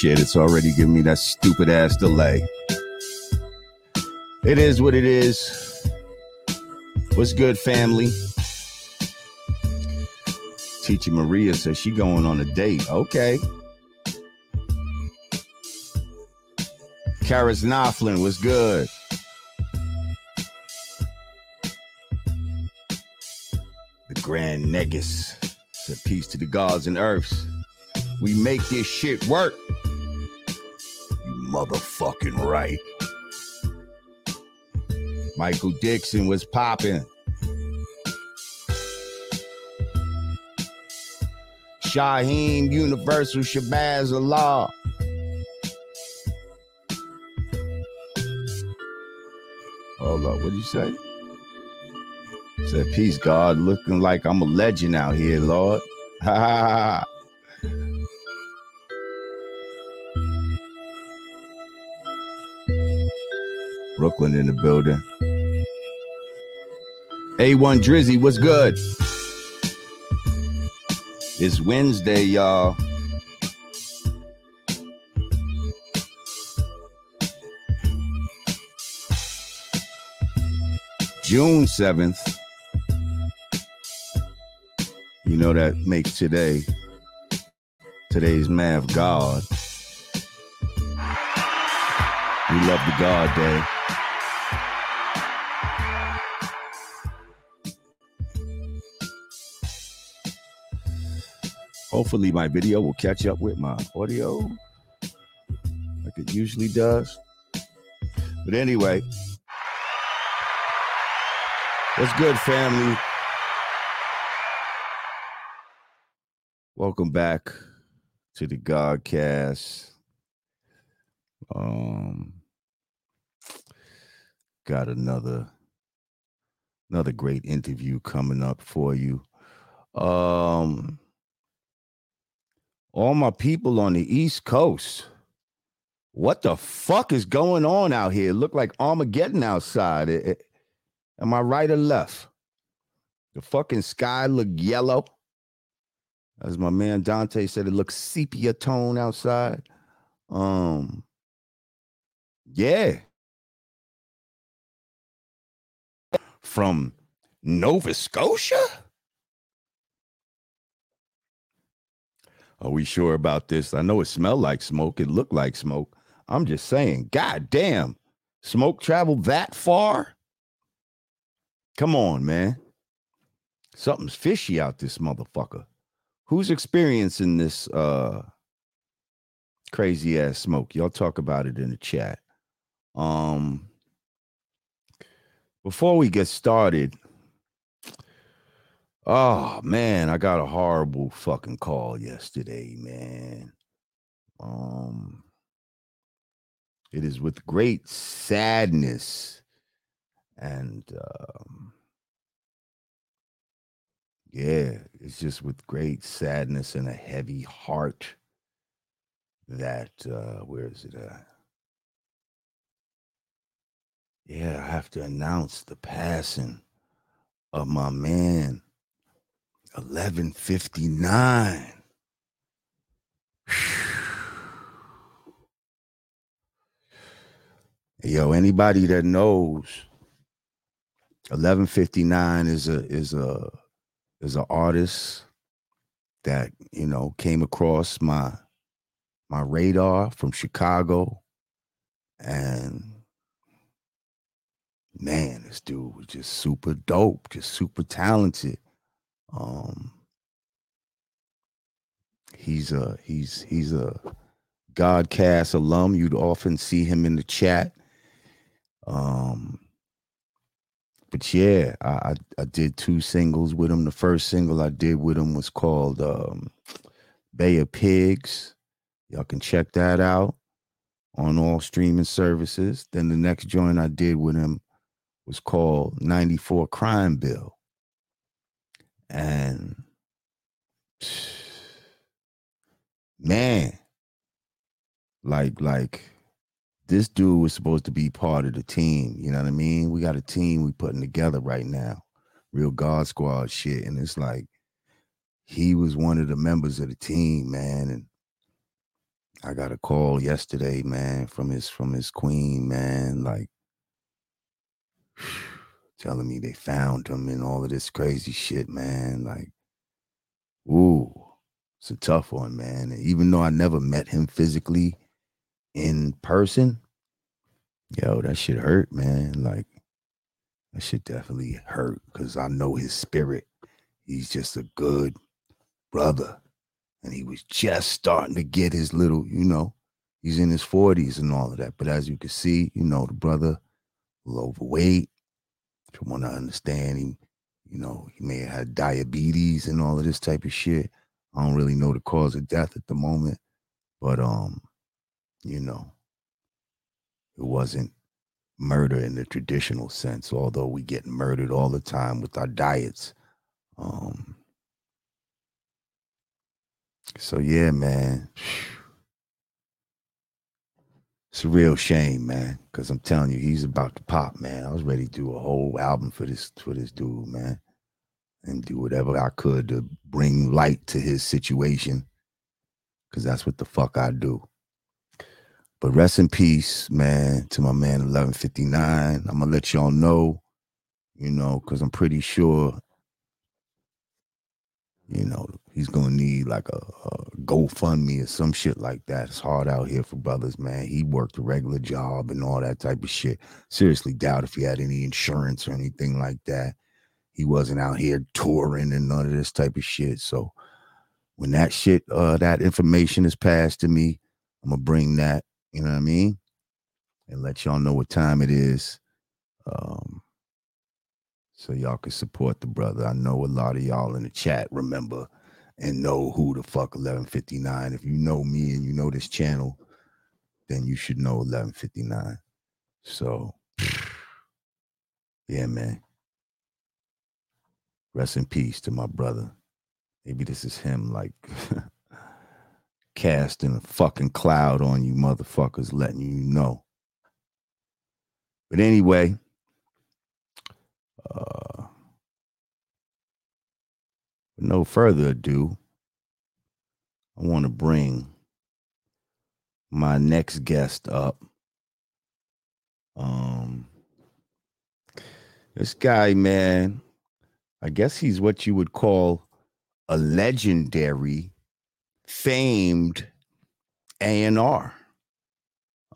shit, it's already giving me that stupid ass delay. It is what it is. What's good, family? Teacher Maria says she going on a date. Okay. Karis Knopflin was good. The Grand Negus said peace to the gods and earths. We make this shit work. Motherfucking right. Michael Dixon was popping. Shaheem Universal Shabazz Allah. Hold up, what'd you say? Said, peace, God, looking like I'm a legend out here, Lord. Ha ha ha. Brooklyn in the building. A1 Drizzy, what's good? It's Wednesday, y'all. June 7th. You know that makes today today's Mav God. We love the God Day. Hopefully, my video will catch up with my audio like it usually does. But anyway, what's good, family? Welcome back to the Godcast. Um, got another another great interview coming up for you. Um, all my people on the East Coast. What the fuck is going on out here? Look like Armageddon outside. It- it- am I right or left? The fucking sky look yellow. As my man Dante said, it looks sepia tone outside. Um, yeah. From Nova Scotia? Are we sure about this? I know it smelled like smoke. It looked like smoke. I'm just saying, God damn, smoke traveled that far? Come on, man. Something's fishy out this motherfucker. Who's experiencing this uh crazy ass smoke? Y'all talk about it in the chat. Um before we get started, oh man, I got a horrible fucking call yesterday, man. Um it is with great sadness and um yeah, it's just with great sadness and a heavy heart that uh where is it at? Yeah, I have to announce the passing of my man 1159. Yo, anybody that knows 1159 is a is a is an artist that, you know, came across my my radar from Chicago and man, this dude was just super dope, just super talented. Um he's a he's he's a Godcast alum. You'd often see him in the chat. Um but yeah, I, I I did two singles with him. The first single I did with him was called um Bay of Pigs. Y'all can check that out on all streaming services. Then the next joint I did with him was called 94 Crime Bill. And man, like like this dude was supposed to be part of the team. You know what I mean? We got a team we putting together right now, real God Squad shit, and it's like he was one of the members of the team, man. And I got a call yesterday, man, from his from his queen, man, like telling me they found him and all of this crazy shit, man. Like, ooh, it's a tough one, man. And even though I never met him physically in person, yo, that shit hurt, man. Like, that shit definitely hurt because I know his spirit. He's just a good brother. And he was just starting to get his little, you know, he's in his 40s and all of that. But as you can see, you know, the brother a little overweight. From what I understand, he, you know, he may have had diabetes and all of this type of shit. I don't really know the cause of death at the moment, but um, you know, it wasn't murder in the traditional sense, although we get murdered all the time with our diets. Um, so yeah, man. It's a real shame, man. Cause I'm telling you, he's about to pop, man. I was ready to do a whole album for this for this dude, man. And do whatever I could to bring light to his situation. Cause that's what the fuck I do. But rest in peace, man, to my man 1159. I'm gonna let y'all know, you know, because I'm pretty sure you know, he's gonna need like a, a GoFundMe or some shit like that. It's hard out here for brothers, man. He worked a regular job and all that type of shit. Seriously, doubt if he had any insurance or anything like that. He wasn't out here touring and none of this type of shit. So when that shit, uh, that information is passed to me, I'm gonna bring that, you know what I mean? And let y'all know what time it is. Um, so y'all can support the brother. I know a lot of y'all in the chat remember and know who the fuck 1159. If you know me and you know this channel, then you should know 1159. So, yeah, man. Rest in peace to my brother. Maybe this is him like casting a fucking cloud on you motherfuckers, letting you know. But anyway, uh, no further ado, I want to bring my next guest up. Um, this guy, man, I guess he's what you would call a legendary, famed A and R.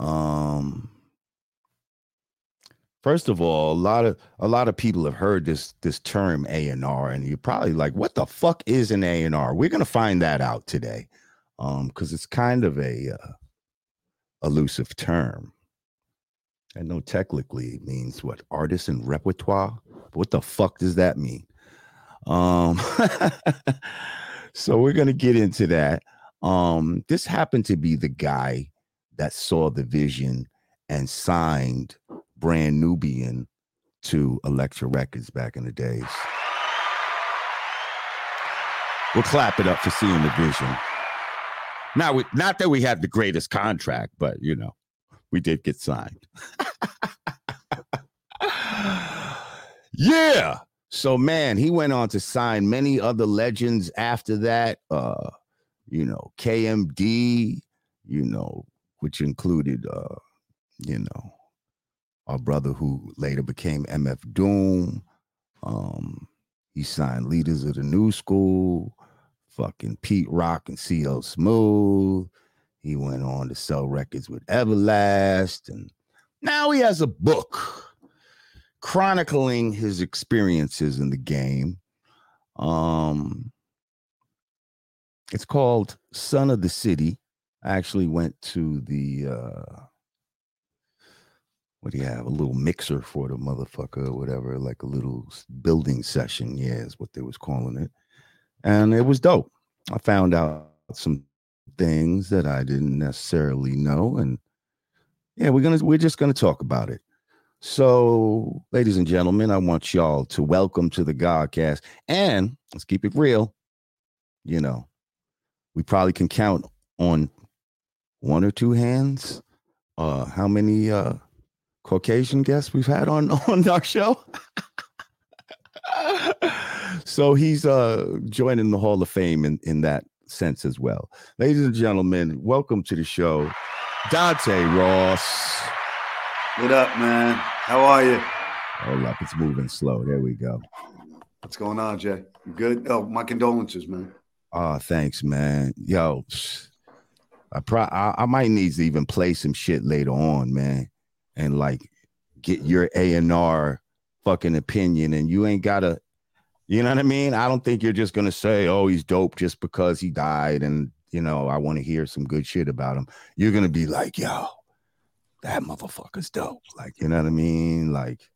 Um, First of all, a lot of a lot of people have heard this this term A and R, and you're probably like, "What the fuck is an A and R?" We're gonna find that out today, um, because it's kind of a uh, elusive term. I know technically it means what artist and repertoire. But what the fuck does that mean? Um, so we're gonna get into that. Um, this happened to be the guy that saw the vision and signed brand Nubian to Elektra Records back in the days. We'll clap it up for seeing the vision. Now, we, not that we had the greatest contract, but you know, we did get signed. yeah. So, man, he went on to sign many other legends after that. Uh, you know, KMD, you know, which included, uh, you know, our brother who later became MF Doom. Um, he signed Leaders of the New School, fucking Pete Rock and CL Smooth. He went on to sell records with Everlast, and now he has a book chronicling his experiences in the game. Um, it's called Son of the City. I actually went to the uh, what do you have? A little mixer for the motherfucker or whatever, like a little building session. Yeah, is what they was calling it. And it was dope. I found out some things that I didn't necessarily know. And yeah, we're gonna we're just gonna talk about it. So, ladies and gentlemen, I want y'all to welcome to the Godcast. And let's keep it real. You know, we probably can count on one or two hands uh how many uh Caucasian guests we've had on on our show. so he's uh joining the Hall of Fame in, in that sense as well. Ladies and gentlemen, welcome to the show, Dante Ross. What up, man? How are you? Hold up, it's moving slow. There we go. What's going on, Jay? You good? Oh, my condolences, man. Oh, thanks, man. Yo, I pro I, I might need to even play some shit later on, man, and like get your A and R fucking opinion, and you ain't gotta you know what I mean? I don't think you're just gonna say, "Oh, he's dope" just because he died, and you know, I want to hear some good shit about him. You're gonna be like, "Yo, that motherfucker's dope." Like, you know what I mean? Like,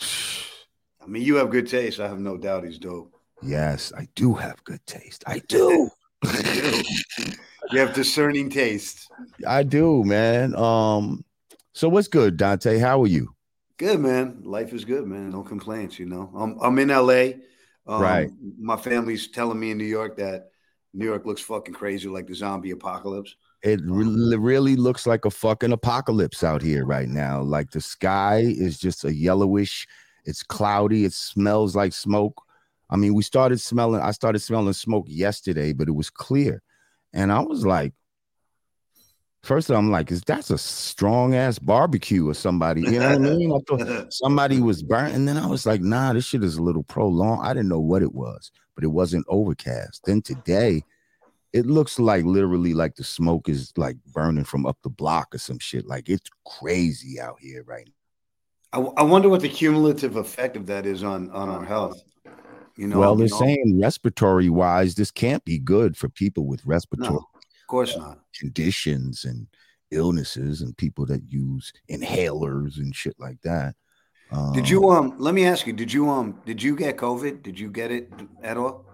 I mean, you have good taste. I have no doubt he's dope. Yes, I do have good taste. I do. you have discerning taste. I do, man. Um, so what's good, Dante? How are you? Good man. Life is good, man. No complaints. You know, I'm I'm in LA. Um, right. My family's telling me in New York that New York looks fucking crazy, like the zombie apocalypse. It re- really looks like a fucking apocalypse out here right now. Like the sky is just a yellowish. It's cloudy. It smells like smoke. I mean, we started smelling. I started smelling smoke yesterday, but it was clear, and I was like, First, I'm like, is that's a strong ass barbecue or somebody? You know what I mean? I thought somebody was burnt, and then I was like, nah, this shit is a little prolonged. I didn't know what it was, but it wasn't overcast. Then today, it looks like literally like the smoke is like burning from up the block or some shit. Like it's crazy out here right now. I, I wonder what the cumulative effect of that is on on our health. You know, well, they're you know? saying respiratory wise, this can't be good for people with respiratory no course not. Conditions and illnesses and people that use inhalers and shit like that. Um, did you um? Let me ask you. Did you um? Did you get COVID? Did you get it at all?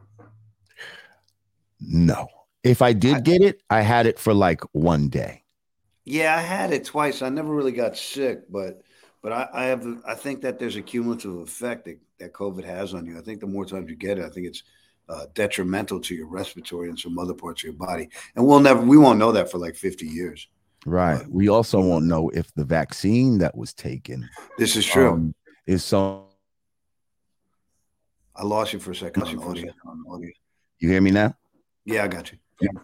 No. If I did I, get it, I had it for like one day. Yeah, I had it twice. I never really got sick, but but I, I have I think that there's a cumulative effect that, that COVID has on you. I think the more times you get it, I think it's uh, detrimental to your respiratory and some other parts of your body. And we'll never, we won't know that for like 50 years. Right. But, we also won't know if the vaccine that was taken. This is true. Um, is so. I lost you for a second. You hear me now? Yeah, I got you. Yeah.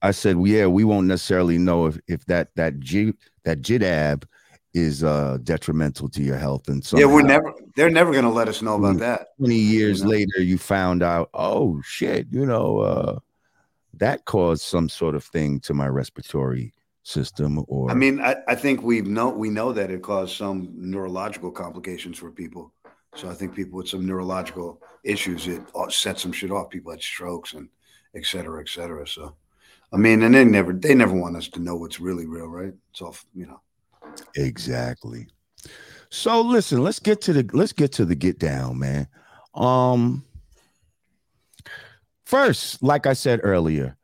I said, well, yeah, we won't necessarily know if if that that G that JIDAB is uh detrimental to your health and so yeah we're never they're never going to let us know about that 20 years you know? later you found out oh shit you know uh that caused some sort of thing to my respiratory system or i mean i, I think we know we know that it caused some neurological complications for people. So i think people with some neurological issues it set some shit off. People had strokes and et cetera et cetera. So i mean and they never they never want us to know what's really real right? It's all you know Exactly. So listen, let's get to the let's get to the get down, man. Um first, like I said earlier,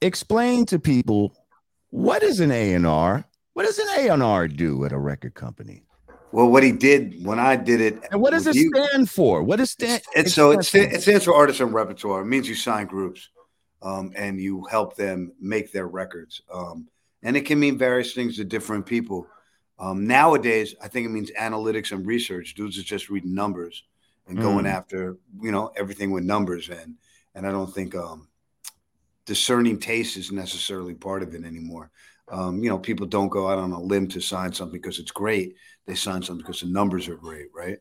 explain to people what is an A&R? What does an A&R do at a record company? Well, what he did when I did it, and what does it you, stand for? What is stand? It's, so it, stand, it stands for artist and repertoire. It means you sign groups, um, and you help them make their records. Um, and it can mean various things to different people. Um, nowadays, I think it means analytics and research. Dudes are just reading numbers and going mm. after you know everything with numbers, and and I don't think um, discerning taste is necessarily part of it anymore. Um, you know, people don't go out on a limb to sign something because it's great. They sign something because the numbers are great, right?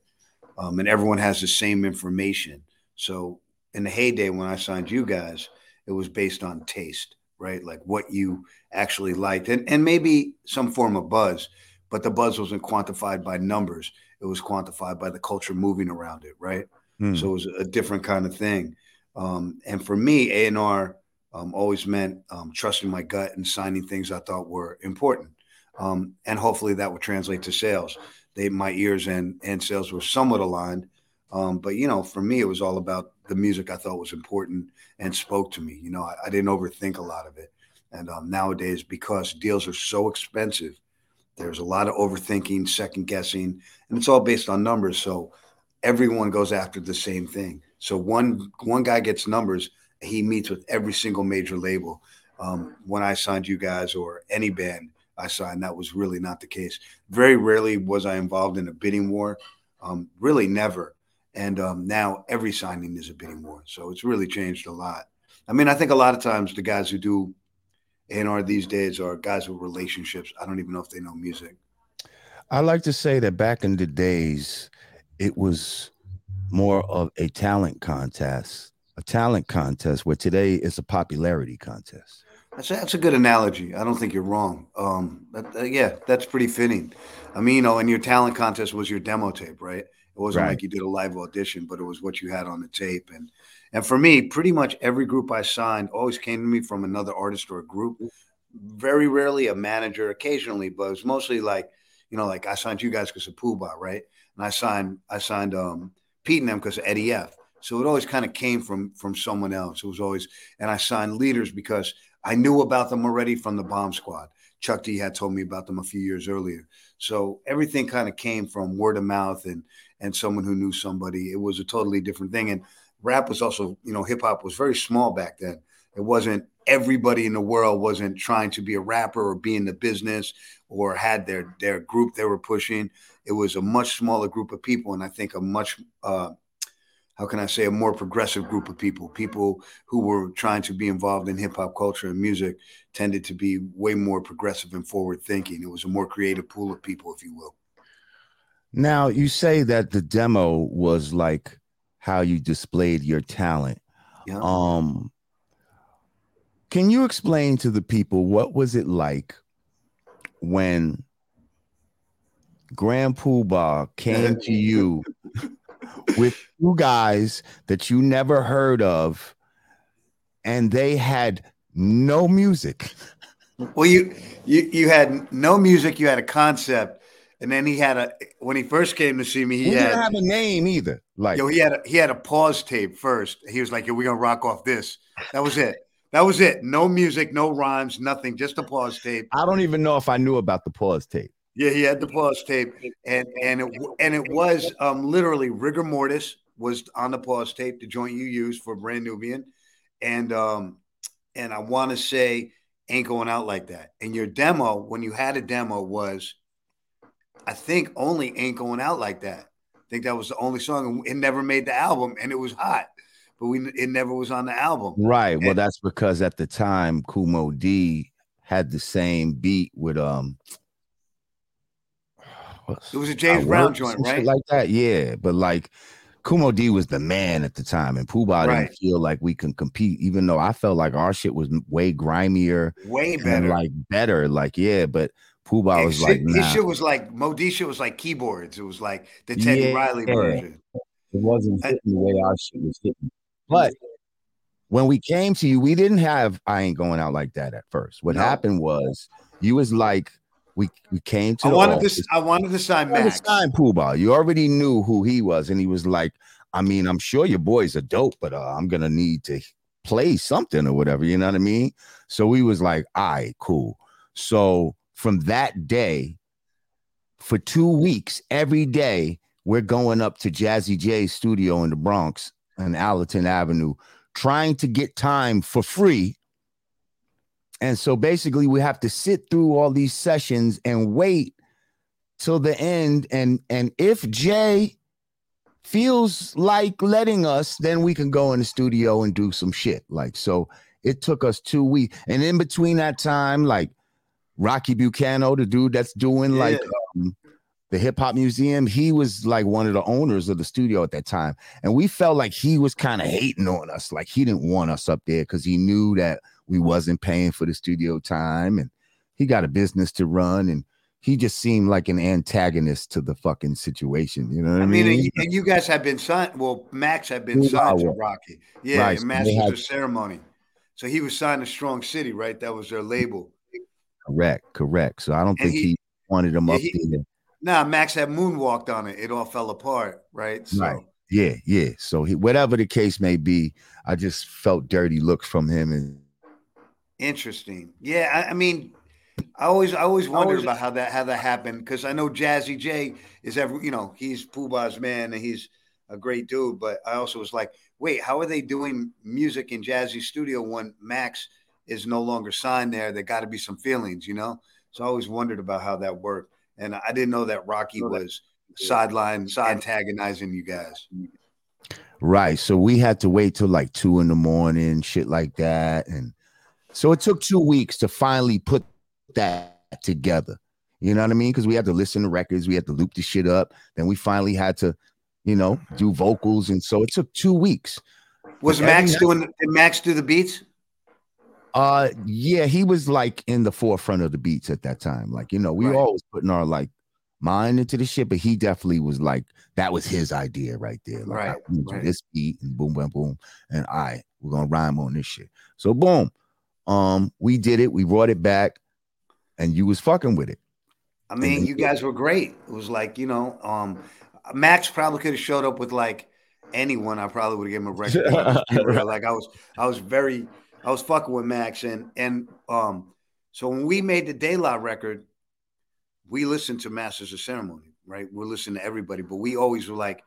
Um, and everyone has the same information. So in the heyday when I signed you guys, it was based on taste right? Like what you actually liked, and and maybe some form of buzz, but the buzz wasn't quantified by numbers. It was quantified by the culture moving around it, right? Hmm. So it was a different kind of thing. Um, and for me, A and R um, always meant um, trusting my gut and signing things I thought were important, um, and hopefully that would translate to sales. They my ears and and sales were somewhat aligned. Um, but you know, for me, it was all about the music I thought was important and spoke to me. You know, I, I didn't overthink a lot of it. And um, nowadays, because deals are so expensive, there's a lot of overthinking, second guessing, and it's all based on numbers. So everyone goes after the same thing. So one one guy gets numbers, he meets with every single major label. Um, when I signed you guys or any band I signed, that was really not the case. Very rarely was I involved in a bidding war. Um, really, never. and um, now every signing is a bidding war. So it's really changed a lot. I mean, I think a lot of times the guys who do A&R these days are guys with relationships. I don't even know if they know music. I like to say that back in the days, it was more of a talent contest, a talent contest, where today it's a popularity contest. That's a, that's a good analogy. I don't think you're wrong. Um, that, uh, yeah, that's pretty fitting. I mean, you know, and your talent contest was your demo tape, right? It wasn't right. like you did a live audition, but it was what you had on the tape. And and for me, pretty much every group I signed always came to me from another artist or a group. Very rarely a manager, occasionally, but it was mostly like, you know, like I signed you guys because of Puba, right? And I signed I signed um, Pete and them because of Eddie F. So it always kind of came from from someone else. It was always, and I signed leaders because I knew about them already from the Bomb Squad. Chuck D had told me about them a few years earlier. So everything kind of came from word of mouth and and someone who knew somebody. It was a totally different thing. And rap was also, you know, hip hop was very small back then. It wasn't everybody in the world wasn't trying to be a rapper or be in the business or had their their group they were pushing. It was a much smaller group of people, and I think a much uh, how can I say a more progressive group of people. People who were trying to be involved in hip hop culture and music tended to be way more progressive and forward thinking. It was a more creative pool of people, if you will. Now you say that the demo was like how you displayed your talent. Yeah. Um can you explain to the people what was it like when Grand Puba came to you with two guys that you never heard of and they had no music? Well, you you you had no music, you had a concept, and then he had a when he first came to see me, he, he had, didn't have a name either. Like yo, he had a, he had a pause tape first. He was like, "Yo, we gonna rock off this." That was it. That was it. No music, no rhymes, nothing. Just a pause tape. I don't even know if I knew about the pause tape. Yeah, he had the pause tape, and and it and it was um, literally rigor mortis was on the pause tape, the joint you used for Brand Nubian, and um, and I want to say ain't going out like that. And your demo, when you had a demo, was I think only ain't going out like that. I think that was the only song. It never made the album, and it was hot but we it never was on the album. Right. And, well, that's because at the time Kool Moe Dee had the same beat with um it was a James Brown joint, right? Like that, yeah. But like Kool Moe Dee was the man at the time, and Puba right. didn't feel like we can compete, even though I felt like our shit was way grimier, way better, like better, like yeah. But Puba was like, nah. his shit was like shit was like keyboards. It was like the Teddy yeah, Riley version. It wasn't hitting the way our shit was hitting. But when we came to you, we didn't have I ain't going out like that at first. What no. happened was you was like we we came to I wanted office. to I wanted to sign Max. To sign Puba. You already knew who he was, and he was like, I mean, I'm sure your boys are dope, but uh, I'm gonna need to play something or whatever. You know what I mean? So we was like, all right, cool. So from that day, for two weeks, every day, we're going up to Jazzy Jay's studio in the Bronx and Allerton Avenue, trying to get time for free. And so basically, we have to sit through all these sessions and wait till the end. And and if Jay feels like letting us, then we can go in the studio and do some shit. Like so, it took us two weeks, and in between that time, like Rocky Bucano, the dude that's doing yeah. like um, the hip hop museum, he was like one of the owners of the studio at that time. And we felt like he was kind of hating on us. Like he didn't want us up there because he knew that we wasn't paying for the studio time and he got a business to run and he just seemed like an antagonist to the fucking situation. You know what I, I mean? mean? And you guys have been signed. Well, Max had been signed to Rocky. Yeah, right. Masters had, of Ceremony. So he was signed to Strong City, right? That was their label. Correct, correct. So I don't and think he, he wanted them yeah, up he, there. Nah, Max had moonwalked on it. It all fell apart, right? So. Right. Yeah, yeah. So he, whatever the case may be, I just felt dirty looks from him. And interesting. Yeah, I, I mean, I always, I always wondered always, about how that how that happened because I know Jazzy Jay is ever, you know, he's Puba's man and he's a great dude. But I also was like, wait, how are they doing music in Jazzy Studio when Max is no longer signed there? There got to be some feelings, you know. So I always wondered about how that worked and I didn't know that Rocky was sideline antagonizing you guys. Right. So we had to wait till like two in the morning, shit like that. And so it took two weeks to finally put that together. You know what I mean? Because we had to listen to records, we had to loop the shit up. Then we finally had to, you know, do vocals. And so it took two weeks. Was Max doing? Did Max do the beats? Uh yeah, he was like in the forefront of the beats at that time. Like, you know, we Right. always putting our like mind into the shit, but he definitely was like that was his idea right there. Like Right, right. this beat and boom, boom, boom. And I we're gonna rhyme on this shit. So boom. Um, we did it, we brought it back, and you was fucking with it. I mean, you guys were great. It was like you know, um, Max probably could have showed up with like anyone. I probably would have given him a record. Let's be real. Like I was, I was very, I was fucking with Max, and and um, so when we made the De La record, we listened to Masters of Ceremony, right? We're listening to everybody, but we always were like,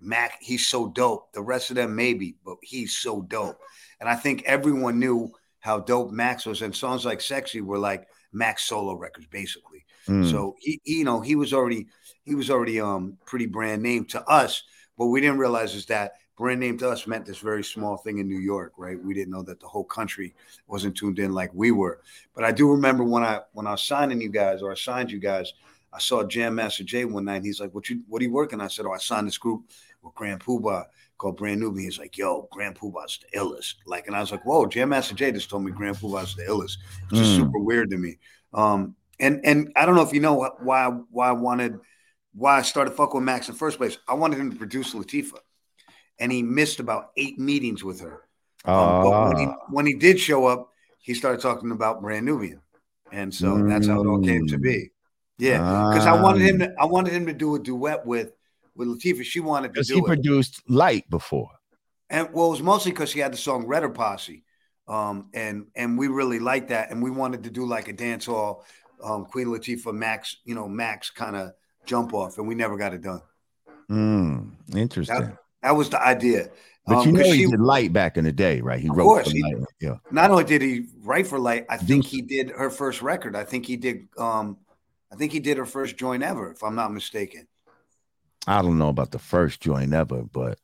Mac, he's so dope. The rest of them maybe, but he's so dope. And I think everyone knew how dope Max was, and songs like "Sexy" were like Max solo records, basically. Mm. So he, he, you know, he was already he was already um pretty brand name to us. What we didn't realize is that brand name to us meant this very small thing in New York, right? We didn't know that the whole country wasn't tuned in like we were. But I do remember when I when I was signing you guys or I signed you guys, I saw Jam Master Jay one night. And he's like, "What you what are you working?" I said, "Oh, I signed this group with Grand Puba called Brand New." He's like, "Yo, Grand Puba's the illest." Like, and I was like, "Whoa!" Jam Master Jay just told me Grand Puba's the illest. It's just Mm. super weird to me. Um, and and I don't know if you know why why I wanted why I started fucking with Max in the first place. I wanted him to produce Latifah, and he missed about eight meetings with her. Um, when he Ah. when he did show up, he started talking about Brand Nubian, and so that's how it all came to be. Yeah, because I wanted him Ah. to I wanted him to do a duet with with Latifah. She wanted to because do he it, produced Lyte before. and well, it was mostly because he had the song Redder Posse, um, and and we really liked that, and we wanted to do like a dance hall, um, Queen Latifah Max, you know, Max kind of jump off, and we never got it done. Mm, interesting. That was the idea. but Um, you know he she- did Lyte back in the day, right? He wrote course, for he- Lyte. Yeah. not only did he write for Lyte, I think he did her first record. I think he did. Um, I think he did her first joint ever, if I'm not mistaken. I don't know about the first joint ever, but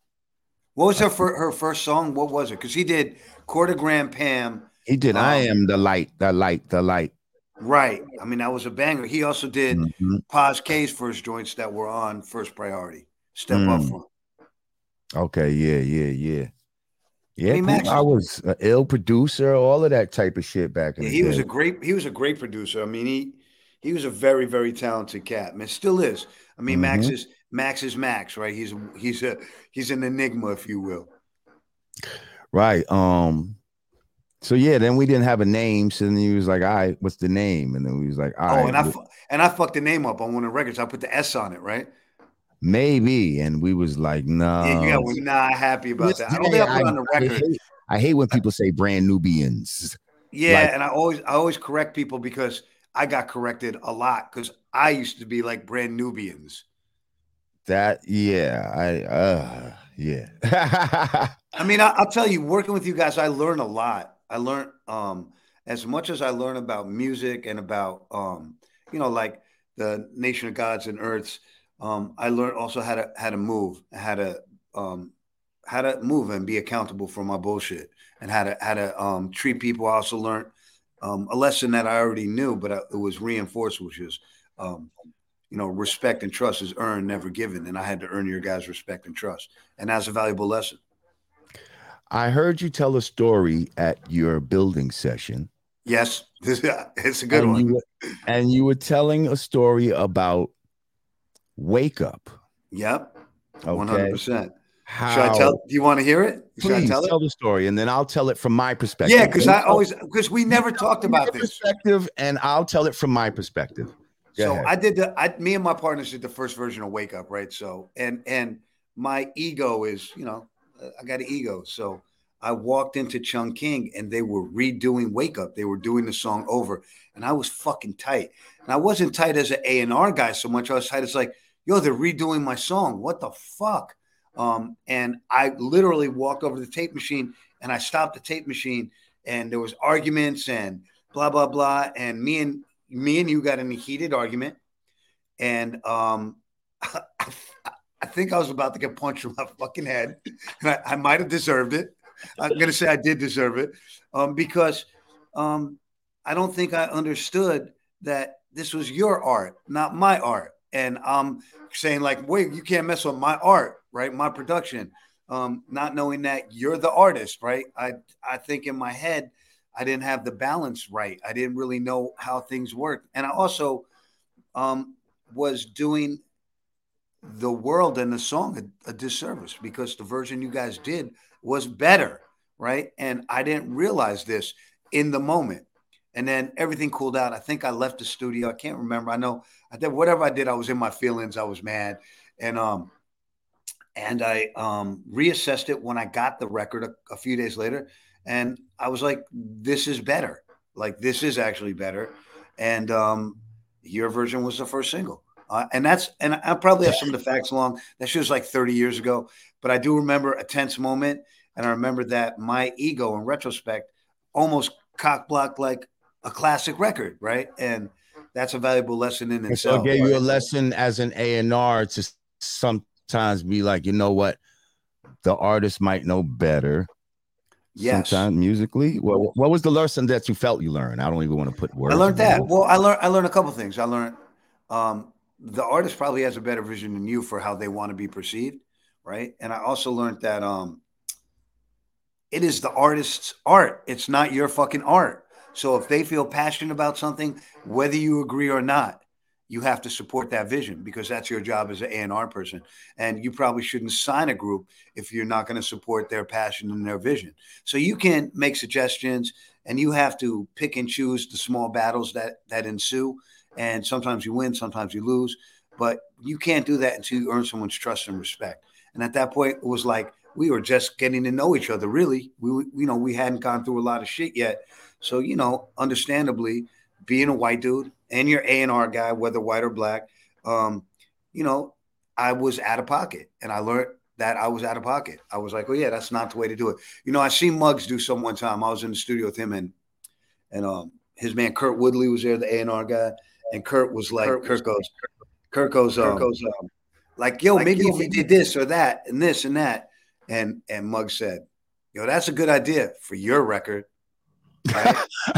What was her fir- her first song? What was it? Because he did Quartergram Pam. he did I Um, am the light, the light, the light. Right. I mean, that was a banger. He also did Mhm. Pos K's first joints that were on First Priority. Step up Mm. Okay, yeah, yeah, yeah. Yeah, mean, Max- I was an ill producer, all of that type of shit back in Yeah, the he day. was a great he was a great producer. I mean, he he was a very very talented cat. Man, still is. I mean, Max Mhm. is Max is Max, right? He's he's a he's an enigma, if you will. right. Um, so yeah, then we didn't have a name. So then he was like, All right, what's the name? And then we was like, All oh, right, and I fu- and I fucked the name up on one of the records. I put the S on it, right? Maybe. And we was like, no. yeah, you got was not happy about that. I don't think I put it on the I hate, I hate when people say brand Nubians. Yeah, Like- and I always I always correct people because I got corrected a lot because I used to be like brand Nubians. That yeah, I uh yeah. I mean, I, I'll tell you, working with you guys, I learn a lot. I learn um, as much as I learn about music and about um, you know, like the Nation of Gods and Earths. Um, I learned also how to how to move, how to um, how to move and be accountable for my bullshit, and how to how to um, treat people. I also learned um, a lesson that I already knew, but I, it was reinforced, which is um, you know, respect and trust is earned, never given, and I had to earn your guys' respect and trust, and that's a valuable lesson. I heard you tell a story at your building session. Yes, this, it's a good and one. You were, and you were telling a story about wake up. yep, one hundred percent. How, Should I tell? Do you want to hear it? Should I Please tell tell, it? the story, and then I'll tell it from my perspective. Yeah, because I always because we never talked about this. perspective, and I'll tell it from my perspective. Go So ahead. I did the I me and my partners did the first version of Wake Up, right? So and and my ego is, you know, I got an ego. So I walked into Chung King and they were redoing Wake Up. They were doing the song over, and I was fucking tight. And I wasn't tight as an A and R guy so much. I was tight as like, yo, they're redoing my song. What the fuck? Um, and I literally walked over to the tape machine and I stopped the tape machine, and there was arguments and blah blah blah. And me and me and you got in a heated argument, and um, I, think I was about to get punched in my fucking head. And I, I might have deserved it. I'm going to say I did deserve it um, because um, I don't think I understood that this was your art, not my art. And I'm saying, like, wait, you can't mess with my art, right? My production. Um, not knowing that you're the artist, right? I I think in my head, I didn't have the balance right. I didn't really know how things worked. And I also um, was doing the world and the song a, a, disservice because the version you guys did was better, right? And I didn't realize this in the moment. And then everything cooled out. I think I left the studio. I can't remember. I know I did whatever I did. I was in my feelings. I was mad, and um, and I um reassessed it when I got the record a, a few days later, and I was like, "This is better. Like this is actually better." And um, your version was the first single. Uh, and that's and I probably have some of the facts along. That shit was like 30 years ago, but I do remember a tense moment, and I remember that my ego, in retrospect, almost cock blocked like a classic record, right? And that's a valuable lesson in itself. So it gave you a lesson as an A and R to sometimes be like, you know what, the artist might know better. Yes. Sometimes musically. Well, what was the lesson that you felt you learned? I don't even want to put words. I learned that. Well, I learned I learned a couple things. I learned um, the artist probably has a better vision than you for how they want to be perceived, right? And I also learned that um, it is the artist's art. It's not your fucking art. So if they feel passionate about something, whether you agree or not, you have to support that vision because that's your job as an A&R person. And you probably shouldn't sign a group if you're not going to support their passion and their vision. So you can make suggestions and you have to pick and choose the small battles that that ensue and sometimes you win, sometimes you lose. But you can't do that until you earn someone's trust and respect. And at that point, it was like we were just getting to know each other. Really, we you know we hadn't gone through a lot of shit yet. So you know, understandably, being a white dude and your A and R guy, whether white or black, um, you know, I was out of pocket, and I learned that I was out of pocket. I was like, oh yeah, that's not the way to do it. You know, I seen Muggs do some one time. I was in the studio with him and and um his man Kurt Woodley was there, the A and R guy, and Kurt was like, Kurt, Kurt goes, Kurt goes, um, Kurt goes um, like, yo, like, maybe yo, if we did this or that and this and that. And and Mug said, yo, that's a good idea for your record. Right?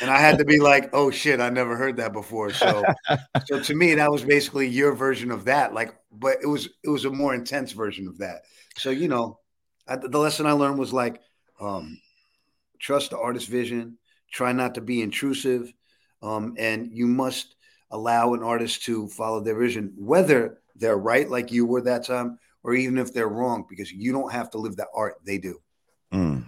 and I had to be like, oh shit, I never heard that before. So so to me, that was basically your version of that. Like, but it was it was a more intense version of that. So, you know, I, the lesson I learned was like, um, trust the artist's vision, try not to be intrusive, um, and you must allow an artist to follow their vision, whether they're right like you were that time, or even if they're wrong, because you don't have to live the art they do. Mm.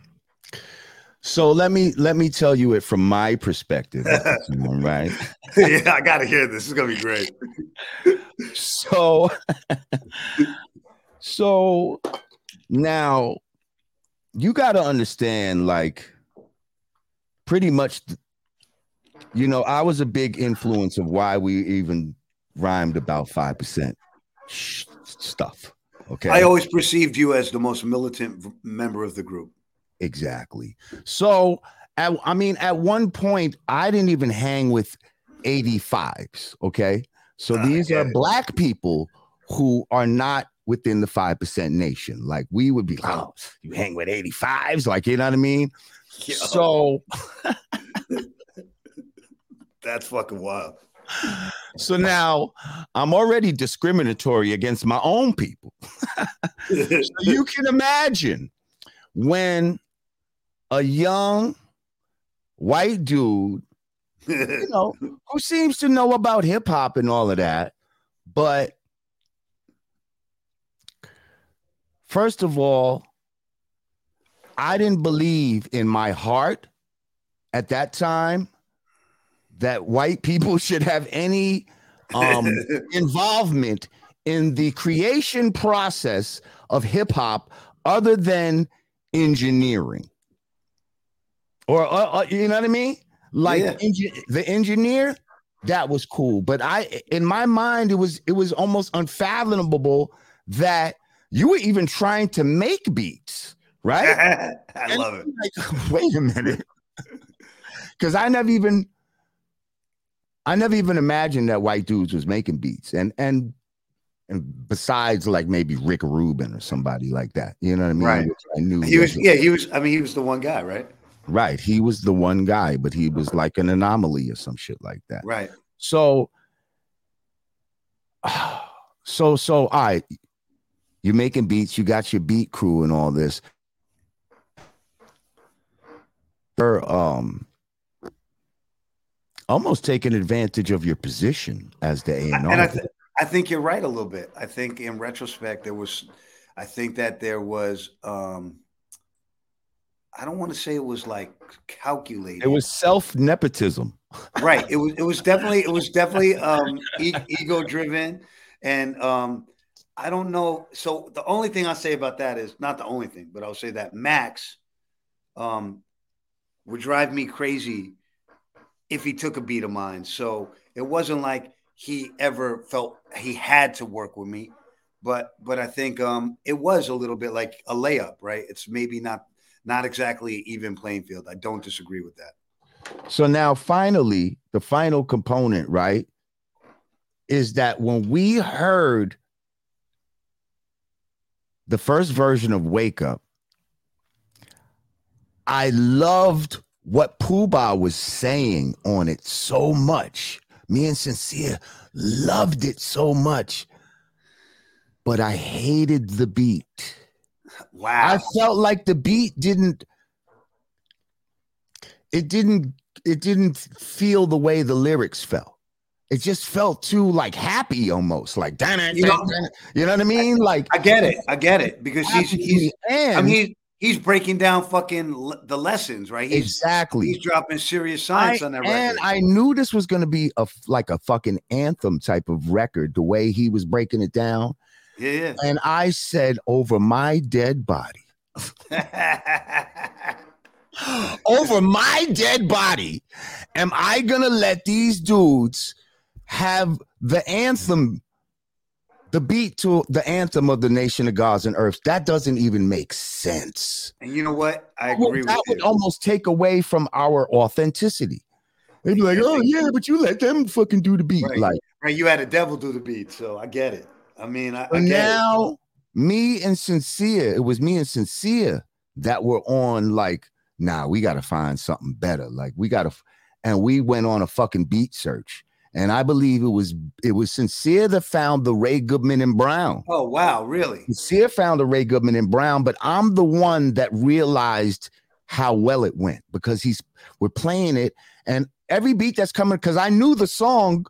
So let me let me tell you it from my perspective, right? yeah, I gotta hear this. It's gonna be great. so, so now you got to understand, like pretty much, you know, I was a big influence of why we even rhymed about 5% stuff. Okay. I always perceived you as the most militant member of the group. Exactly. So, at, I mean, at one point, I didn't even hang with 85s. Okay. So uh, these are black people who are not within the 5% nation. Like we would be, oh, you hang with 85s. Like, you know what I mean? Yo. So that's fucking wild. So now I'm already discriminatory against my own people. so you can imagine when a young white dude, you know, who seems to know about hip hop and all of that, but first of all, I didn't believe in my heart at that time that white people should have any um, involvement in the creation process of hip hop other than engineering. Or, uh, uh, you know what I mean? Like yeah. engi- the engineer, that was cool. But I, in my mind, it was it was almost unfathomable that you were even trying to make beats right? I and love it. Like, wait a minute, because I never even I never even imagined that white dudes was making beats, and and and besides like maybe Rick Rubin or somebody like that, you know what I mean? Right. I knew He was, yeah, he was. I mean, he was the one guy, right? Right. He was the one guy, but he was like an anomaly or some shit like that. Right. So, so, so, all right, you're making beats, you got your beat crew and all this. You're um almost taking advantage of your position as the A&R. And I, th- I think you're right a little bit. I think in retrospect, there was, I think that there was, um, I don't want to say it was like calculated. It was self nepotism. right. It was, it was definitely, it was definitely um, e- ego driven. And um, I don't know. So the only thing I'll say about that is not the only thing, but I'll say that Max um, would drive me crazy if he took a beat of mine. So it wasn't like he ever felt he had to work with me, but but I think um, it was a little bit like a layup, right? It's maybe not not exactly even playing field. I don't disagree with that. So now finally, the final component, right, is that when we heard the first version of Wake Up, I loved what Pooh was saying on it so much. Me and Sincere loved it so much, but I hated the beat. Wow. I felt like the beat didn't it didn't it didn't feel the way the lyrics felt. It just felt too like happy almost like You know- you know what I mean? Like I get it. I get it because he's he's. and I mean, he's breaking down fucking le- the lessons, right? He's exactly. he's dropping serious I, science on that and. I knew this was going to be a like a fucking anthem type of record. The way he was breaking it down, yeah, and I said, "Over my dead body, over my dead body, am I gonna let these dudes have the anthem, the beat to the anthem of the nation of gods and earth? That doesn't even make sense. and you know what? I Well, agree that with would you. almost take away from our authenticity. They'd be like, "Oh yeah, but you let them fucking do the beat." Right. Like Right, you had a devil do the beat, so I get it. I mean, I, I but get it. now, me and Sincere, it was me and Sincere that were on like, nah, we got to find something better. Like we got to, and we went on a fucking beat search. And I believe it was it was Sincere that found the Ray Goodman and Brown. Oh wow, really? Sincere found the Ray Goodman and Brown, but I'm the one that realized how well it went because he's we're playing it and every beat that's coming because I knew the song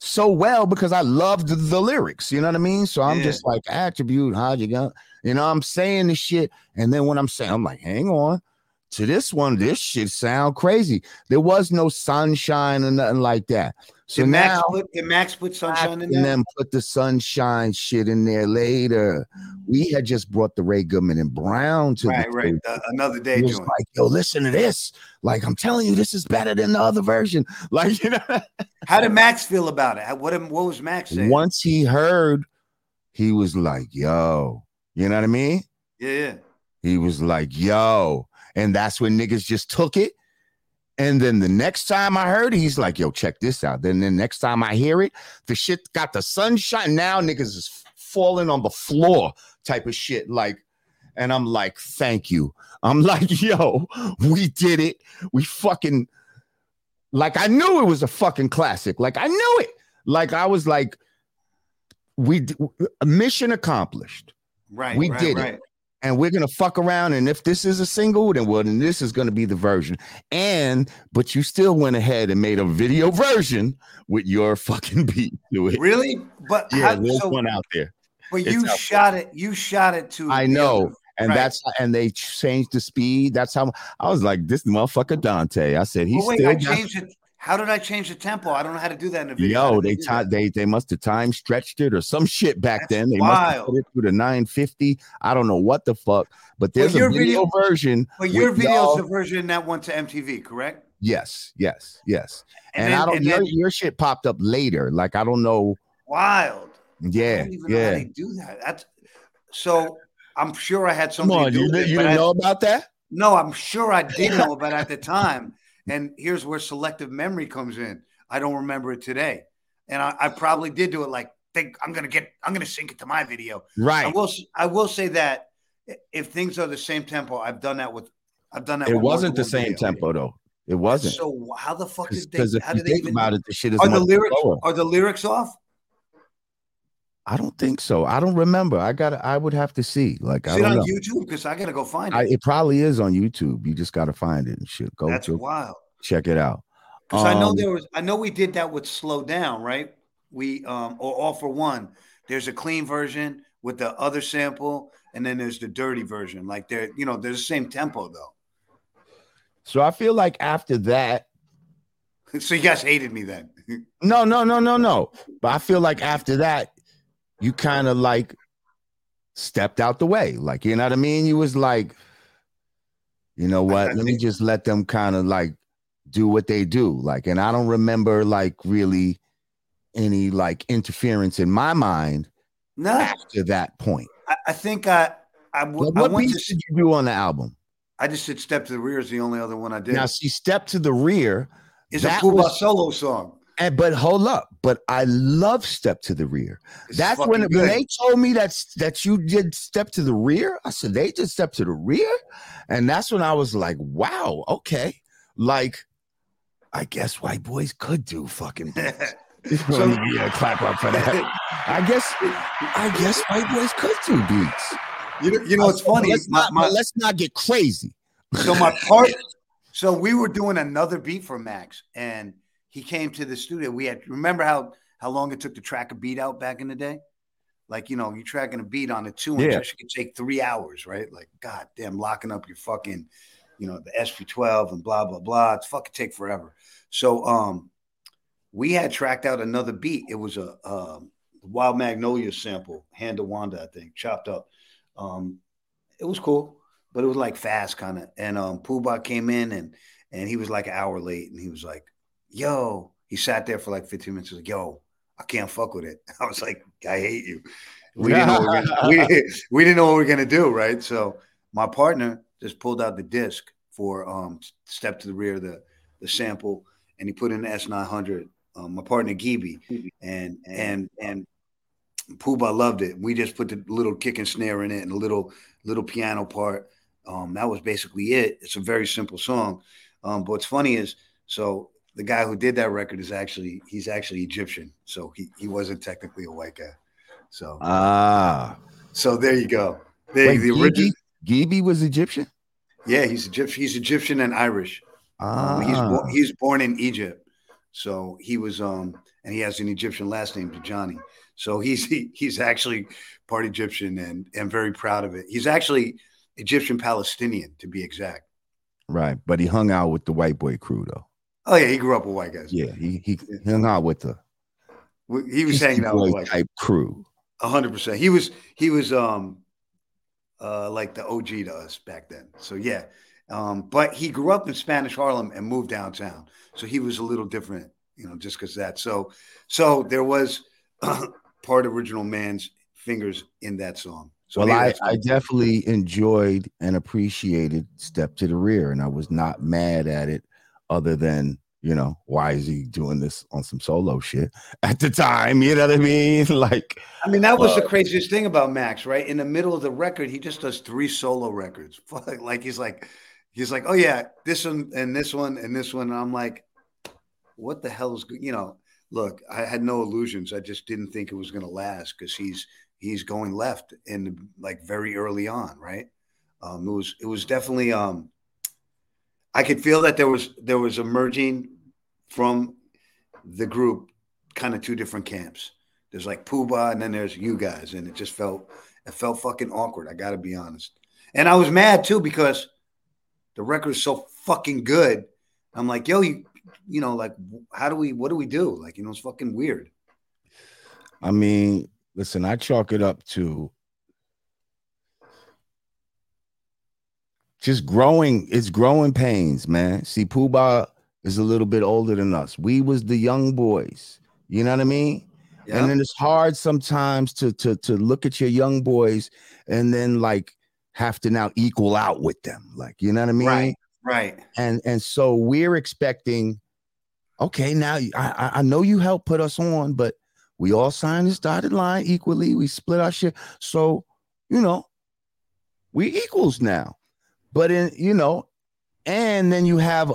so well because I loved the lyrics. You know what I mean? So I'm Yeah. just like attribute, how'd you go? You know, I'm saying the shit, and then when I'm saying, I'm like, hang on. To this one, this shit sound crazy. There was no sunshine or nothing like that. So Did Max now put did Max put sunshine in there? and then put the sunshine shit in there later. We had just brought the Ray Goodman and Brown to Right, the right. Uh, another day was joint. like, yo, listen to this. Like, I'm telling you, this is better than the other version. Like, you know, How did Max feel about it? What what was Max saying? once he heard, he was like, yo, you know what I mean? Yeah, yeah. He was like, yo. And that's when niggas just took it. And then the next time I heard it, he's like, yo, check this out. Then the next time I hear it, the shit got the sunshine. Now niggas is falling on the floor type of shit. Like, and I'm like, thank you. I'm like, yo, we did it. We fucking, like, I knew it was a fucking classic. Like, I knew it. Like, I was like, we, mission accomplished Right. We right, did it. And we're gonna fuck around. And if this is a single, then well, then this is gonna be the version. And but you still went ahead and made a video version with your fucking beat to it. Really? But Yeah, how, there's so, one out there. but it's you there. shot it. You shot it to. I know. other- And Right. that's and they changed the speed. That's how I was like, this motherfucker Dante. I said, he's But wait, still I changed it. How did I change the tempo? I don't know how to do that in a video. Yo, they they they must have time stretched it or some shit back That's then. They must have wild. put it through the 950. I don't know what the fuck, but there's your a video, version. But your video's the version that went to MTV, correct? Yes, yes, yes. And, then- I don't and your, then- your shit popped up later. Like I don't know. wild. Yeah. I Yeah, don't even know how they do that. That's so. I'm sure I had Come something. on, you, didn't- it, you didn't I- know about that? No, I'm sure I did know about it at the time. And here's where selective memory comes in. I don't remember it today. And I, I probably did do it like think I'm gonna get I'm gonna sync it to my video. Right. I will I will say that if things are the same tempo, I've done that with I've done that. It wasn't the same video. tempo though. It wasn't. So how the fuck did they? How did they think even? about it, the shit is Are the lyrics slower. are the lyrics off? I don't think so. I don't remember. I got. I would have to see. Like I Is it don't on know. YouTube? Because I gotta go find it. I, it probably is on YouTube. You just got to find it and shit. Go That's wild. check it out. Because I know Um, there was, I know we did that with Slow Down, right? We um or All for One. There's a clean version with the other sample, and then there's the dirty version. Like they're, you know, they're the same tempo though. So I feel like after that, So you guys hated me then. no, no, no, no, no. But I feel like after that, you kind of like stepped out the way. Like you know what I mean? You was like, you know what? Let me just let them kind of like do what they do. Like, and I don't remember like really any like interference in my mind no, after that point. I, I think I I, w- I what went beats to, did you do on the album? I just did Step to the Rear is the only other one I did. Now, see, Step to the Rear, is a Puba was- solo song. And but hold up, but I love Step to the Rear. It's That's when when they told me that that you did Step to the Rear. I said they did Step to the Rear, and that's when I was like, wow, okay, like I guess white boys could do fucking. beats. So- yeah, clap up for that. I guess I guess white boys could do beats. you know, you know But funny? Let's not, my- let's not get crazy. So my part, so we were doing another beat for Max, and he came to the studio. We had remember how how long it took to track a beat out back in the day. Like you know, you're tracking a beat on a two inch, Yeah. that could take three hours, right? Like god damn, locking up your fucking, you know, the SP12 and blah blah blah. It's fucking take forever. So um, we had tracked out another beat. It was a um, Wild Magnolia sample, Handa Wanda, I think, chopped up. Um, it was cool but it was like fast kind of. And um, Puba came in and and he was like an hour late, and he was like, "Yo," he sat there for like 15 minutes. Like, "Yo, I can't fuck with it." I was like, "I hate you." We didn't know what we, were gonna, we, we didn't know what we were gonna do, right? So my partner just pulled out the disc for um, "Step to the Rear," the the sample, and he put in the S900. Um, my partner Geeby, and and and Puba loved it. We just put the little kick and snare in it and a little little piano part. Um, that was basically it. It's a very simple song. Um, but what's funny is, so the guy who did that record is actually he's actually Egyptian, so he he wasn't technically a white guy. So Ah, so there you go. There, wait, the original, Geeby, was Egyptian. yeah, he's Egyptian. He's Egyptian and Irish. Ah, Um, he's bo- he's born in Egypt, so he was um and he has an Egyptian last name, Johnny. So he's he, he's actually part Egyptian and and very proud of it. He's actually Egyptian Palestinian to be exact. right. But he hung out with the white boy crew though. Oh yeah, he grew up with white guys. Yeah, he he hung out with the he was hanging out with white type crew. hundred percent. He was he was um uh like the OG to us back then. So yeah. Um, but he grew up in Spanish Harlem and moved downtown. So he was a little different, you know, just because that. So so there was part of original man's fingers in that song. So well, I, I definitely enjoyed and appreciated Step to the Rear, and I was not mad at it, other than you know why is he doing this on some solo shit at the time? You know what I mean? Like, I mean, that was the Uh, craziest thing about Max, right? In the middle of the record, he just does three solo records. Like he's like, he's like, oh yeah, this one and this one and this one. And I'm like, what the hell is, go-" you know? Look, I had no illusions. I just didn't think it was going to last because he's he's going left in like very early on, right? Um, it was it was definitely um, I could feel that there was there was emerging from the group kind of two different camps. There's like Puba, and then there's you guys, and it just felt it felt fucking awkward. I got to be honest, and I was mad too because the record is so fucking good. I'm like, yo, you, you know, like, how do we, what do we do? Like, you know, it's fucking weird. I mean, listen, I chalk it up to just growing. It's growing pains, man. See, Puba is a little bit older than us. We was the young boys. You know what I mean? Yeah. And then it's hard sometimes to to to look at your young boys and then like have to now equal out with them. Like, you know what I mean? Right. Right. And and so we're expecting okay, now I I know you helped put us on, but we all signed this dotted line equally. We split our shit. So, you know, we equals now. But in, you know, and then you have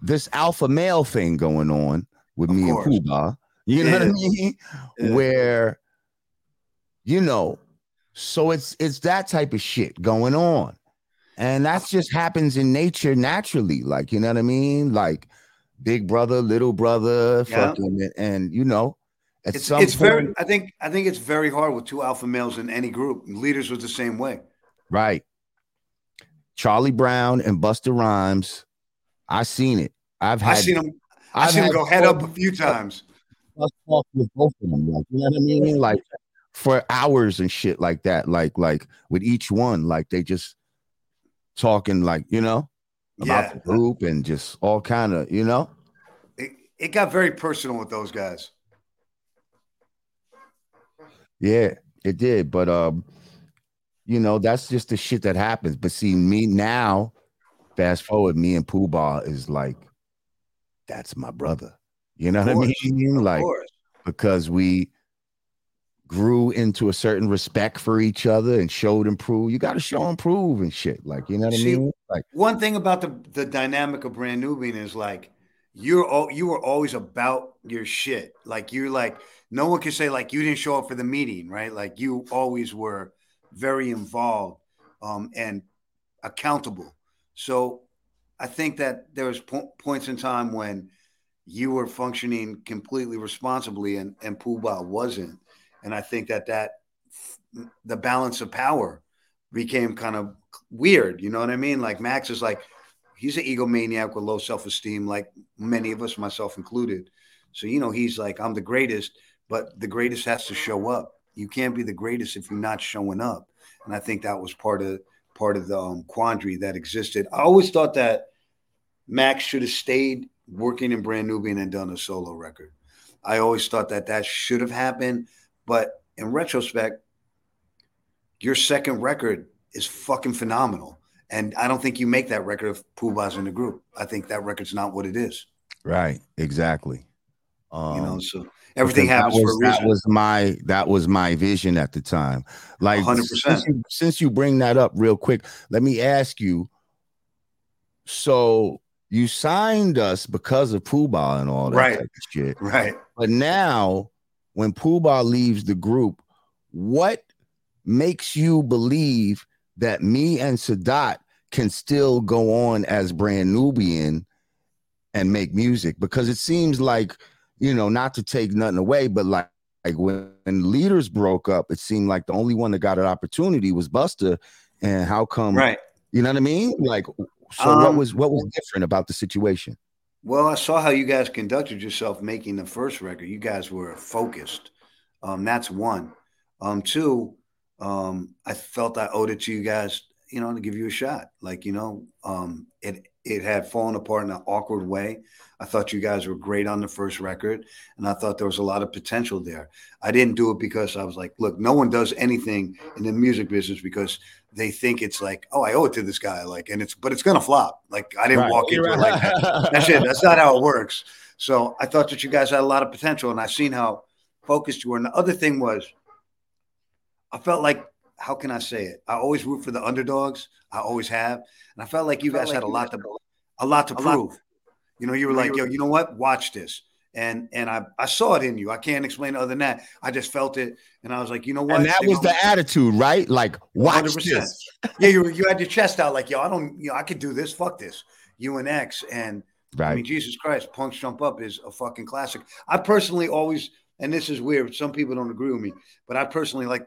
this alpha male thing going on with Of me course. and Pooh You know what I mean? Yeah. Where, you know, so it's it's that type of shit going on. And that just happens in nature naturally. Like, you know what I mean? Like big brother, little brother, Yeah. fucking and you know, at It's some it's point, very. I think I think it's very hard with two alpha males in any group. Leaders was the same way. right. Charlie Brown and Busta Rhymes. I seen it. I've had I seen. I I've seen them go head up a few times. talk with both of them. Like, you know what I mean? Like for hours and shit like that. Like, like with each one, like they just talking like, you know, about Yeah, the group and just all kind of, you know. it, it got very personal with those guys. Yeah, it did. But um, you know, that's just the shit that happens. But see, me now, fast forward, me and Puba is like, that's my brother. You know what I mean? Like because we grew into a certain respect for each other and showed and prove. You got to show and prove and shit. Like, you know what I mean? Like, One thing about the the dynamic of Brand Nubian is like you're all you were always about your shit. Like you're like no one can say like you didn't show up for the meeting, right? Like you always were very involved um, and accountable. So I think that there was po- points in time when you were functioning completely responsibly and and Puba wasn't, and I think that that the balance of power became kind of weird. You know what I mean? Like Max is like he's an egomaniac with low self esteem, like many of us, myself included. So you know he's like I'm the greatest, but the greatest has to show up. You can't be the greatest if you're not showing up. And I think that was part of part of the um, quandary that existed. I always thought that Max should have stayed working in Brand Nubian and done a solo record. I always thought that that should have happened, but in retrospect, your second record is fucking phenomenal. And I don't think you make that record if Puba's in the group. I think that record's not what it is. right, exactly. Um, You know, so everything happens that for was, a reason. That was my that was my vision at the time. Like 100%. Since you, since you bring that up real quick, let me ask you. So you signed us because of Puba and all that Right. type of shit. right. But now, when Puba leaves the group, what makes you believe that me and Sadat can still go on as Brand Nubian and make music? Because it seems like, you know, not to take nothing away, but like, like when, when leaders broke up, it seemed like the only one that got an opportunity was Busta. And how come, Right. you know what I mean? Like, so what Um, was what was different about the situation? Well, I saw how you guys conducted yourself making the first record. You guys were focused. Um, that's one. Um, two, um, I felt I owed it to you guys, you know, to give you a shot. Like, you know, um, it it had fallen apart in an awkward way. I thought you guys were great on the first record, and I thought there was a lot of potential there. I didn't do it because I was like, look, no one does anything in the music business because they think it's like, oh, I owe it to this guy, like, and it's but it's gonna flop. Like, I didn't walk into it like that. That's it. That's not how it works. So I thought that you guys had a lot of potential, and I seen how focused you were. And the other thing was, I felt like, how can I say it? I always root for the underdogs. I always have, and I felt like you guys had a lot to, a lot to prove. You know, you were like, yo, you know what? Watch this. And and I, I saw it in you. I can't explain it other than that. I just felt it, and I was like, you know what? and that They was the attitude, right? Like, watch 100%. this. yeah, you you had your chest out like, yo, I don't, you know, I could do this. Fuck this. You and X, and I mean, Jesus Christ, Punks Jump Up is a fucking classic. I personally always, and this is weird, some people don't agree with me, but I personally like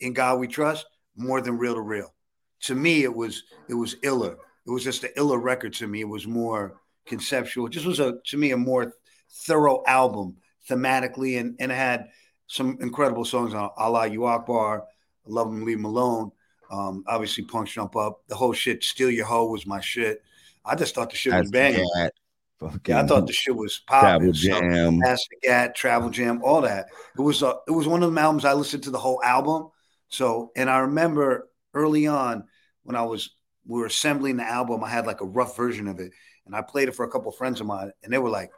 In God We Trust more than Reel to Reel. To me, it was it was iller. It was just an iller record to me. It was more conceptual. It just was a to me a more thorough album thematically, and and it had some incredible songs on Allah U Akbar, Love Him, Leave Him Alone. Um, obviously, Punk Jump Up. The whole shit, Steal Your Hoe was my shit. I just thought the shit was That's banging. that. Yeah, I thought the shit was Travel popping. So, Jam. The Gat, Travel Jam, all that. It was uh, it was one of the albums I listened to the whole album. So, and I remember early on when I was we were assembling the album, I had like a rough version of it, and I played it for a couple of friends of mine, and they were like,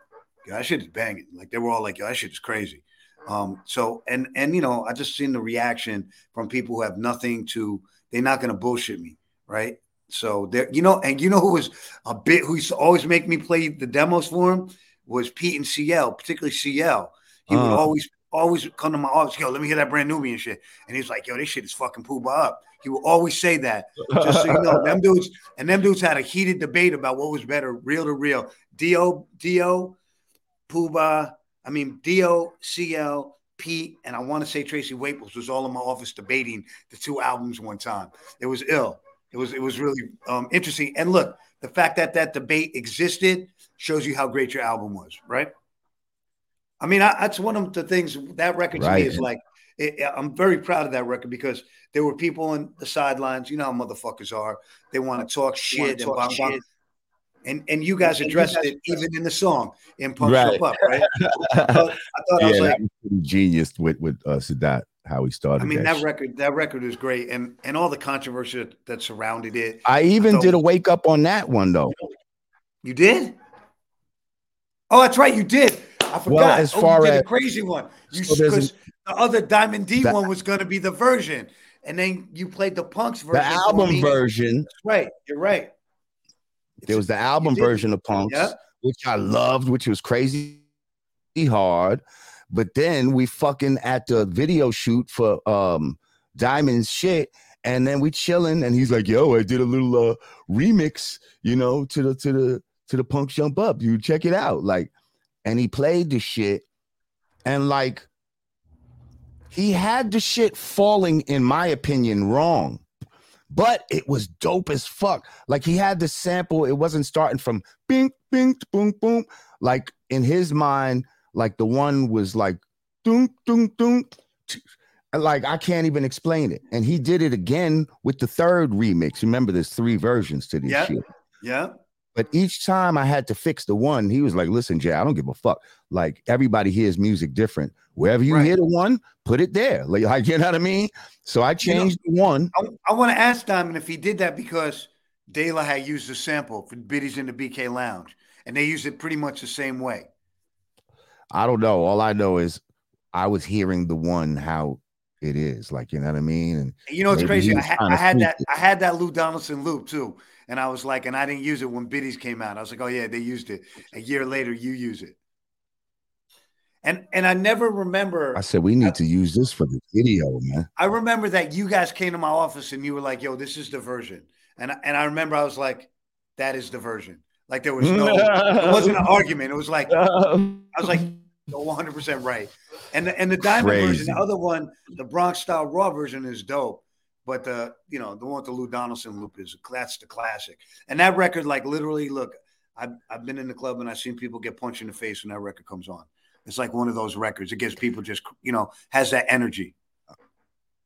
yo, that shit is banging. Like they were all like, yo, that shit is crazy. Um, so and and you know, I just seen the reaction from people who have nothing to. They're not gonna bullshit me, right? So there, you know, and you know who was a bit who used to always make me play the demos for him was Pete and CL, particularly CL. He uh. would always always come to my office, yo, let me hear that Brand Nubian shit. And he's like, yo, this shit is fucking Puba up. He will always say that. Just so you know, them dudes and them dudes had a heated debate about what was better, Reel to Reel. Dio, Dio, Puba, I mean Dio, CL, Pete, and I want to say Tracy Waples was all in my office debating the two albums one time. It was ill. It was it was really um, interesting. And look, the fact that that debate existed shows you how great your album was, right? I mean, I, that's one of the things that record to right. me is like. It, I'm very proud of that record because there were people on the sidelines. You know how motherfuckers are. They want to talk shit and blah, blah. And and you guys addressed you guys it even in the song in Pump right. Up, right? I thought, I, thought yeah, I was like genius with with uh, Sadat how he started. I mean that, that record that record is great, and and all the controversy that surrounded it. I even I did a wake up on that one though. You did? Oh, that's right, you did. I forgot. Well, as oh, far as crazy one, you because so the other Diamond D that, one was going to be the version, and then you played the Punks version. The album version. That's right. You're right. There was the album version of Punks, yep. which I loved, which was crazy hard. But then we fucking at the video shoot for um Diamond's shit, and then we chilling, and he's like, "Yo, I did a little uh remix, you know, to the to the to the Punk Jump Up. You check it out." Like, and he played the shit, and like he had the shit falling, in my opinion, wrong. But it was dope as fuck. Like he had the sample, it wasn't starting from bing, bing, boom, boom. Like in his mind, like the one was like doom, doom, doom. Like I can't even explain it. And he did it again with the third remix. Remember, there's three versions to this yep. shit. Yeah. But each time I had to fix the one, he was like, listen, Jay, I don't give a fuck. Like everybody hears music different. Wherever you right. hear the one, put it there. Like, you know what I mean? So I changed you know, the one. I, I want to ask Diamond if he did that because De La had used the sample for Bitties in the BK Lounge, and they used it pretty much the same way. I don't know. All I know is I was hearing the one how it is. Like, you know what I mean? And you know, it's crazy. I, ha- I had that. It. I had that Lou Donaldson loop too. And I was like, and I didn't use it when Bitties came out. I was like, oh yeah, they used it. A year later, you use it. And and I never remember. I said we need I, to use this for the video, man. I remember that you guys came to my office and you were like, "Yo, this is the version," and and I remember I was like, "That is the version." Like there was no, it wasn't an argument. It was like I was like, "One hundred percent right." And the and the diamond Crazy. version, the other one, the Bronx style raw version is dope. But the you know the one with the Lou Donaldson loop is that's the classic. And that record, like literally, look, I've I've been in the club and I've seen people get punched in the face when that record comes on. It's like one of those records. It gives people just you know has that energy.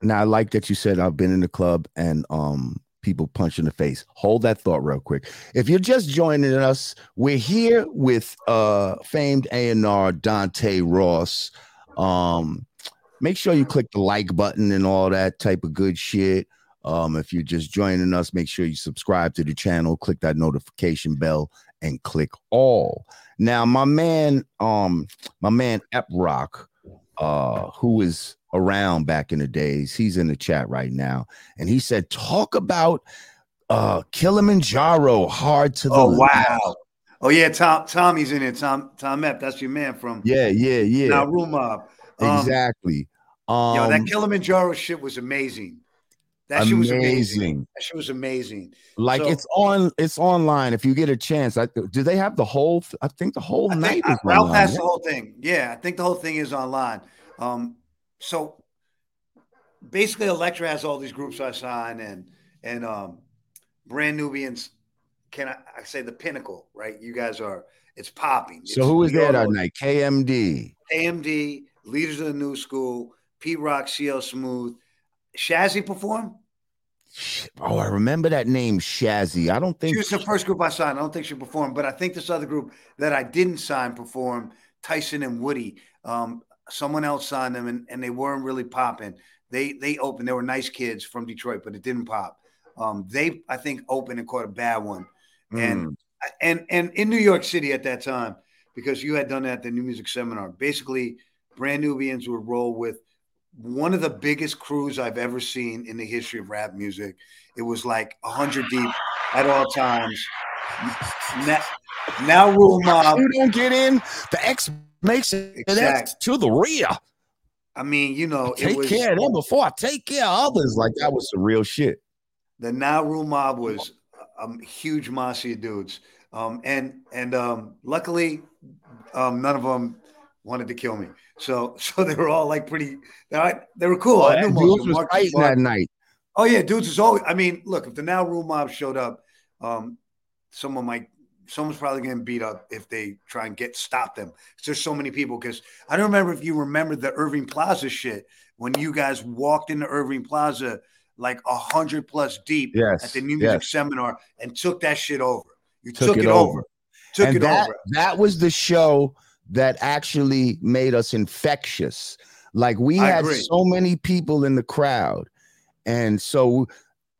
Now I like that you said I've been in the club and um people punch in the face. Hold that thought real quick. If you're just joining us, we're here with uh famed A&R Dante Ross. Um make sure you click the like button and all that type of good shit. Um, if you're just joining us, make sure you subscribe to the channel, click that notification bell, and click all. Now, my man, um, my man Eprock, uh, who is around back in the days, he's in the chat right now, and he said, talk about uh Kilimanjaro hard to the oh wow. Oh yeah, Tom Tommy's in it. Tom Tom Ep, that's your man from yeah, yeah, yeah. Now room up. Um, exactly. Um, Yo, that um, Kilimanjaro shit was amazing. That shit was amazing. That shit was amazing. Like so, it's on, it's online. If you get a chance, I, do they have the whole? I think the whole I night. Think, is Ralph online, has the whole thing. Yeah, I think the whole thing is online. Um, so basically, Elektra has all these groups I sign, and and um, Brand Nubians. Can I, I say the pinnacle? Right, you guys are. It's popping. It's, so who is there that night? KMD. KMD, Leaders of the New School, Pete Rock, CL Smooth. Shazzy perform? Oh, I remember that name, Shazzy. I don't think she was the first group I signed. I don't think she performed, but I think this other group that I didn't sign performed. Tyson and Woody. Um, someone else signed them, and, and they weren't really popping. They they opened. They were nice kids from Detroit, but it didn't pop. Um, they I think opened and caught a bad one, mm. and and and in New York City at that time, because you had done that at the New Music Seminar. Basically, Brand Nubians would roll with one of the biggest crews I've ever seen in the history of rap music. It was like hundred deep at all times. Now, now Rule Mob. You don't get in. The X makes it Exact. to the rear. I mean, you know, it Take was care of them before I take care of others. Like that was some real shit. the Now Rule Mob was um, huge mossy dudes. Um, and and um, luckily, um, none of them wanted to kill me. So so they were all like pretty. They, were- cool. I knew most was fighting that night. Oh yeah, dudes is always. I mean, look, if the now rule mob showed up, um, someone might, someone's probably getting beat up if they try and get stop them. There's so many people. Because I don't remember if you remember the Irving Plaza shit when you guys walked into Irving Plaza like a hundred plus deep Yes, at the New Music yes. Seminar and took that shit over. You Took took, it it, over. over. Took and it that, over. that was the show that actually made us infectious. Like we I had agree. so many people in the crowd. And so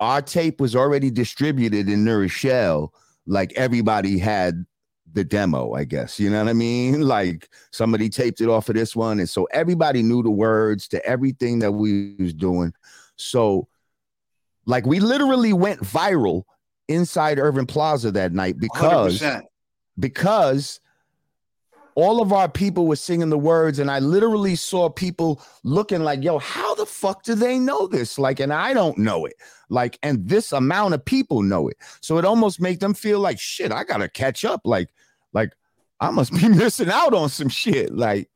our tape was already distributed in New Rochelle. Like everybody had the demo, I guess. You know what I mean? Like somebody taped it off of this one. And so everybody knew the words to everything that we was doing. So like we literally went viral inside Irving Plaza that night because 100%. because all of our people were singing the words and i literally saw people looking like yo how the fuck do they know this? Like and i don't know it. Like and this amount of people know it. So it almost made them feel like shit i gotta catch up. Like like i must be missing out on some shit. Like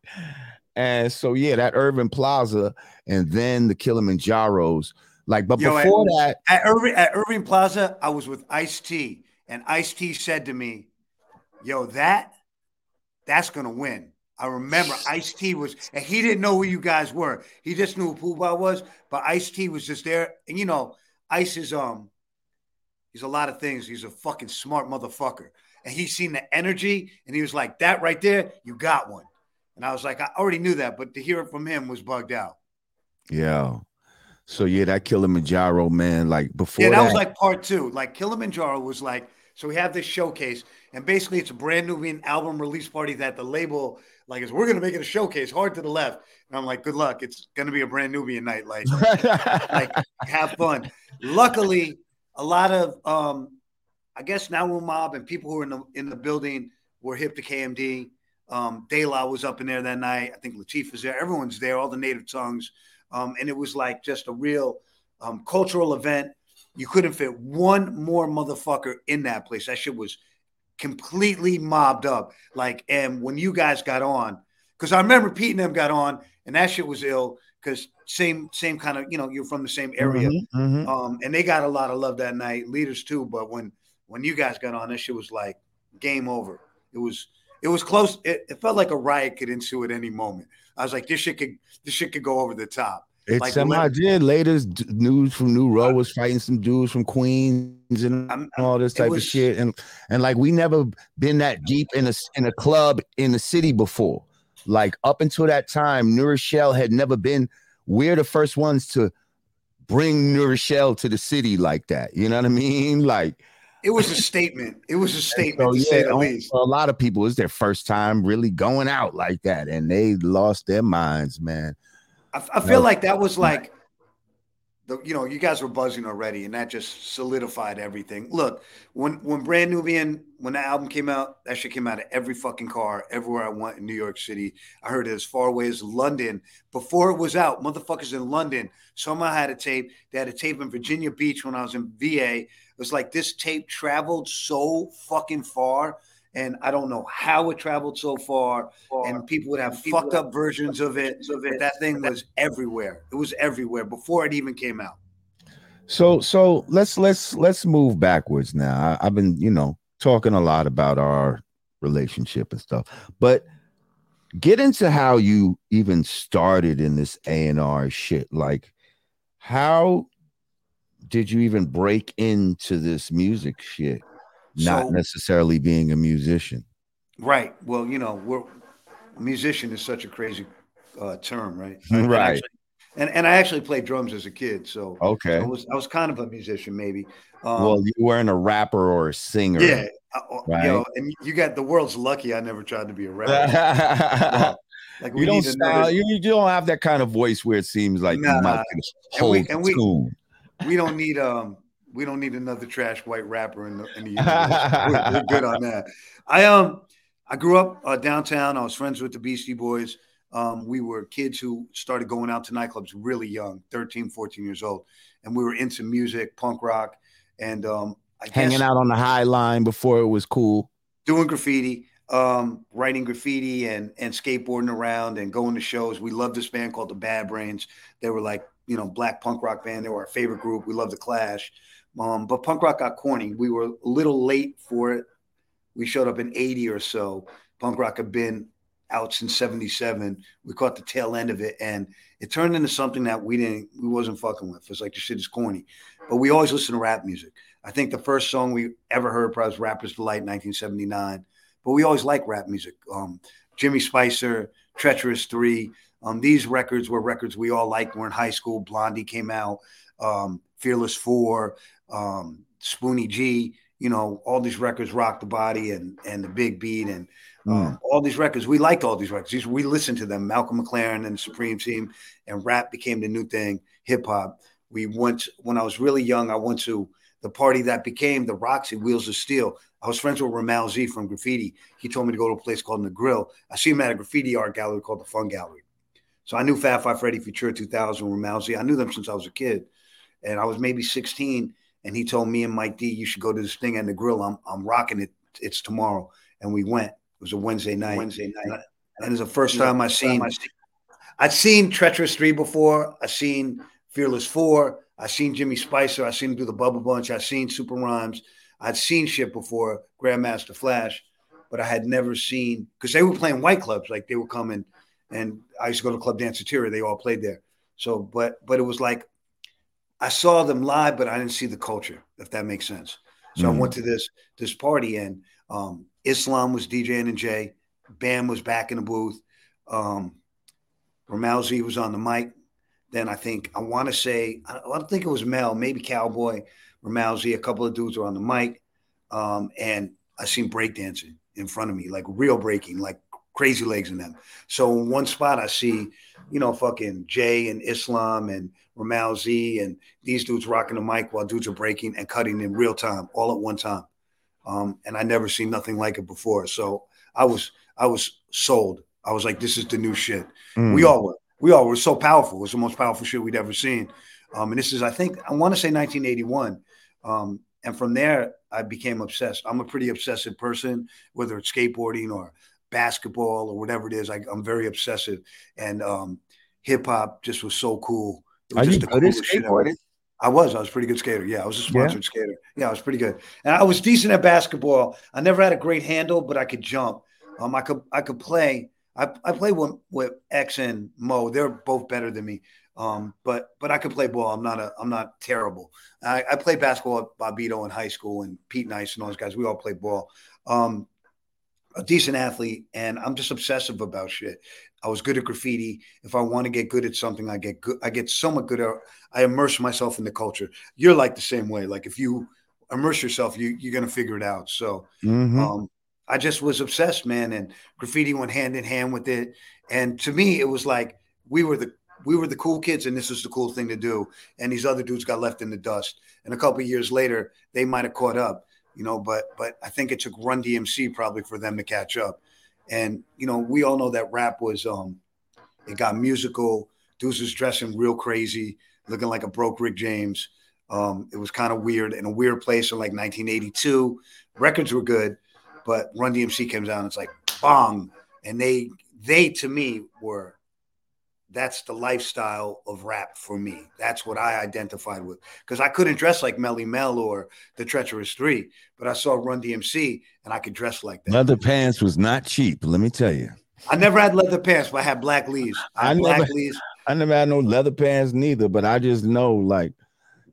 and so yeah that Irving Plaza and then the kilimanjaros. Like but Yo, before I- that At Irving, at Irving Plaza, I was with Ice T, and Ice T said to me, "Yo, that that's gonna win." I remember Ice T was, and he didn't know who you guys were. He just knew who Puba was, but Ice T was just there. And you know, Ice is um, he's a lot of things. He's a fucking smart motherfucker, and he seen the energy, and he was like, "That right there, you got one." And I was like, I already knew that, but to hear it from him was bugged out. yeah so yeah that kilimanjaro man like before Yeah, that, that was like part two. Like Kilimanjaro was like, so we have this showcase, and basically it's a brand new album release party that the label like is we're gonna make it a showcase, hard to the left. And I'm like, good luck. It's gonna be a brand Nubian night. Like, like have fun. Luckily, a lot of um, I guess Now Rule Mob and people who were in the in the building were hip to KMD. Um, De La was up in there that night. I think Latif was there. Everyone's there, all the native tongues. Um, and it was like just a real um, cultural event. You couldn't fit one more motherfucker in that place. That shit was completely mobbed up. Like, and when you guys got on, because I remember Pete and them got on, and that shit was ill. Because same same kind of you know you're from the same area, Mhm, mhm. um, and they got a lot of love that night. Leaders too, but when when you guys got on, that shit was like game over. It was it was close. It, it felt like a riot could ensue at any moment. I was like, this shit could this shit could go over the top. It Like, semi let- did. Latest news from New Row was fighting some dudes from Queens and I'm- all this type was- of shit. And and like we never been that deep in a in a club in the city before. Like up until that time, New Rochelle had never been. We're the first ones to bring New Rochelle to the city like that. You know what I mean? Like It was a statement. It was a statement so to say yeah, the on- least. for a lot of people, it's their first time really going out like that, and they lost their minds, man. I, I feel like that was like the you know you guys were buzzing already, and that just solidified everything. Look, when when Brand Nubian when the album came out, that shit came out of every fucking car everywhere I went in New York City. I heard it as far away as London before it was out. Motherfuckers in London somehow had a tape. They had a tape in Virginia Beach when I was in VA. It was like this tape traveled so fucking far. And I don't know how it traveled so far, and people would have fucked up versions of it. But that thing was everywhere. It was everywhere before it even came out. So so let's let's let's move backwards now. I, I've been you know talking a lot about our relationship and stuff, but get into how you even started in this A and R shit. Like, how did you even break into this music shit? Not So- necessarily being a musician. Right. Well, you know, we're musician is such a crazy uh, term, right? Right. And, actually- and and I actually played drums as a kid, so Okay. I was I was kind of a musician, maybe. Um, well, you weren't a rapper or a singer. yeah, Uh, uh, right. Yo, and you got the world's lucky. I never tried to be a rapper. well, like you don't sound, you, you, don't have that kind of voice where it seems like nah, you might and we, and we, we don't need um we don't need another trash white rapper in the, in the universe. we're, good on that. I um I grew up uh, downtown. I was friends with the Beastie Boys. Um, we were kids who started going out to nightclubs really young, 13, 14 years old. And we were into music, punk rock, and um, hanging out on the high line before it was cool. Doing graffiti, um, writing graffiti and and skateboarding around and going to shows. We loved this band called the Bad Brains. They were like, you know, black punk rock band. They were our favorite group. We loved the Clash. Um, but punk rock got corny. We were a little late for it. We showed up in 80 or so. Punk rock had been out since 77. We caught the tail end of it and it turned into something that we didn't, we wasn't fucking with. It's like the shit is corny. But we always listen to rap music. I think the first song we ever heard probably was Rapper's Delight 1979. But we always like rap music. Um, Jimmy Spicer, Treacherous Three. Um, these records were records we all liked. We're in high school. Blondie came out. Um, Fearless Four um, Spoonie G, you know, all these records, Rock the Body and and the Big Beat and mm. all these records. We liked all these records. These, we listened to them. Malcolm McLaren and the Supreme Team, and rap became the new thing. Hip hop. We went when I was really young. I went to the party that became the Roxy Wheels of Steel. I was friends with Rammellzee from Graffiti. He told me to go to a place called the Grill. I see him at a graffiti art gallery called the Fun Gallery. So I knew Fab Five Freddy Futura 2000, Rammellzee. I knew them since I was a kid, and I was maybe 16 and he told me and Mike D, you should go to this thing at the grill. I'm I'm rocking it. It's tomorrow, and we went. It was a Wednesday night. Wednesday night, and it's the first time I seen. I'd seen Treacherous Three before. I seen Fearless Four. I seen Jimmy Spicer. I seen him do the Bubble Bunch. I seen Super Rhymes. I'd seen shit before, Grandmaster Flash, but I had never seen because they were playing white clubs. Like they were coming, and I used to go to Club Danceteria. They all played there. So, but but it was like I saw them live, but I didn't see the culture, if that makes sense. So mm-hmm. I went to this this party, and um, Islam was DJing and Jay. Bam was back in the booth. Um, Rammellzee was on the mic. Then I think I want to say I don't think it was Mel, maybe Cowboy, Ramal a couple of dudes were on the mic, um, and I seen breakdancing in front of me, like real breaking, like crazy legs in them. So in one spot, I see, you know, fucking Jay and Islam and Rammellzee and these dudes rocking the mic while dudes are breaking and cutting in real time, all at one time. Um, and I never seen nothing like it before. So I was I was sold. I was like, this is the new shit. Mm. We all were. We all were so powerful. It was the most powerful shit we'd ever seen. Um, and this is, I think, I want to say 1981. Um, and from there, I became obsessed. I'm a pretty obsessive person, whether it's skateboarding or basketball or whatever it is. I, am very obsessive, and um, hip hop just was so cool. Are you good at skateboarding? I was. I was a pretty good skater. Yeah, I was a sponsored yeah. skater. Yeah, I was pretty good, and I was decent at basketball. I never had a great handle, but I could jump. Um, I could I could play. I I play with with X and Mo. They're both better than me. Um, but but I could play ball. I'm not a I'm not terrible. I, I played basketball at Bobbito in high school and Pete Nice and all those guys. We all played ball. Um, a decent athlete and I'm just obsessive about shit. I was good at graffiti. If I want to get good at something, I get good. I get somewhat good at. I immerse myself in the culture. You're like the same way. Like if you immerse yourself, you you're gonna figure it out. So mm-hmm. um, I just was obsessed, man. And graffiti went hand in hand with it. And to me, it was like we were the we were the cool kids, and this was the cool thing to do. And these other dudes got left in the dust. And a couple years later, they might have caught up you know, but but I think it took Run DMC probably for them to catch up. And you know, we all know that rap was um it got musical. Dudes was dressing real crazy, looking like a broke Rick James. Um, it was kind of weird in a weird place in like 1982. Records were good, but Run DMC comes out and it's like bong, and they they to me were that's the lifestyle of rap for me. That's what I identified with because I couldn't dress like Melle Mel or the Treacherous Three, but I saw Run DMC and I could dress like that. Leather pants was not cheap. Let me tell you. I never had leather pants, but I had black leaves. I, I black never, leaves. I never had no leather pants neither, but I just know like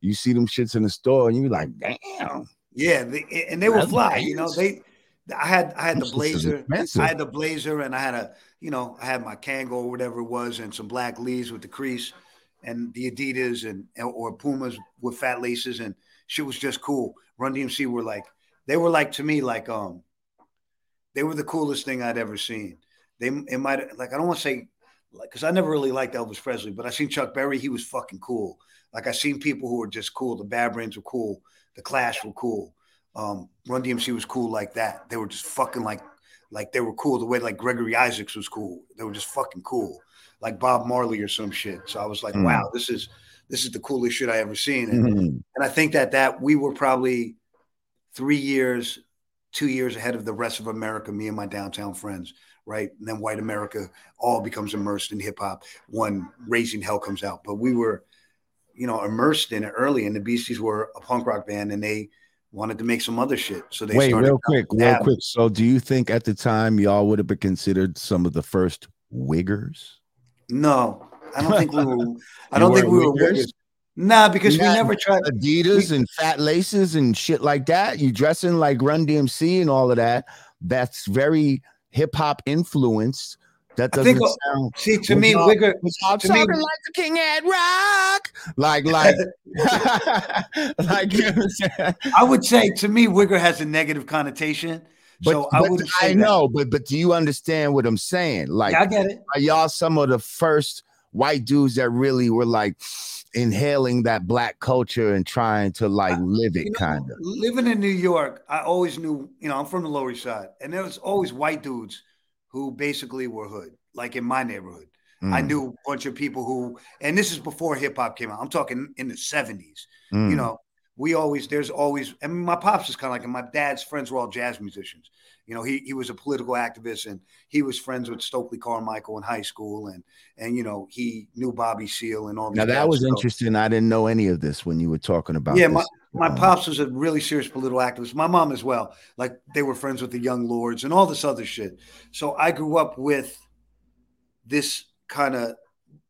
you see them shits in the store and you be like, damn. Yeah, they, and they were fly. You know, they. I had I had the blazer. I had the blazer, and I had a you know, I had my Kangol or whatever it was, and some black Lees with the crease, and the Adidas and or Pumas with fat laces, and shit was just cool. Run DMC were like they were like to me like um they were the coolest thing I'd ever seen. They it might like I don't want to say like because I never really liked Elvis Presley, but I seen Chuck Berry. He was fucking cool. Like I seen people who were just cool. The Bad Brains were cool. The Clash were cool. Um, Run DMC was cool like that. They were just fucking like like they were cool the way like Gregory Isaacs was cool. They were just fucking cool, like Bob Marley or some shit. So I was like, mm. wow, this is this is the coolest shit I ever seen. And, mm-hmm. and I think that that we were probably three years, two years ahead of the rest of America. Me and my downtown friends right? And then white America all becomes immersed in hip hop when Raising Hell comes out. But we were, you know, immersed in it early, and the Beasties were a punk rock band, and they wanted to make some other shit. So they wait real quick, real quick. So do you think at the time y'all would have been considered some of the first wiggers? No, I don't think we were. I don't think we were wiggers. Nah, because we never tried Adidas we, and fat laces and shit like that. You dressing like Run DMC and all of that. That's very hip hop influenced. That doesn't think, sound. See, to me, Wigger, I'm to talking me, like the King Ad-Rock, like, like, like. I would say to me, Wigger has a negative connotation. But, so I would. I know, but but do you understand what I'm saying? Like, yeah, I get it. Are y'all some of the first white dudes that really were like inhaling that black culture and trying to like live it, kind of. Living in New York, I always knew, you know, I'm from the Lower East Side, and there was always white dudes who basically were hood, like in my neighborhood. Mm. I knew a bunch of people who, and this is before hip hop came out. I'm talking in the 70s. Mm. You know, we always, there's always, I mean, my pops is kind of like, and my dad's friends were all jazz musicians. You know, he he was a political activist and he was friends with Stokely Carmichael in high school and and you know he knew Bobby Seale and all. That. Now that was interesting. I didn't know any of this when you were talking about. Yeah, this. my my pops was a really serious political activist. My mom as well. Like they were friends with the Young Lords and all this other shit. So I grew up with this kind of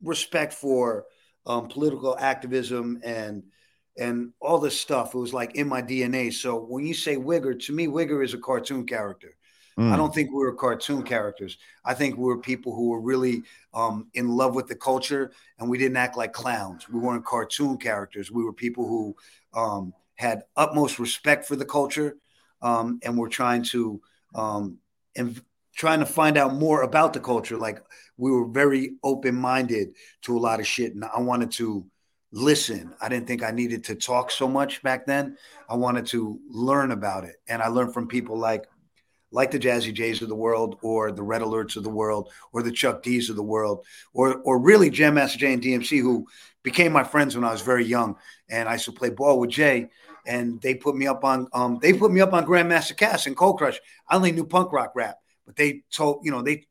respect for um, political activism and and all this stuff. It was like in my DNA. So when you say Wigger, to me, Wigger is a cartoon character. Mm. I don't think we were cartoon characters. I think we were people who were really um, in love with the culture, and we didn't act like clowns. We weren't cartoon characters. We were people who um, had utmost respect for the culture, um, and were trying to and um, trying to find out more about the culture. Like we were very open minded to a lot of shit, and I wanted to listen. I didn't think I needed to talk so much back then. I wanted to learn about it. And I learned from people like like the Jazzy Jays of the world or the Red Alerts of the world or the Chuck D's of the world or or really Jam Master Jay and DMC who became my friends when I was very young and I used to play ball with Jay and they put me up on um they put me up on Grandmaster Caz and Cold Crush. I only knew punk rock rap, but they told, you know, they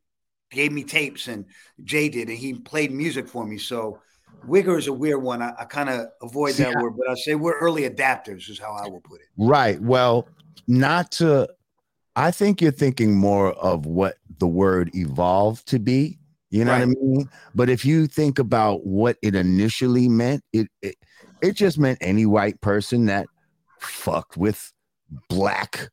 gave me tapes and Jay did and he played music for me. So Wigger is a weird one. I, I kind of avoid See, that word, but I say we're early adapters, is how I will put it. Right. Well, not to, I think you're thinking more of what the word evolved to be. You know right. what I mean? But if you think about what it initially meant, it, it it just meant any white person that fucked with black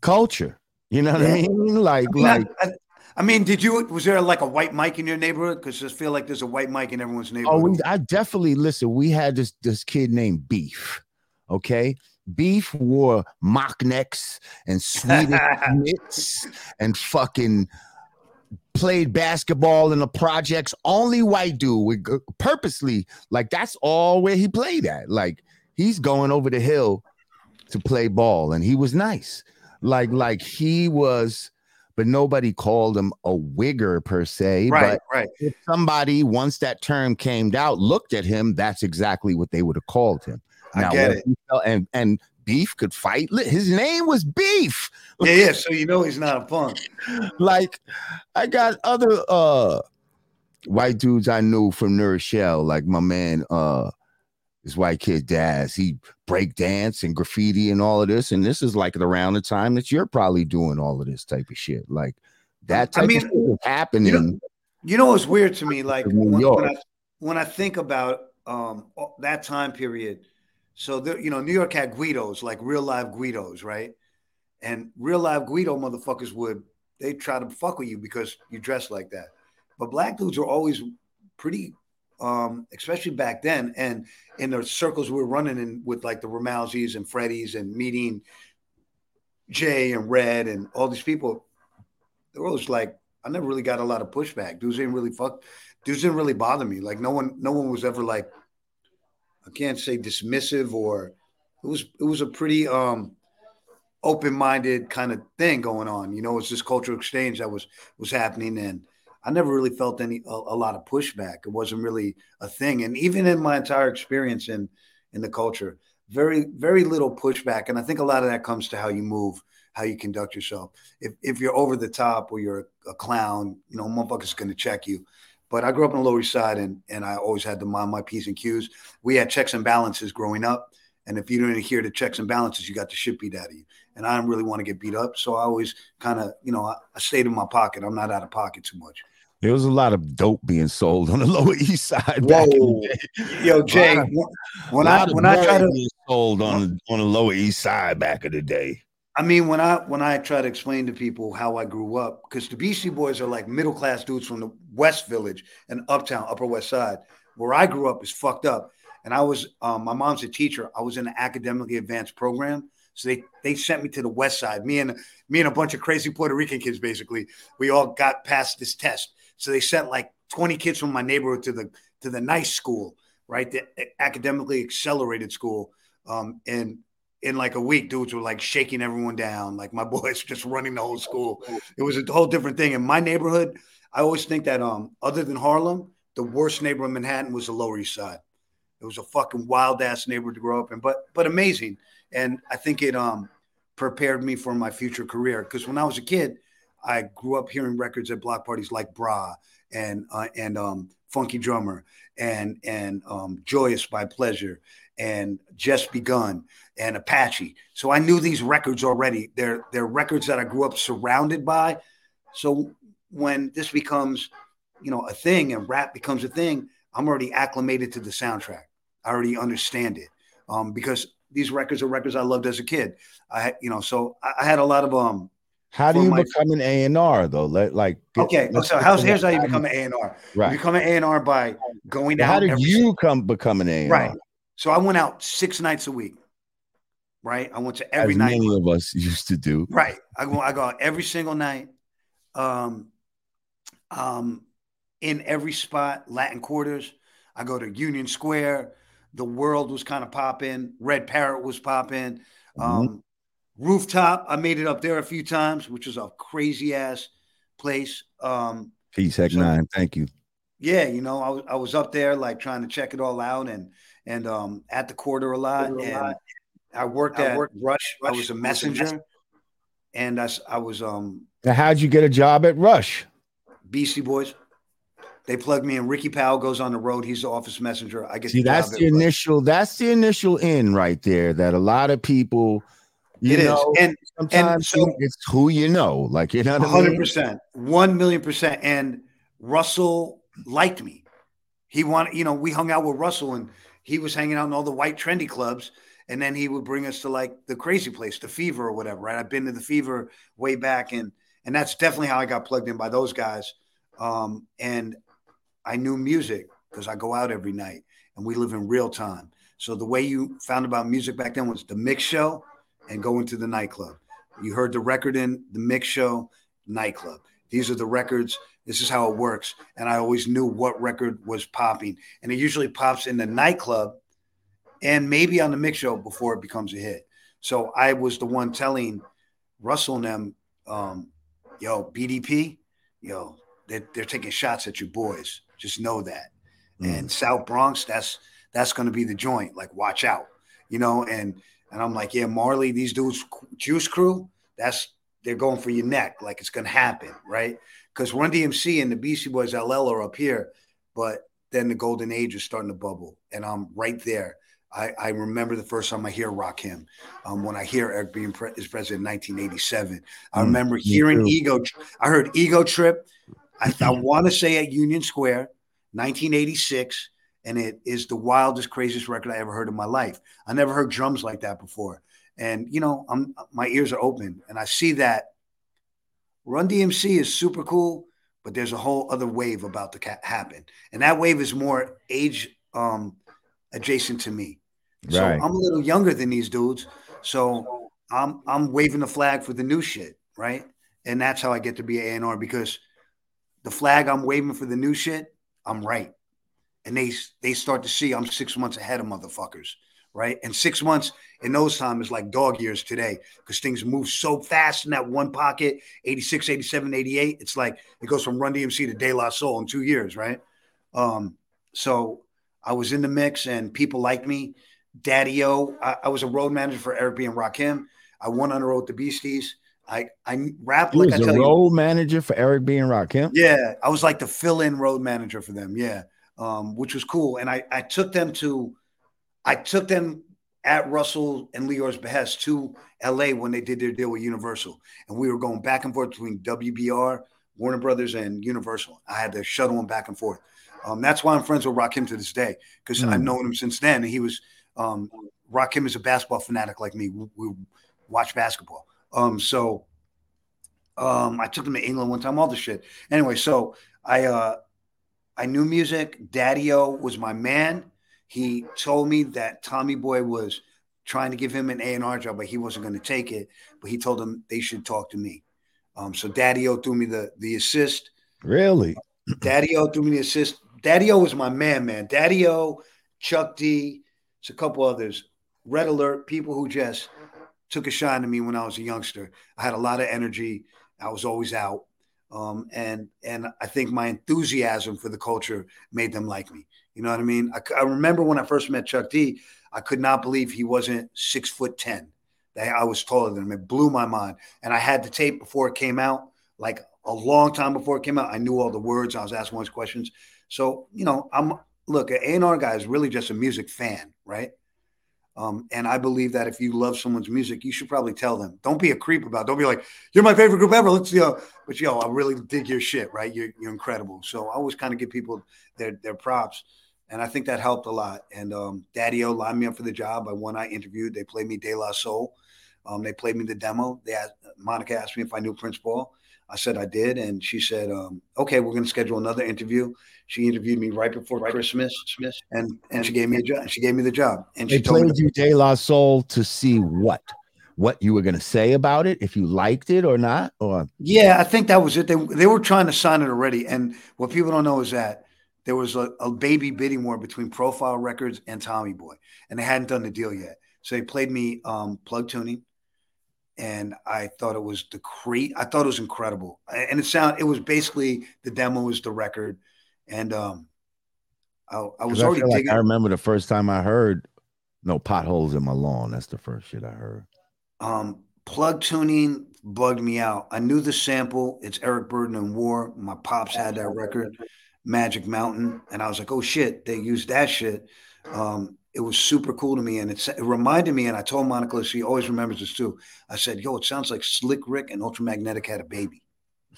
culture. You know what yeah. I mean? Like, I mean, like I, I mean, did you was there like a white mic in your neighborhood? Because I feel like there's a white mic in everyone's neighborhood. Oh, we, I definitely listen. We had this this kid named Beef. Okay, Beef wore mock necks and Swedish mitts and fucking played basketball in the projects. Only white dude with purposely like that's all where he played at. Like he's going over the hill to play ball, and he was nice. Like like he was but nobody called him a wigger per se. Right, but right. If somebody, once that term came out, looked at him, that's exactly what they would have called him. Now, I get it. and and Beef could fight. His name was Beef. Yeah, yeah. So you know he's not a punk. like I got other uh white dudes I knew from New Rochelle, like my man uh this white kid Daz. He break dance and graffiti and all of this. And this is like around the time that you're probably doing all of this type of shit. Like that type I mean, of shit is happening. You know, you know what's weird to me? Like when, when, I, when I think about um, that time period, so there, you know, New York had Guidos, like real live Guidos, right? And real live Guido motherfuckers would they try to fuck with you because you dress like that. But black dudes are always pretty um, especially back then, and in the circles we were running in with like the Rammellzees and Freddies and meeting Jay and Red and all these people, they were always like, I never really got a lot of pushback. Dudes didn't really fuck. Dudes didn't really bother me. Like no one, no one was ever like, I can't say dismissive or it was it was a pretty um open-minded kind of thing going on. You know, it's this cultural exchange that was was happening, and I never really felt any a, a, lot of pushback. It wasn't really a thing, and even in my entire experience in in the culture, very very little pushback. And I think a lot of that comes to how you move, how you conduct yourself. If if you're over the top or you're a, a clown, you know, motherfucker's going to check you. But I grew up on the Lower East Side, and and I always had to mind my p's and q's. We had checks and balances growing up. And if you didn't hear the checks and balances, you got the shit beat out of you and I don't really want to get beat up. So I always kind of, you know, I, I stayed in my pocket. I'm not out of pocket too much. There was a lot of dope being sold on the Lower East Side back in the day. Yo, Jay, when I when I try to sold on on the Lower East Side back in the day. I mean, when I when I try to explain to people how I grew up, because the Beastie Boys are like middle class dudes from the West Village and Uptown, Upper West Side. Where I grew up is fucked up, and I was um, my mom's a teacher. I was in an academically advanced program, so they they sent me to the west side. Me and me and a bunch of crazy Puerto Rican kids, basically, we all got past this test. So they sent like 20 kids from my neighborhood to the to the nice school, right? The academically accelerated school. Um, and in like a week, dudes were like shaking everyone down. Like my boys just running the whole school. It was a whole different thing. In my neighborhood, I always think that um, other than Harlem, the worst neighborhood in Manhattan was the Lower East Side. It was a fucking wild ass neighborhood to grow up in, but but amazing and I think it um prepared me for my future career because when I was a kid, I grew up hearing records at block parties like Bra and uh, and um, Funky Drummer and and um, Joyous by Pleasure and Just Begun and Apache. So I knew these records already. They're they're records that I grew up surrounded by. So when this becomes, you know, a thing and rap becomes a thing, I'm already acclimated to the soundtrack. I already understand it um, because these records are records I loved as a kid. I, you know, so I, I had a lot of um. How do you my, become an A and R though? Let like okay. So how's here's how you become an A and R. Right. You become an A and R by going out. How did you come become an A and R? Right. So I went out six nights a week. Right. I went to every As night. Many of us used to do. Right. I go. I go out every single night. Um. Um. In every spot, Latin Quarters. I go to Union Square the world was kind of popping. Red Parrot was popping. Mm-hmm. Rooftop, I made it up there a few times, which was a crazy ass place. Um, Peace, Heck so, Nine. Thank you. Yeah, you know, I was I was up there like trying to check it all out and and um at the quarter a lot. Quarter and a lot. I worked I at worked, Rush. Rush. I was a messenger, and I, I was um. Now, how'd you get a job at Rush? Beastie Boys. They plug me in. Ricky Powell goes on the road. He's the office messenger. I get see that's the initial. That's the initial in right there. That a lot of people. You it know, is. and sometimes and so, it's who you know. Like you know, hundred percent, one million percent. And Russell liked me. He wanted, you know, we hung out with Russell, and he was hanging out in all the white trendy clubs. And then he would bring us to like the crazy place, the Fever or whatever. Right? I've been to the Fever way back, and and that's definitely how I got plugged in by those guys. Um, and I knew music because I go out every night and we live in real time. So the way you found about music back then was the mix show and going to the nightclub. You heard the record in the mix show, nightclub. These are the records. This is how it works. And I always knew what record was popping. And it usually pops in the nightclub and maybe on the mix show before it becomes a hit. So I was the one telling Russell and them, um, yo, BDP, yo, they're, they're taking shots at you boys. Just know that. Mm. And South Bronx, that's that's going to be the joint. Like, watch out, you know. And and I'm like, yeah, Marley, these dudes, Juice Crew, that's they're going for your neck. Like it's going to happen, right? Because Run DMC and the Beastie Boys LL are up here, but then the golden age is starting to bubble, and I'm right there. I, I remember the first time I hear Rakim, um, when I hear Eric being pre- is president in 1987. I mm, remember hearing Ego. I heard Ego Trip. I, I want to say at Union Square, 1986, and it is the wildest, craziest record I ever heard in my life. I never heard drums like that before, and you know, I'm my ears are open, and I see that Run DMC is super cool, but there's a whole other wave about to ca- happen, and that wave is more age um, adjacent to me. So right. I'm a little younger than these dudes, so I'm I'm waving the flag for the new shit, right? And that's how I get to be an A&R because the flag I'm waving for the new shit, I'm right. And they they start to see I'm six months ahead of motherfuckers, right? And six months in those times is like dog years today because things move so fast in that one pocket 86, 87, 88. It's like it goes from Run DMC to De La Soul in two years, right? Um, so I was in the mix and people liked me. Daddy O, I, I was a road manager for Eric B. and Rakim. I won on the road to Beasties. I I rap like I a tell you. road manager for Eric B and Rakim. Yeah, I was like the fill-in road manager for them. Yeah, um, which was cool. And I I took them to, I took them at Russell and Lyor's behest to L.A. when they did their deal with Universal, and we were going back and forth between WBR, Warner Brothers, and Universal. I had to shuttle them back and forth. Um, that's why I'm friends with Rakim to this day because I've Hmm. known him since then. And he was um, Rakim is a basketball fanatic like me. We, we watch basketball. Um, so um, I took them to England one time, all the shit. Anyway, so I uh, I knew music. Daddy O was my man. He told me that Tommy Boy was trying to give him an A and R job, but he wasn't going to take it. But he told them they should talk to me. Um, so Daddy O threw me the the assist. Really? Daddy O threw me the assist. Daddy O was my man, man. Daddy O, Chuck D, it's a couple others. Red Alert, people who just took a shine to me when I was a youngster. I had a lot of energy. I was always out. Um, and and I think my enthusiasm for the culture made them like me. You know what I mean? I, I remember when I first met Chuck D, I could not believe he wasn't six foot ten. I was taller than him. It blew my mind. And I had the tape before it came out, like a long time before it came out. I knew all the words. I was asking all these questions. So you know, I'm look. An A&R guy is really just a music fan, right? Um, and I believe that if you love someone's music, you should probably tell them. Don't be a creep about. It. Don't be like, "You're my favorite group ever." Let's know, but yo, I really dig your shit, right? You're you're incredible. So I always kind of give people their their props, and I think that helped a lot. And um, Daddy O lined me up for the job. I when I interviewed, they played me De La Soul. Um, they played me the demo. They asked, Monica asked me if I knew Prince Paul. I said I did, and she said, um, "Okay, we're going to schedule another interview." She interviewed me right before Christmas, and and she gave me a job. She gave me the job, and They she told me played you De La Soul to see what? What you were gonna say about it, if you liked it or not, or Yeah, I think that was it. They they were trying to sign it already, and what people don't know is that there was a, a baby bidding war between Profile Records and Tommy Boy, and they hadn't done the deal yet. So they played me um, plug tuning, and I thought it was the cre I thought it was incredible, and it sound it was basically the demo was the record, and um, I, I was I, already like. I remember the first time I heard no potholes in my lawn. That's the first shit I heard. Um, plug tuning bugged me out. I knew the sample. It's Eric Burdon and War. My pops had that record, Magic Mountain, and I was like, oh shit, they used that shit. Um, it was super cool to me, and it's, it reminded me. And I told Monica, she always remembers this too. I said, yo, it sounds like Slick Rick and Ultramagnetic had a baby.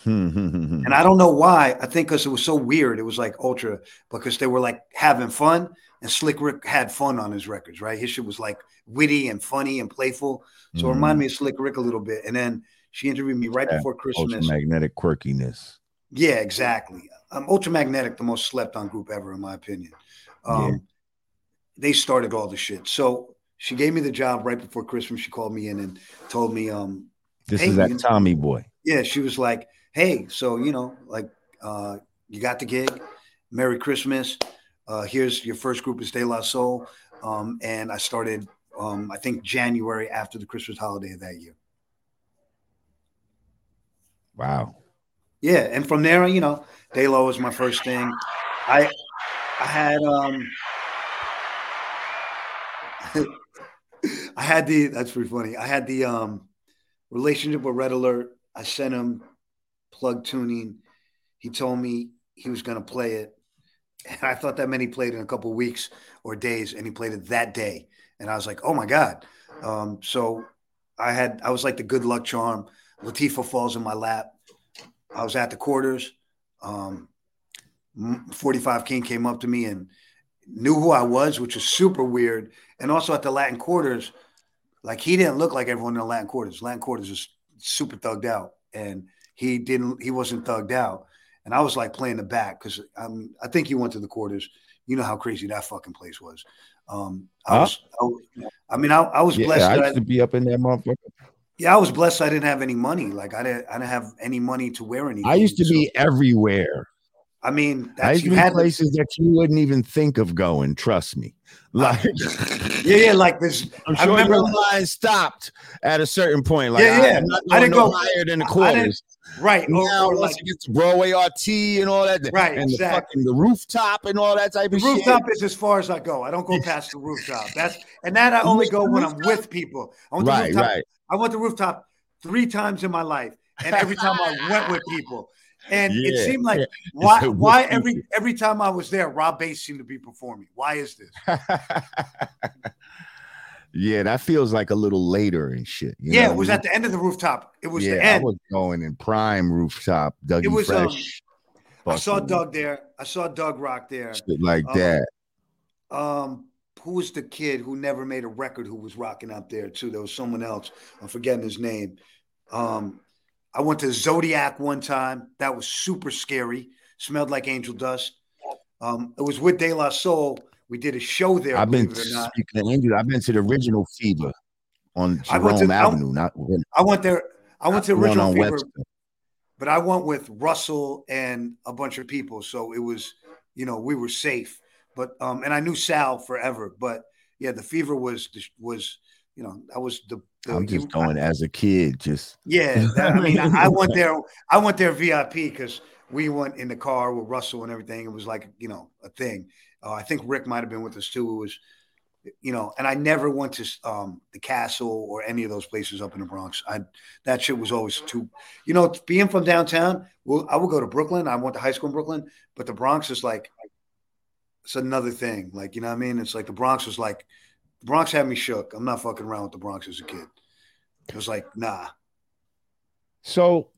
and I don't know why. I think because it was so weird. It was like ultra because they were like having fun, and Slick Rick had fun on his records, right? His shit was like witty and funny and playful. So it reminded me of Slick Rick a little bit. And then she interviewed me right Yeah, before Christmas. magnetic quirkiness. Yeah, exactly. Um, Ultramagnetic, the most slept on group ever, in my opinion. Um, Yeah. They started all the shit. So she gave me the job right before Christmas. She called me in and told me, um, This Hey, is that Tommy boy. yeah, she was like, "Hey, so you know, like, uh, you got the gig. Merry Christmas. Uh, here's your first group is De La Soul." Um, and I started, um, I think January after the Christmas holiday of that year. Wow. Yeah, and from there, you know, De La was my first thing. I, I had, um, I had the. That's pretty funny. I had the um, relationship with Red Alert. I sent him plug tuning. He told me he was to play it. And I thought that meant he played in a couple weeks or days, and he played it that day. And I was like, oh my God. Um, so I had, I was like the good luck charm. Latifah falls in my lap. I was at the quarters. Um, 45 King came up to me and knew who I was, which was super weird. And also at the Latin quarters, like he didn't look like everyone in the Latin quarters. Latin quarters is super thugged out, and he didn't. He wasn't thugged out, and I was like playing the back because um, I think he went to the quarters. You know how crazy that fucking place was. Um, I Huh? was, I was I mean, I, I was Yeah, blessed. I used to be up in that motherfucker. yeah, I was blessed. I didn't have any money. Like I didn't, I didn't have any money to wear anything. I used to So, be everywhere. I mean, I that's used to you had. places that you wouldn't even think of going. Trust me. Like yeah, yeah. Like this. I'm I sure remember. your line stopped at a certain point. Like, Yeah, yeah. I didn't no go- higher than the I quarters. Right. Or, Now, or once like it gets to Broadway RT and all that, Right, and the fucking the rooftop and all that type the of rooftop shit. Rooftop is as far as I go. I don't go past the rooftop. That's and that I only go when I'm with people. I went to Right, rooftop. right. I went to rooftop three times in my life, and every time I went with people. And it seemed like yeah. why why every every time I was there, Rob Base seemed to be performing. Why is this? yeah, that feels like a little later and shit. you yeah, know it was at the end of the rooftop. It was mean? the end. I was going in prime rooftop, Dougie It was, um, I saw Doug there. I saw Doug Rock there. shit like um, that. Um, who was the kid who never made a record who was rocking out there too? There was someone else. I'm forgetting his name. Um, I went to Zodiac one time. That was super scary. Smelled like angel dust. Um, it was with De La Soul. We did a show there. I've been believe it or not. speaking of Angel, I've been to the original Fever on went to- Jerome I- Avenue, not when I went there. I went to original Fever, Webster. but I went with Russell and a bunch of people. So it was, you know, we were safe. But um, and I knew Sal forever. But yeah, the Fever was was you know that was the. the I'm just going as a kid, just Yeah, that- I mean, I, I went there. I went there VIP because we went in the car with Russell and everything. It was like you know a thing. Uh, I think Rick might have been with us too. It was, you know, and I never went to um, the Castle or any of those places up in the Bronx. I that shit was always too, you know, being from downtown. Well, I would go to Brooklyn. I went to high school in Brooklyn, but the Bronx is like, it's another thing. Like you know what I mean? It's like the Bronx was like, the Bronx had me shook. I'm not fucking around with the Bronx as a kid. It was like, nah. So,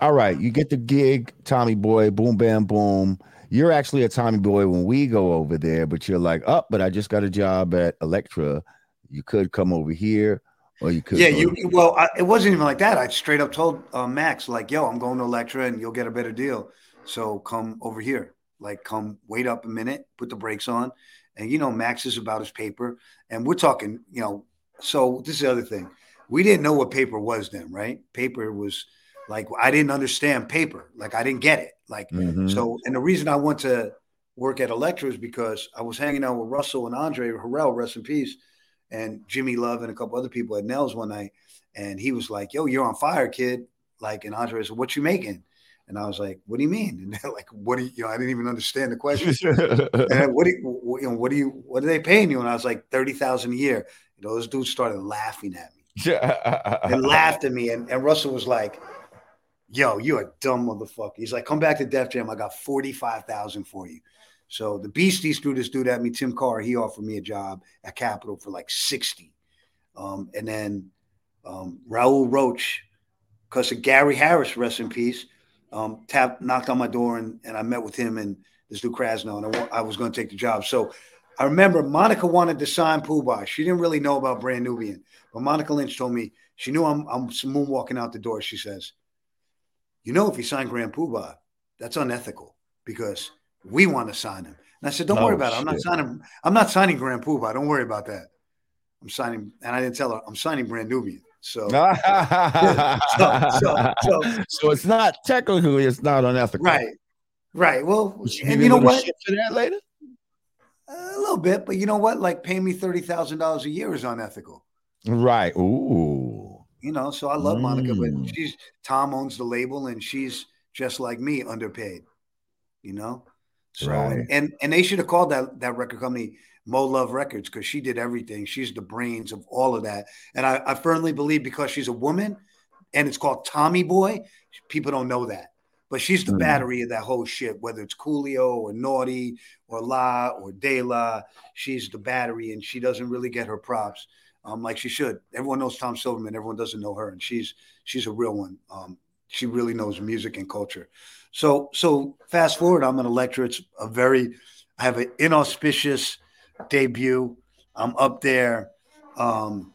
all right, you get the gig, Tommy Boy, boom, bam, boom. You're actually a Tommy Boy when we go over there, but you're like, up, but I just got a job at Elektra. You could come over here, or you could. Yeah, you. to- Well, I, it wasn't even like that. I straight up told uh, Max, like, "Yo, I'm going to Elektra, and you'll get a better deal. So come over here. Like, come wait up a minute, put the brakes on, and you know, Max is about his paper, and we're talking, you know. So this is the other thing. We didn't know what paper was then, right? Paper was like I didn't understand paper. Like I didn't get it. Like Mhm. so, and the reason I went to work at Elektra is because I was hanging out with Russell and Andre Harrell, rest in peace, and Jimmy Love and a couple other people at Nell's one night. And he was like, Yo, you're on fire, kid. Like, and Andre said, What you making? And I was like, What do you mean? And they're like, What do you, you know, I didn't even understand the question. and what do you, what, you know, what do you, what are they paying you? And I was like, 30,000 a year. You know, those dudes started laughing at me Yeah, and laughed at me. And, and Russell was like, Yo, you're a dumb motherfucker. He's like, Come back to Def Jam. I got 45,000 for you. So the Beasties threw this dude at me, Tim Carr. He offered me a job at Capitol for like 60. Um, and then um, Raul Roach, because of Gary Harris, rest in peace, um, tapped, knocked on my door, and, and I met with him and this dude Krasnow, and I, I was going to take the job. So I remember Monica wanted to sign Pooh She didn't really know about Brand Nubian, but Monica Lynch told me she knew I'm, I'm moonwalking out the door. She says, "You know, if you sign Grand Puba, that's unethical because we want to sign him." And I said, "Don't Oh, worry about it. I'm not signing. I'm not signing Grand Puba. Don't worry about that. I'm signing." And I didn't tell her I'm signing Brand Nubian. So so- so- so- so it's not technically it's not unethical. right, right. Well, she and you know what? for that later? A little bit, but you know what? Like paying me thirty thousand dollars a year is unethical. Right. Ooh. You know, so I love Monica, Mm. but she's Tom owns the label, and she's just like me, underpaid. You know, so Right. and and they should have called that that record company Mo Love Records because she did everything. She's the brains of all of that, and I, I firmly believe because she's a woman, and it's called Tommy Boy. People don't know that, but she's the Mm. battery of that whole shit. Whether it's Coolio or Naughty or La or De La, she's the battery, and she doesn't really get her props um, like she should. Everyone knows Tom Silverman. Everyone doesn't know her, and she's she's a real one. Um, she really knows music and culture. So so fast forward, I'm an Elektra. It's a very I have an inauspicious debut. I'm up there. Um,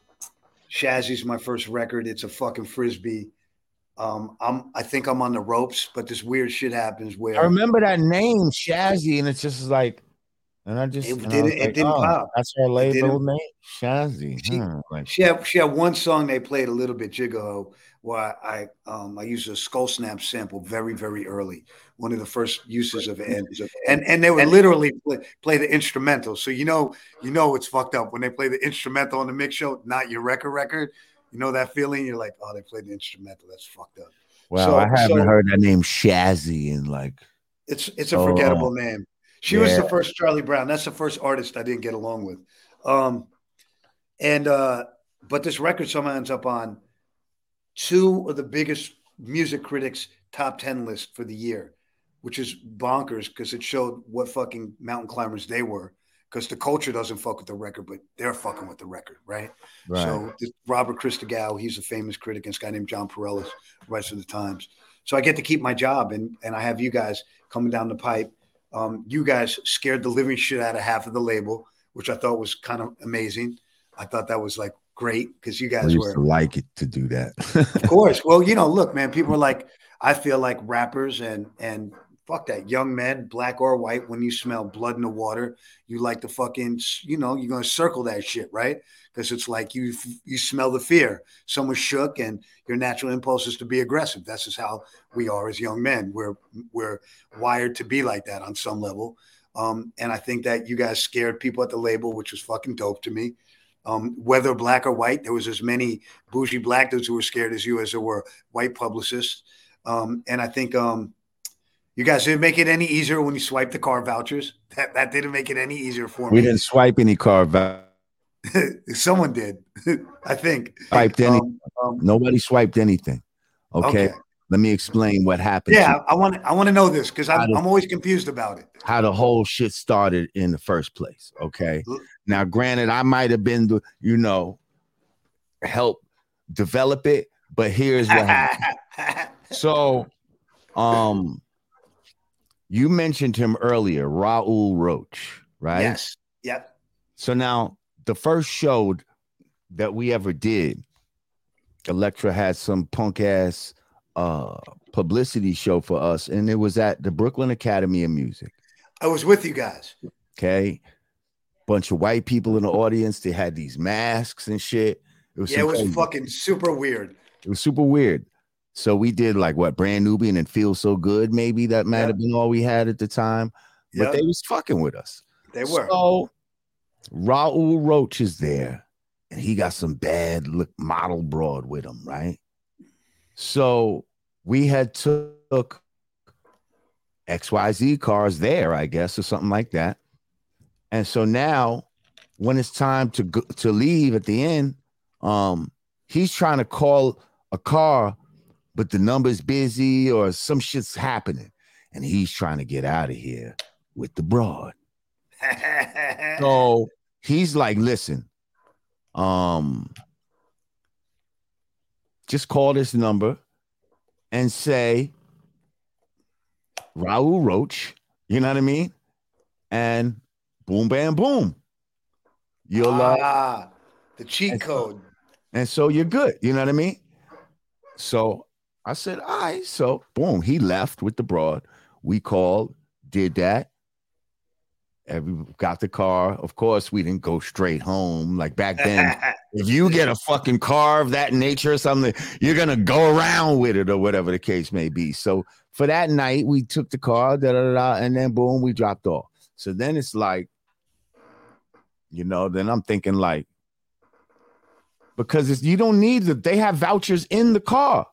Shazzy's my first record. It's a fucking frisbee. Um, I'm I think I'm on the ropes, but this weird shit happens where I remember that name, Shazzy, and it's just like And I just It and I didn't- it like, didn't oh, pop. That's her It label name, Shazzy. She- Like, She had she had one song they played a little bit Jigaho where I um I used a skull snap sample very very early, one of the first uses of it, and and, they would literally play, play the instrumental. So you know you know it's fucked up when they play the instrumental on the mix show, not your record record. You know that feeling? You're like, oh, they played the instrumental. That's fucked up. wow, so- I haven't so- heard that name Shazzy in like It's it's a Oh, forgettable name. She was the first Charlie Brown. That's the first artist I didn't get along with. Um, and uh, but this record somehow ends up on two of the biggest music critics top 10 list for the year, which is bonkers because it showed what fucking mountain climbers they were. Because the culture doesn't fuck with the record, but they're fucking with the record, right? right. So Robert Christgau, he's a famous critic, and this guy named Jon Pareles writes for the Times. So I get to keep my job, and and I have you guys coming down the pipe. Um, you guys scared the living shit out of half of the label, which I thought was kind of amazing. I thought that was like great because you guys were, like it to do that. of course. Well, you know, look, man, people are like, I feel like rappers and and fuck that, young men, black or white. When you smell blood in the water, you like to fucking, you know, you're gonna circle that shit, right? Because it's like you you smell the fear. Someone shook, and your natural impulse is to be aggressive. That's just how we are as young men. We're we're wired to be like that on some level. Um, and I think that you guys scared people at the label, which was fucking dope to me. Um, whether black or white, there was as many bougie black dudes who were scared as you as there were white publicists. Um, and I think um, you guys didn't make it any easier when you swiped the car vouchers. That that didn't make it any easier for me. we didn't swipe any car vouchers. Someone did, I think. swiped any. Um, um, Nobody swiped anything. Okay? okay. Let me explain what happened. Yeah, I want I want to know this because I'm, I'm always confused about it. how the whole shit started in the first place. Okay. Now, granted, I might have been the, you know, help develop it, but here's what happened. So, um, you mentioned him earlier, Raul Roach, right? Yes. Yep. So now the first show that we ever did, Elektra had some punk ass uh publicity show for us, and it was at the Brooklyn Academy of Music. I was with you guys. Okay. Bunch of white people in the audience. They had these masks and shit. It was Yeah, it was crazy- fucking super weird. it was super weird. So we did like what brand Nubian and feel so good. Maybe that might Yeah. have been all we had at the time, but Yeah, they was fucking with us. they were. So Raul Roach is there, and he got some bad look model broad with him, right? So we had took XYZ cars there, I guess, or something like that. And so now when it's time to go, to leave at the end, um, he's trying to call a car, but the number's busy or some shit's happening, and he's trying to get out of here with the broad. So he's like, listen, um, just call this number and say Raul Roach, you know what I mean? And boom, bam, boom. You'll uh, ah, the cheat and so- code. and so you're good, you know what I mean? So I said, all right. So boom, he left with the broad. We called, did that. Every got the car. Of course, we didn't go straight home. Like back then, if you get a fucking car of that nature or something, you're gonna go around with it or whatever the case may be. So for that night, we took the car, da da, da, and then boom, we dropped off. So then it's like, you know, then I'm thinking like, because it's, you don't need the, they have vouchers in the car.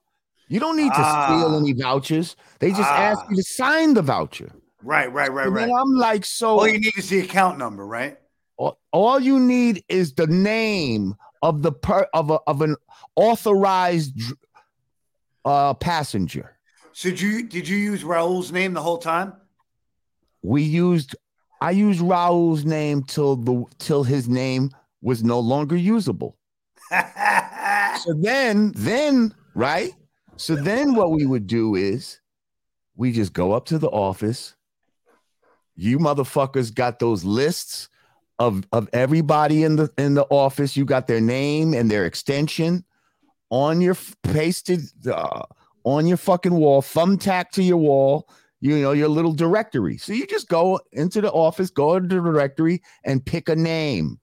You don't need to steal Ah. any vouchers. They just ask Ah. you to sign the voucher. right, right, right, And right. I'm like, so All you need is the account number, right? all, all you need is the name of the per of a of an authorized uh passenger. So did you did you use Raul's name the whole time? We used I used Raul's name till the till his name was no longer usable. So then then right? So then what we would do is we just go up to the office. You motherfuckers got those lists of of everybody in the in the office. You got their name and their extension on your pasted uh, on your fucking wall, thumbtack to your wall. You know, your little directory. So you just go into the office, go into the directory, and pick a name.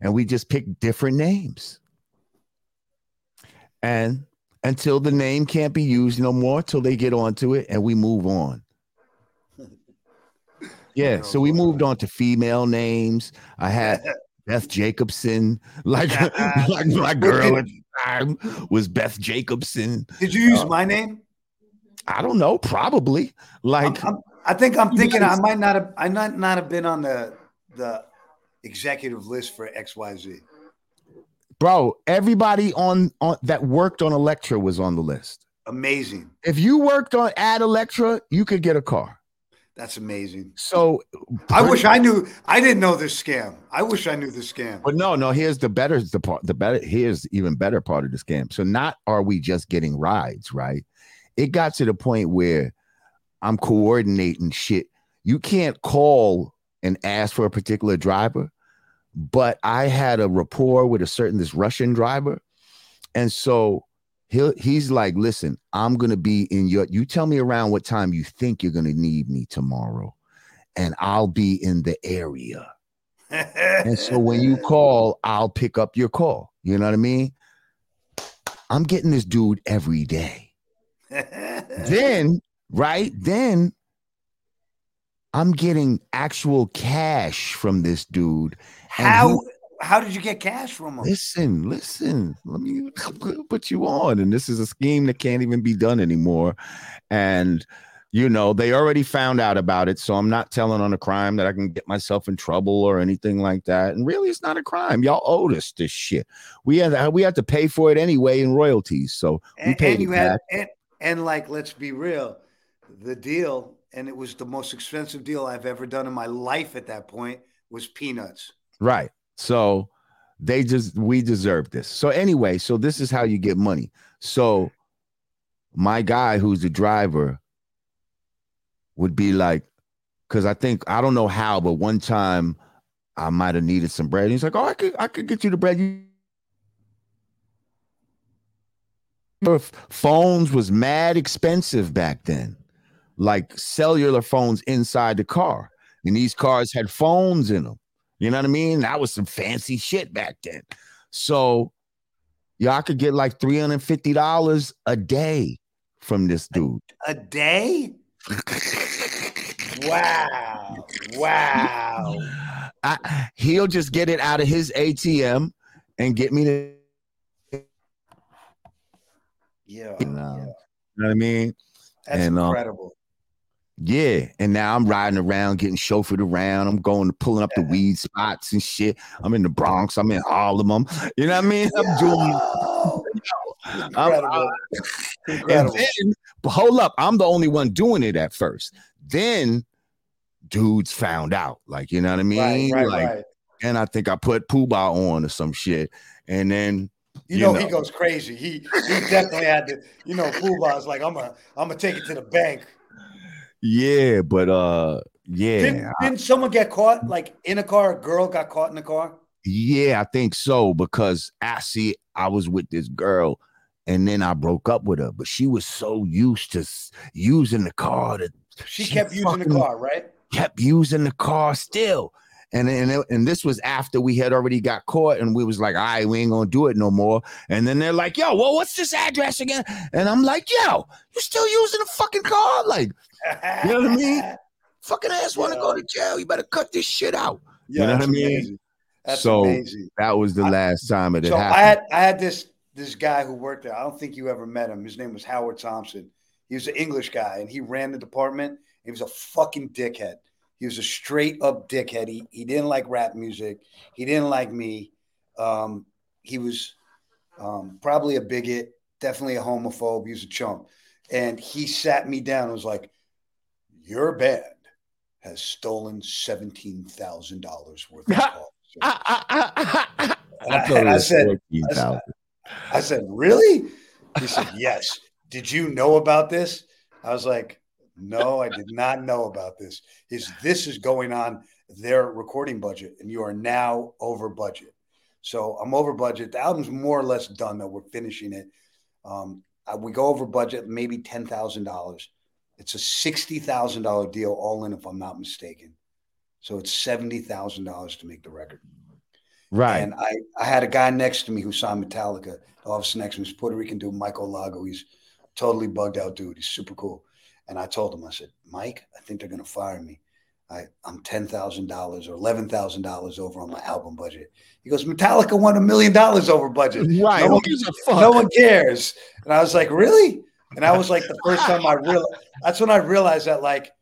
And we just pick different names. And until the name can't be used no more, till they get onto it, and we move on. Yeah, so we moved on to female names. I had Beth Jacobson, like, like my girl at the time was Beth Jacobson. Did you use uh, my name? I don't know, probably. Like I'm, I'm, i think I'm thinking I might not have I might not have been on the the executive list for XYZ. Bro, everybody on on that worked on Elektra was on the list. Amazing. If you worked on at Elektra, you could get a car. That's amazing. So I wish I knew. I didn't know this scam. I wish I knew this scam. But no, no. Here's the better the part. The better here's even better part of the scam. So not are we just getting rides, right? It got to the point where I'm coordinating shit. You can't call and ask for a particular driver, but I had a rapport with a certain this Russian driver, and so he he's like, listen, I'm gonna be in your. You tell me around what time you think you're gonna need me tomorrow, and I'll be in the area. and so when you call, I'll pick up your call. You know what I mean? I'm getting this dude every day. Then, right? Then I'm getting actual cash from this dude. How how did you get cash from them? Listen, listen. Let me put you on. And this is a scheme that can't even be done anymore. And you know, they already found out about it. So I'm not telling on a crime that I can get myself in trouble or anything like that. And really, it's not a crime. Y'all owed us this shit. We had we had to pay for it anyway in royalties. So we and, paid and you had and, and like let's be real, the deal, and it was the most expensive deal I've ever done in my life at that point was peanuts. Right. So they just we deserve this. So anyway, so this is how you get money. So my guy who's the driver would be like, because I think I don't know how, but one time I might have needed some bread. he's like, Oh, I could I could get you the bread. You phones was mad expensive back then, like cellular phones inside the car. And these cars had phones in them. You know what I mean? That was some fancy shit back then. So y'all could get like $350 a day from this dude. A, a day? wow. Wow. I, he'll just get it out of his ATM and get me the yeah, you know, yeah. You know what I mean? That's and, uh, incredible. Yeah, and now I'm riding around, getting chauffeured around. I'm going, to pulling up the weed spots and shit. I'm in the Bronx. I'm in Harlem. I'm, you know what I mean? I'm doing. Incredible. Incredible. And then, but hold up, I'm the only one doing it at first. Then, dudes found out, like you know what I mean? Right, right, like, right. and I think I put Puba on or some shit, and then you, you know, know, he goes crazy. He he definitely had to. You know, Puba's like, I'm gonna I'm gonna take it to the bank. Yeah, but uh, yeah. Didn't, didn't someone get caught like in a car? A girl got caught in the car. Yeah, I think so because I see I was with this girl and then I broke up with her, but she was so used to using the car that she, she kept using the car, right? Kept using the car still. And and, and this was after we had already got caught, and we was like, all right, we ain't gonna do it no more. And then they're like, yo, well, what's this address again? And I'm like, yo, you still using a fucking car? Like, you know what I mean? Fucking ass want to go to jail. You better cut this shit out. Yeah, you know what I mean? Amazing. That's so amazing. that was the last time it so happened. I had I had this this guy who worked there. I don't think you ever met him. His name was Howard Thompson. He was an English guy, and he ran the department. He was a fucking dickhead. He was a straight up dickhead. He, he didn't like rap music. He didn't like me. Um, he was um, probably a bigot, definitely a homophobe. He was a chump. And he sat me down and was like, Your band has stolen $17,000 worth of calls. I, I, said, I, said, I said, Really? He said, Yes. Did you know about this? I was like, no, I did not know about this. Is this is going on their recording budget, and you are now over budget. So I'm over budget. The album's more or less done, though. We're finishing it. Um, we go over budget, maybe ten thousand dollars. It's a sixty thousand dollar deal all in, if I'm not mistaken. So it's seventy thousand dollars to make the record. Right. And I, I had a guy next to me who signed Metallica. The office next to me is Puerto Rican dude, Michael Alago. He's totally bugged out dude. He's super cool. And I told him, I said, Mike, I think they're gonna fire me. I, I'm ten thousand dollars or eleven thousand dollars over on my album budget. He goes, Metallica won a million dollars over budget. Right. No one, gives a fuck? no one cares. And I was like, really? And I was like, the first time I realized that's when I realized that, like,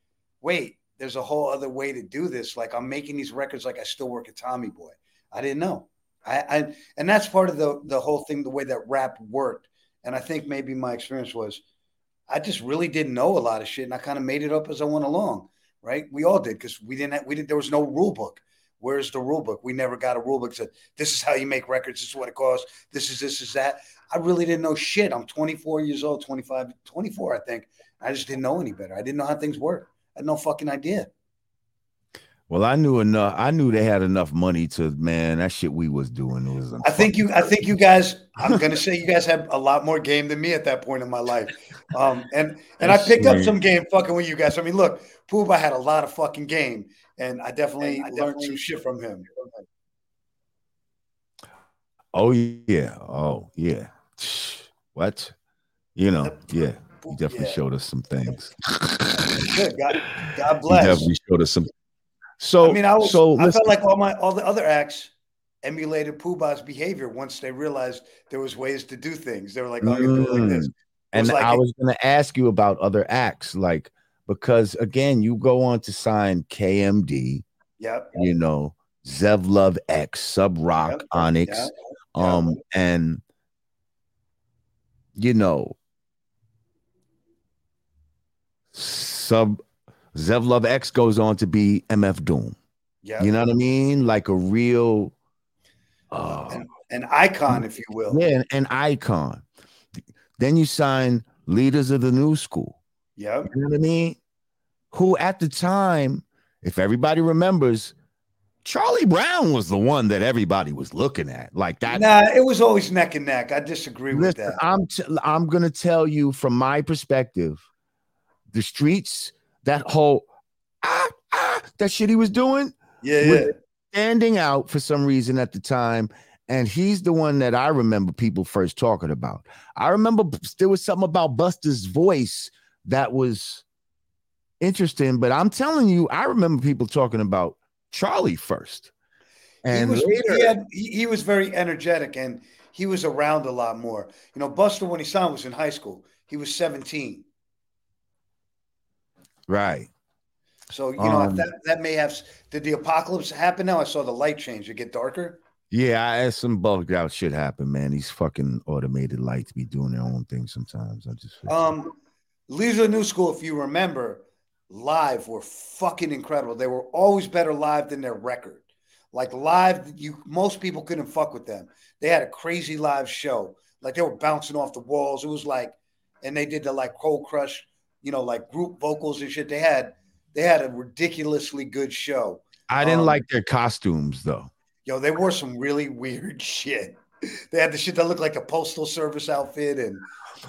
wait, there's a whole other way to do this. Like, I'm making these records like I still work at Tommy Boy. I didn't know. I, I and that's part of the the whole thing, the way that rap worked. And I think maybe my experience was I just really didn't know a lot of shit, and I kind of made it up as I went along. Right? We all did because we didn't. Have, we didn't. There was no rule book. Where's the rule book? We never got a rule book said this is how you make records. This is what it costs. This is this is that. I really didn't know shit. I'm 24 years old, 25, 24, I think. I just didn't know any better. I didn't know how things work. I had no fucking idea. Well, I knew enough. I knew they had enough money to man. That shit we was doing was. I think you. I think you guys. I'm gonna say you guys have a lot more game than me at that point in my life. Um, and and I picked up some game fucking with you guys. I mean, look, Puba had a lot of fucking game, and I definitely I learned definitely- some shit from him. Oh yeah. Oh yeah. What? You know? Yeah. He definitely Yeah. showed us some things. Good. God, God He definitely showed us some. So I mean, I was. so I listen, felt like all my all the other acts emulated Puba's behavior once they realized there was ways to do things. They were like, "Oh, it like this." Mm. and was like I was going to ask you about other acts, like because again, you go on to sign KMD, Yep. you know, Zev Love X, Subroc, Yep. Onyx, yeah. um, and you know, Sub Zev Love X goes on to be MF Doom. Yeah. You know what I mean? Like a real, uh, an, an icon, if you will. yeah, an, an icon. Then you sign leaders of the new school. Yeah. You know what I mean? Who at the time, if everybody remembers, Charlie Brown was the one that everybody was looking at. Like that. Nah, it was always neck and neck. I disagree with Listen, that. I'm t- I'm gonna tell you from my perspective, the streets, that whole ah, ah, that shit he was doing, Yeah, yeah. standing out for some reason at the time. And he's the one that I remember people first talking about. I remember there was something about Busta's voice that was interesting, but I'm telling you, I remember people talking about Charlie first. And he was later, he, had, he, he was very energetic and he was around a lot more. You know, Busta when he signed was in high school. He was 17. Right. So you know Um, that that may have did the apocalypse happen now? I saw the light change. It get darker. Yeah, I had some bugged out shit happen, man. These fucking automated lights be doing their own thing sometimes. I just Um, of New School, if you remember, live were fucking incredible. They were always better live than their record. Like live, you most people couldn't fuck with them. They had a crazy live show. Like they were bouncing off the walls. It was like, and they did the like cold crush, you know, like group vocals and shit. They had they had a ridiculously good show. I didn't um, like their costumes though. Yo, they wore some really weird shit. They had the shit that looked like a postal service outfit, and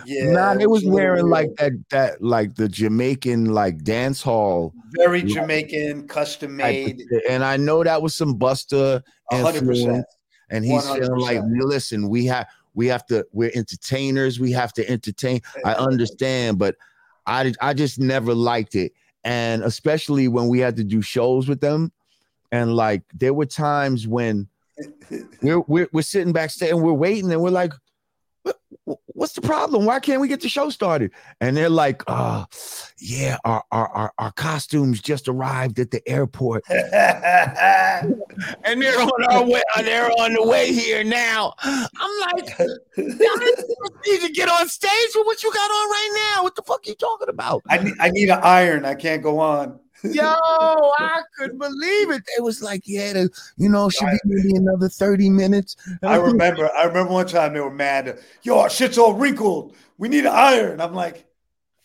yeah, nah, they was wearing like that that like the Jamaican like dance hall very. Jamaican, custom made, and I know that was some Busta hundred percent. influence. And he's feeling like, 100%. listen, we have we have to we're entertainers, we have to entertain. I understand, but I I just never liked it. And especially when we had to do shows with them. And like there were times when we're we're, we're sitting backstage and we're waiting and we're like, "What- what's the problem? Why can't we get the show started? And they're like, uh, yeah, our our our, our costumes just arrived at the airport and they're on our way. They're on the way here now. I'm like, need to get on stage with what you got on right now. What the fuck are you talking about? I need, I need an iron. I can't go on. Yo, I couldn't believe it. It was like, yeah, the, you know, should be maybe another 30 minutes. I remember. I remember one time they were mad. Yo, our shit's all wrinkled. We need an iron. I'm like,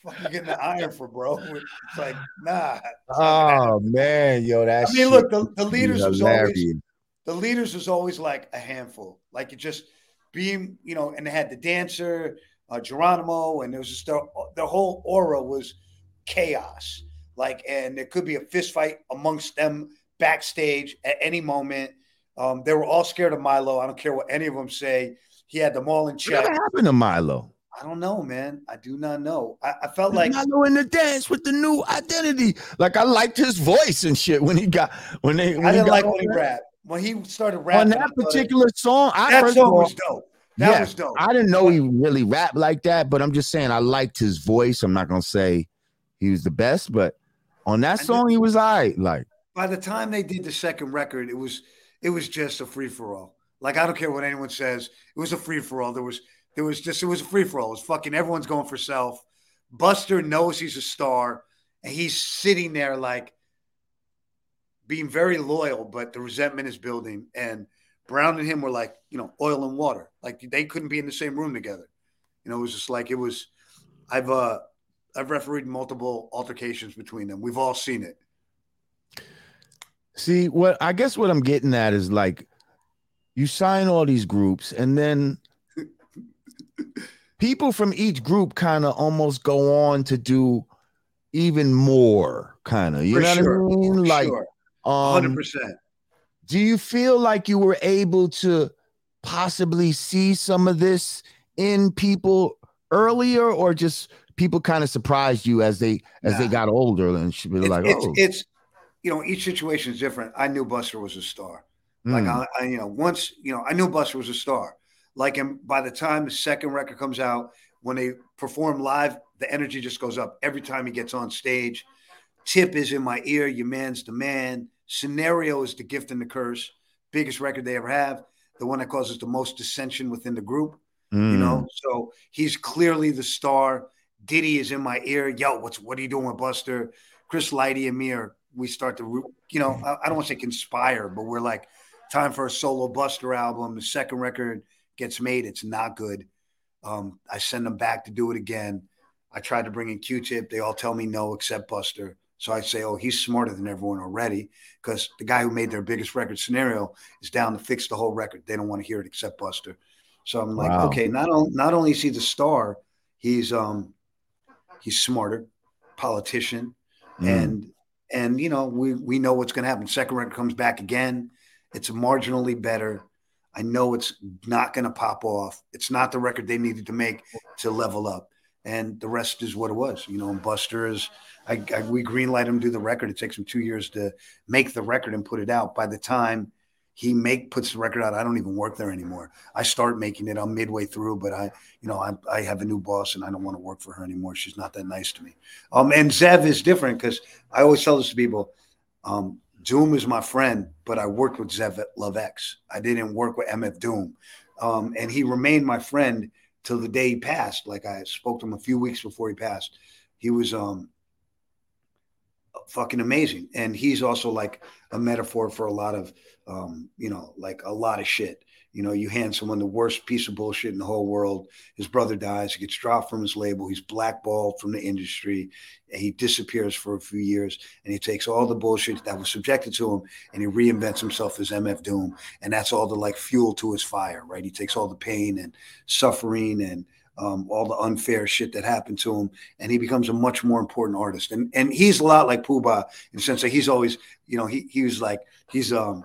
"Fuck, you getting an iron for, bro?" It's like, nah. Oh man, yo, that I mean, look, the, the leaders was always the leaders was always like a handful. Like it just being, you know, and they had the dancer, uh, Geronimo, and there was just the, the whole aura was chaos. Like, and there could be a fist fight amongst them backstage at any moment. Um, they were all scared of Milo. I don't care what any of them say. He had them all in check. What happened to Milo? I don't know, man. I do not know. I, I felt like Milo in the dance with the new identity. Like I liked his voice and shit when he got when they. When I didn't he like when he on rapped. When he started on rapping, I that particular song. I that song was dope. That yeah, was dope. I didn't know he really rapped like that, but I'm just saying I liked his voice. I'm not gonna say he was the best, but on that song he was alright. Like By the time they did the second record, it was it was just a free for all. Like I don't care what anyone says, it was a free for all. There was there was just it was a free for all. It was fucking everyone's going for self. Busta knows he's a star, and he's sitting there like being very loyal, but the resentment is building. And Brown and him were like, you know, oil and water. Like they couldn't be in the same room together. You know, it was just like it was. I've uh I've refereed multiple altercations between them. We've all seen it. See, what I guess what I'm getting at is like you sign all these groups and then people from each group kind of almost go on to do even more, kind of. You For know sure. what I mean? Like, sure, um, hundred percent. do you feel like you were able to possibly see some of this in people earlier, or just people kind of surprised you as they as they got older and should be It's, like, it's, oh, it's you know each situation is different. I knew Busta was a star. Like mm, I, I, you know, once you know, I knew Busta was a star. Like, and by the time the second record comes out, when they perform live, the energy just goes up every time he gets on stage. Tip is in my ear. Your man's the man. Scenario is the gift and the curse. Biggest record they ever have. The one that causes the most dissension within the group. you mm, know. So he's clearly the star. Diddy is in my ear. Yo, what's what are you doing with Busta? Chris Lighty and me are we start to you know I, I don't want to say conspire, but we're like time for a solo Busta album. The second record gets made. It's not good. Um, I send them back to do it again. I tried to bring in Q-Tip. They all tell me no, except Busta. So I say, oh, he's smarter than everyone already because the guy who made their biggest record scenario is down to fix the whole record. They don't want to hear it except Busta. So I'm like, Wow. okay, not on, not only is he the star, he's um he's smarter, politician, mm. and and you know we we know what's going to happen. Second record comes back again. It's marginally better. I know it's not going to pop off. It's not the record they needed to make to level up, and the rest is what it was. You know, and Busta is. I, I we greenlight him to do the record. It takes him two years to make the record and put it out. By the time he make puts the record out, I don't even work there anymore. I start making it. I'm midway through, but I, you know, I, I have a new boss and I don't want to work for her anymore. She's not that nice to me. Um, and Zev is different because I always tell this to people. Um, Doom is my friend, but I worked with Zev at Love X. I didn't work with MF Doom. Um, and he remained my friend till the day he passed. Like I spoke to him a few weeks before he passed. He was um fucking amazing. And he's also like a metaphor for a lot of um, you know, like a lot of shit. You know, you hand someone the worst piece of bullshit in the whole world. His brother dies. He gets dropped from his label. He's blackballed from the industry. And he disappears for a few years. And he takes all the bullshit that was subjected to him and he reinvents himself as MF Doom. And that's all the like fuel to his fire, right? He takes all the pain and suffering and um, all the unfair shit that happened to him, and he becomes a much more important artist. And and he's a lot like Puba in the sense that he's always, you know, he he was like he's um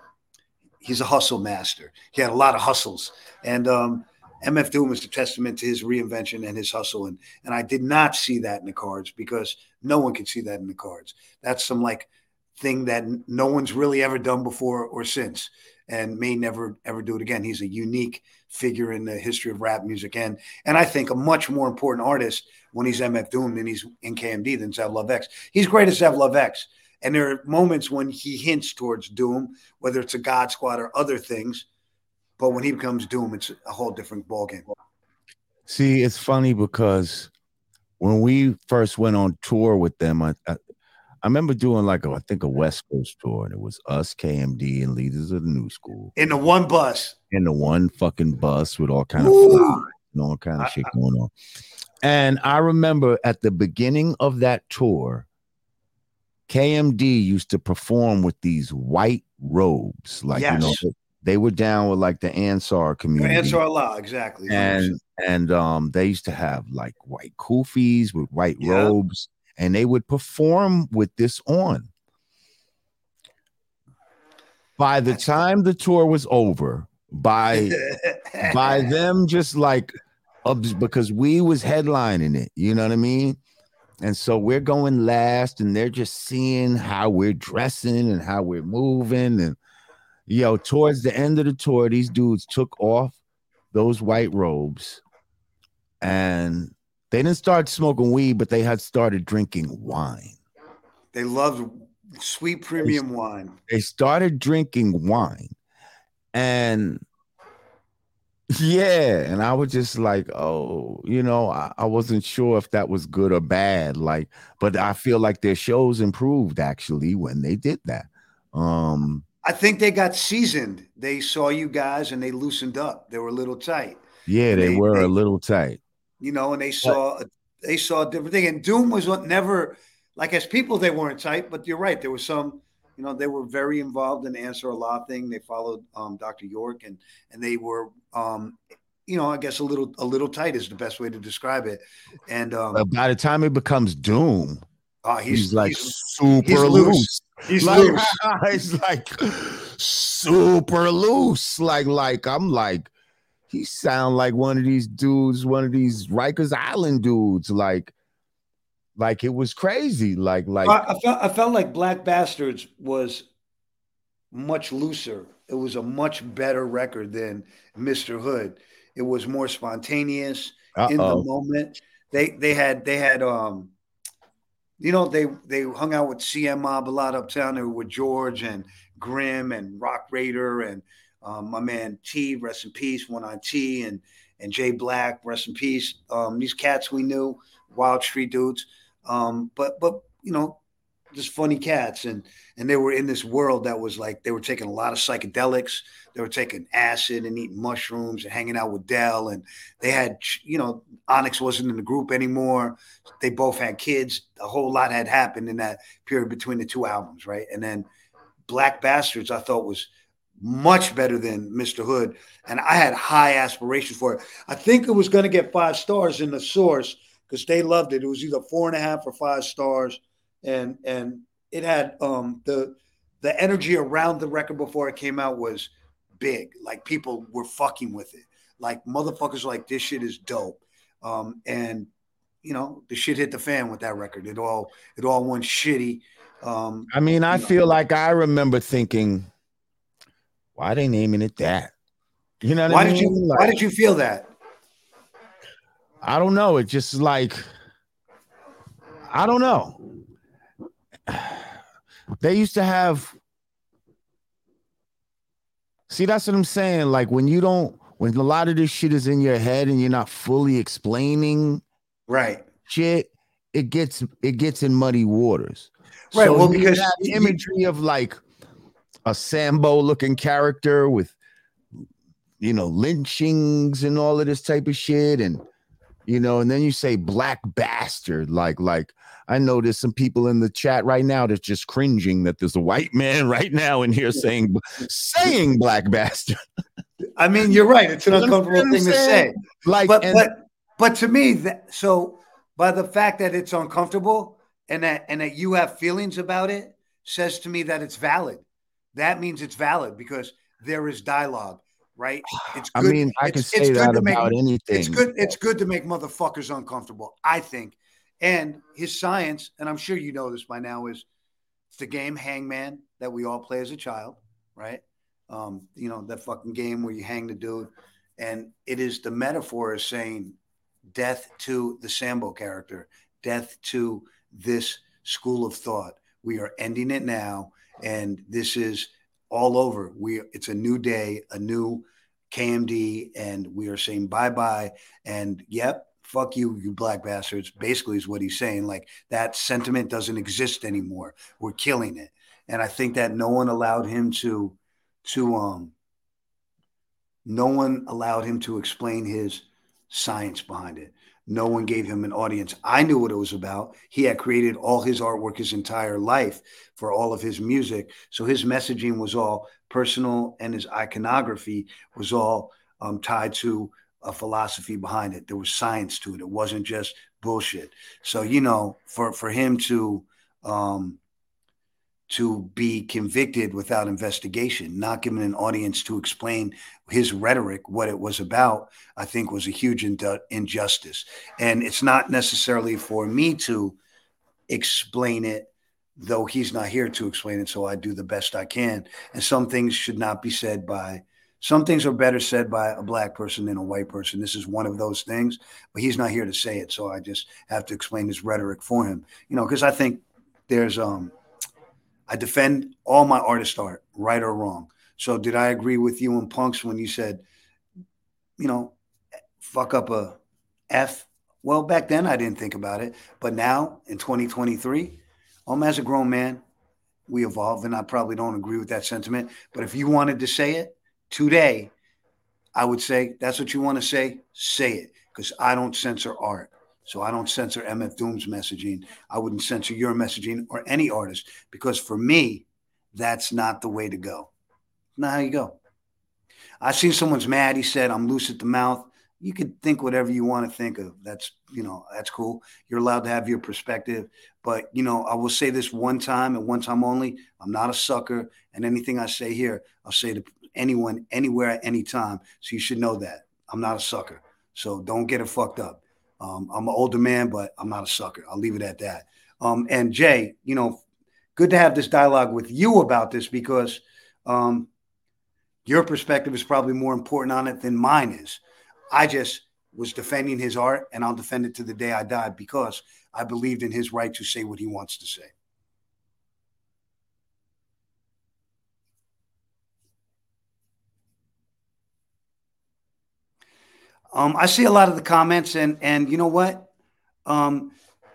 he's a hustle master. He had a lot of hustles, and um, MF Doom is a testament to his reinvention and his hustle. And and I did not see that in the cards because no one could see that in the cards. That's some like thing that no one's really ever done before or since, and may never ever do it again. He's a unique figure in the history of rap music, and and I think a much more important artist when he's MF Doom than he's in KMD than Zev Love X. He's great as Zev Love X. And there are moments when he hints towards Doom, whether it's a God Squad or other things. But when he becomes Doom, it's a whole different ballgame. See, it's funny because when we first went on tour with them, I, I, I remember doing like a, I think a West Coast tour, and it was us, KMD, and leaders of the New School, In the one bus. in the one fucking bus with all kind of Ooh. fly and all kind of shit going on. And I remember at the beginning of that tour, KMD used to perform with these white robes, like you know, Yes. they were down with like the Ansar community Ansar Allah, exactly. and and um they used to have like white kufis with white Yeah. robes and they would perform with this on. By the time the tour was over, by by them just like because we was headlining it, you know what I mean? And so we're going last, and they're just seeing how we're dressing and how we're moving. And yo, towards the end of the tour, these dudes took off those white robes and they didn't start smoking weed, but they had started drinking wine. They loved sweet premium they, wine. They started drinking wine. And yeah, and I was just like, oh, you know, I, I, wasn't sure if that was good or bad. Like, but I feel like their shows improved actually when they did that. Um I think they got seasoned. They saw you guys and they loosened up. They were a little tight. Yeah, they, they, were they, a little tight. You know, and they saw they saw a different thing. And Doom was what never like as people they weren't tight, but you're right. There was some you know, they were very involved in the Ansar Allah thing. They followed um, Dr. York, and and they were, um, you know, I guess a little a little tight is the best way to describe it. And um, by the time it becomes Doom, uh, he's, he's, like he's, super he's loose. loose. He's like, loose. he's like super loose. Like like I'm like he sound like one of these dudes, one of these Rikers Island dudes. Like like it was crazy. Like like I, I, felt I felt like Black Bastards was much looser. It was a much better record than Mr. Hood. It was more spontaneous Uh-oh. in the moment. They they had they had um you know they they hung out with CM Mob a lot uptown. They were with George and Grim and Rock Raider and um, my man T, rest in peace, One Eye T, and and Jay Black, rest in peace. Um, these cats we knew, Wild Street dudes. Um, but but you know, just funny cats, and and they were in this world that was like they were taking a lot of psychedelics. They were taking acid and eating mushrooms and hanging out with Dell, and they had you know Onyx wasn't in the group anymore. They both had kids. A whole lot had happened in that period between the two albums, right? And then Black Bastards, I thought was much better than Mr. Hood, and I had high aspirations for it. I think it was going to get five stars in the source because they loved it. It was either four and a half or five stars, and and it had um, the the energy around the record before it came out was big. Like people were fucking with it. Like motherfuckers like this shit is dope. Um, and you know the shit hit the fan with that record. It all it all went shitty. Um, I mean, I feel know. like I remember thinking, why are they naming it that? You know why I mean? did you like, why did you feel that? I don't know. It just like I don't know. They used to have See, that's what I'm saying. Like when you don't when a lot of this shit is in your head and you're not fully explaining right shit, it gets it gets in muddy waters. Right. So well, because the imagery of like a Sambo looking character with you know lynchings and all of this type of shit and you know, and then you say black bastard, like, like I know there's some people in the chat right now that's just cringing that there's a white man right now in here saying saying black bastard. I mean, you're right. It's an uncomfortable thing to say. Like, but and, but but to me, that so by the fact that it's uncomfortable and that and that you have feelings about it says to me that it's valid. That means it's valid because there is dialogue right? It's good. I mean, I can say that about make, anything. It's good. It's good to make motherfuckers uncomfortable. I think. And his science, and I'm sure you know this by now, is it's the game Hangman that we all play as a child, right? Um, you know that fucking game where you hang the dude, and it is the metaphor is saying death to the Sambo character, death to this school of thought. We are ending it now, and this is all over. We it's a new day, a new KMD, and we are saying bye bye. And yep, fuck you, you black bastards. Basically, is what he's saying. Like that sentiment doesn't exist anymore. We're killing it, and I think that no one allowed him to to um. No one allowed him to explain his science behind it. No one gave him an audience. I knew what it was about. He had created all his artwork his entire life for all of his music. So his messaging was all personal and his iconography was all um, tied to a philosophy behind it. There was science to it. It wasn't just bullshit. So you know, for for him to um, to be convicted without investigation, not given an audience to explain his rhetoric, what it was about, I think was a huge injustice. And it's not necessarily for me to explain it, though he's not here to explain it. So I do the best I can. And some things should not be said by, some things are better said by a black person than a white person. This is one of those things, but he's not here to say it. So I just have to explain his rhetoric for him, you know, because I think there's, um, I defend all my artist art, right or wrong. So did I agree with you and Punks when you said, you know, fuck up a F? Well, back then I didn't think about it, but now in 2023, I'm um, as a grown man, we evolve, and I probably don't agree with that sentiment. But if you wanted to say it today, I would say that's what you want to say. Say it, because I don't censor art. So I don't censor MF Doom's messaging. I wouldn't censor your messaging or any artist because for me, that's not the way to go. Not how you go. I seen someone's mad. He said, I'm loose at the mouth. You could think whatever you want to think of. That's, you know, that's cool. You're allowed to have your perspective. But, you know, I will say this one time and one time only. I'm not a sucker. And anything I say here, I'll say to anyone, anywhere, at any time. So you should know that. I'm not a sucker. So don't get it fucked up. Um, I'm an older man, but I'm not a sucker. I'll leave it at that. Um, and Jay, you know, good to have this dialogue with you about this because um, your perspective is probably more important on it than mine is. I just was defending his art, and I'll defend it to the day I die because I believed in his right to say what he wants to say. Um, I see a lot of the comments, and and you know what? Um,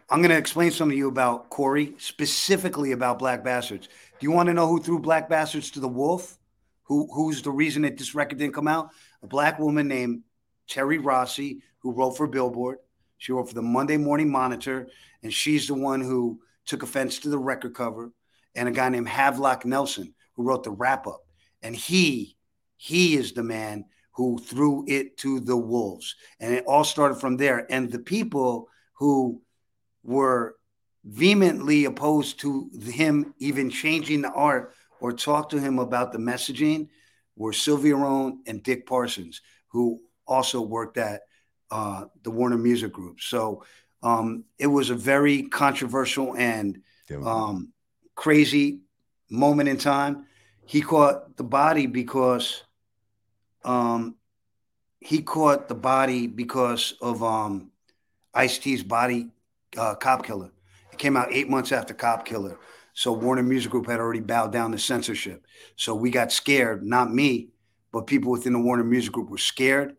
I'm going to explain some to you about Corey, specifically about Black Bastards. Do you want to know who threw Black Bastards to the wolf? Who who's the reason that this record didn't come out? A black woman named Terri Rossi, who wrote for Billboard. She wrote for the Monday Morning Monitor, and she's the one who took offense to the record cover. And a guy named Havelock Nelson, who wrote the wrap up, and he he is the man who threw it to the wolves. And it all started from there. And the people who were vehemently opposed to him even changing the art or talk to him about the messaging were Sylvia Rhone and Dick Parsons, who also worked at uh, the Warner Music Group. So um, it was a very controversial and um, crazy moment in time. He caught the body because um, he caught the body because of um, Ice T's body, uh, Cop Killer. It came out eight months after Cop Killer. So Warner Music Group had already bowed down to censorship. So we got scared, not me, but people within the Warner Music Group were scared.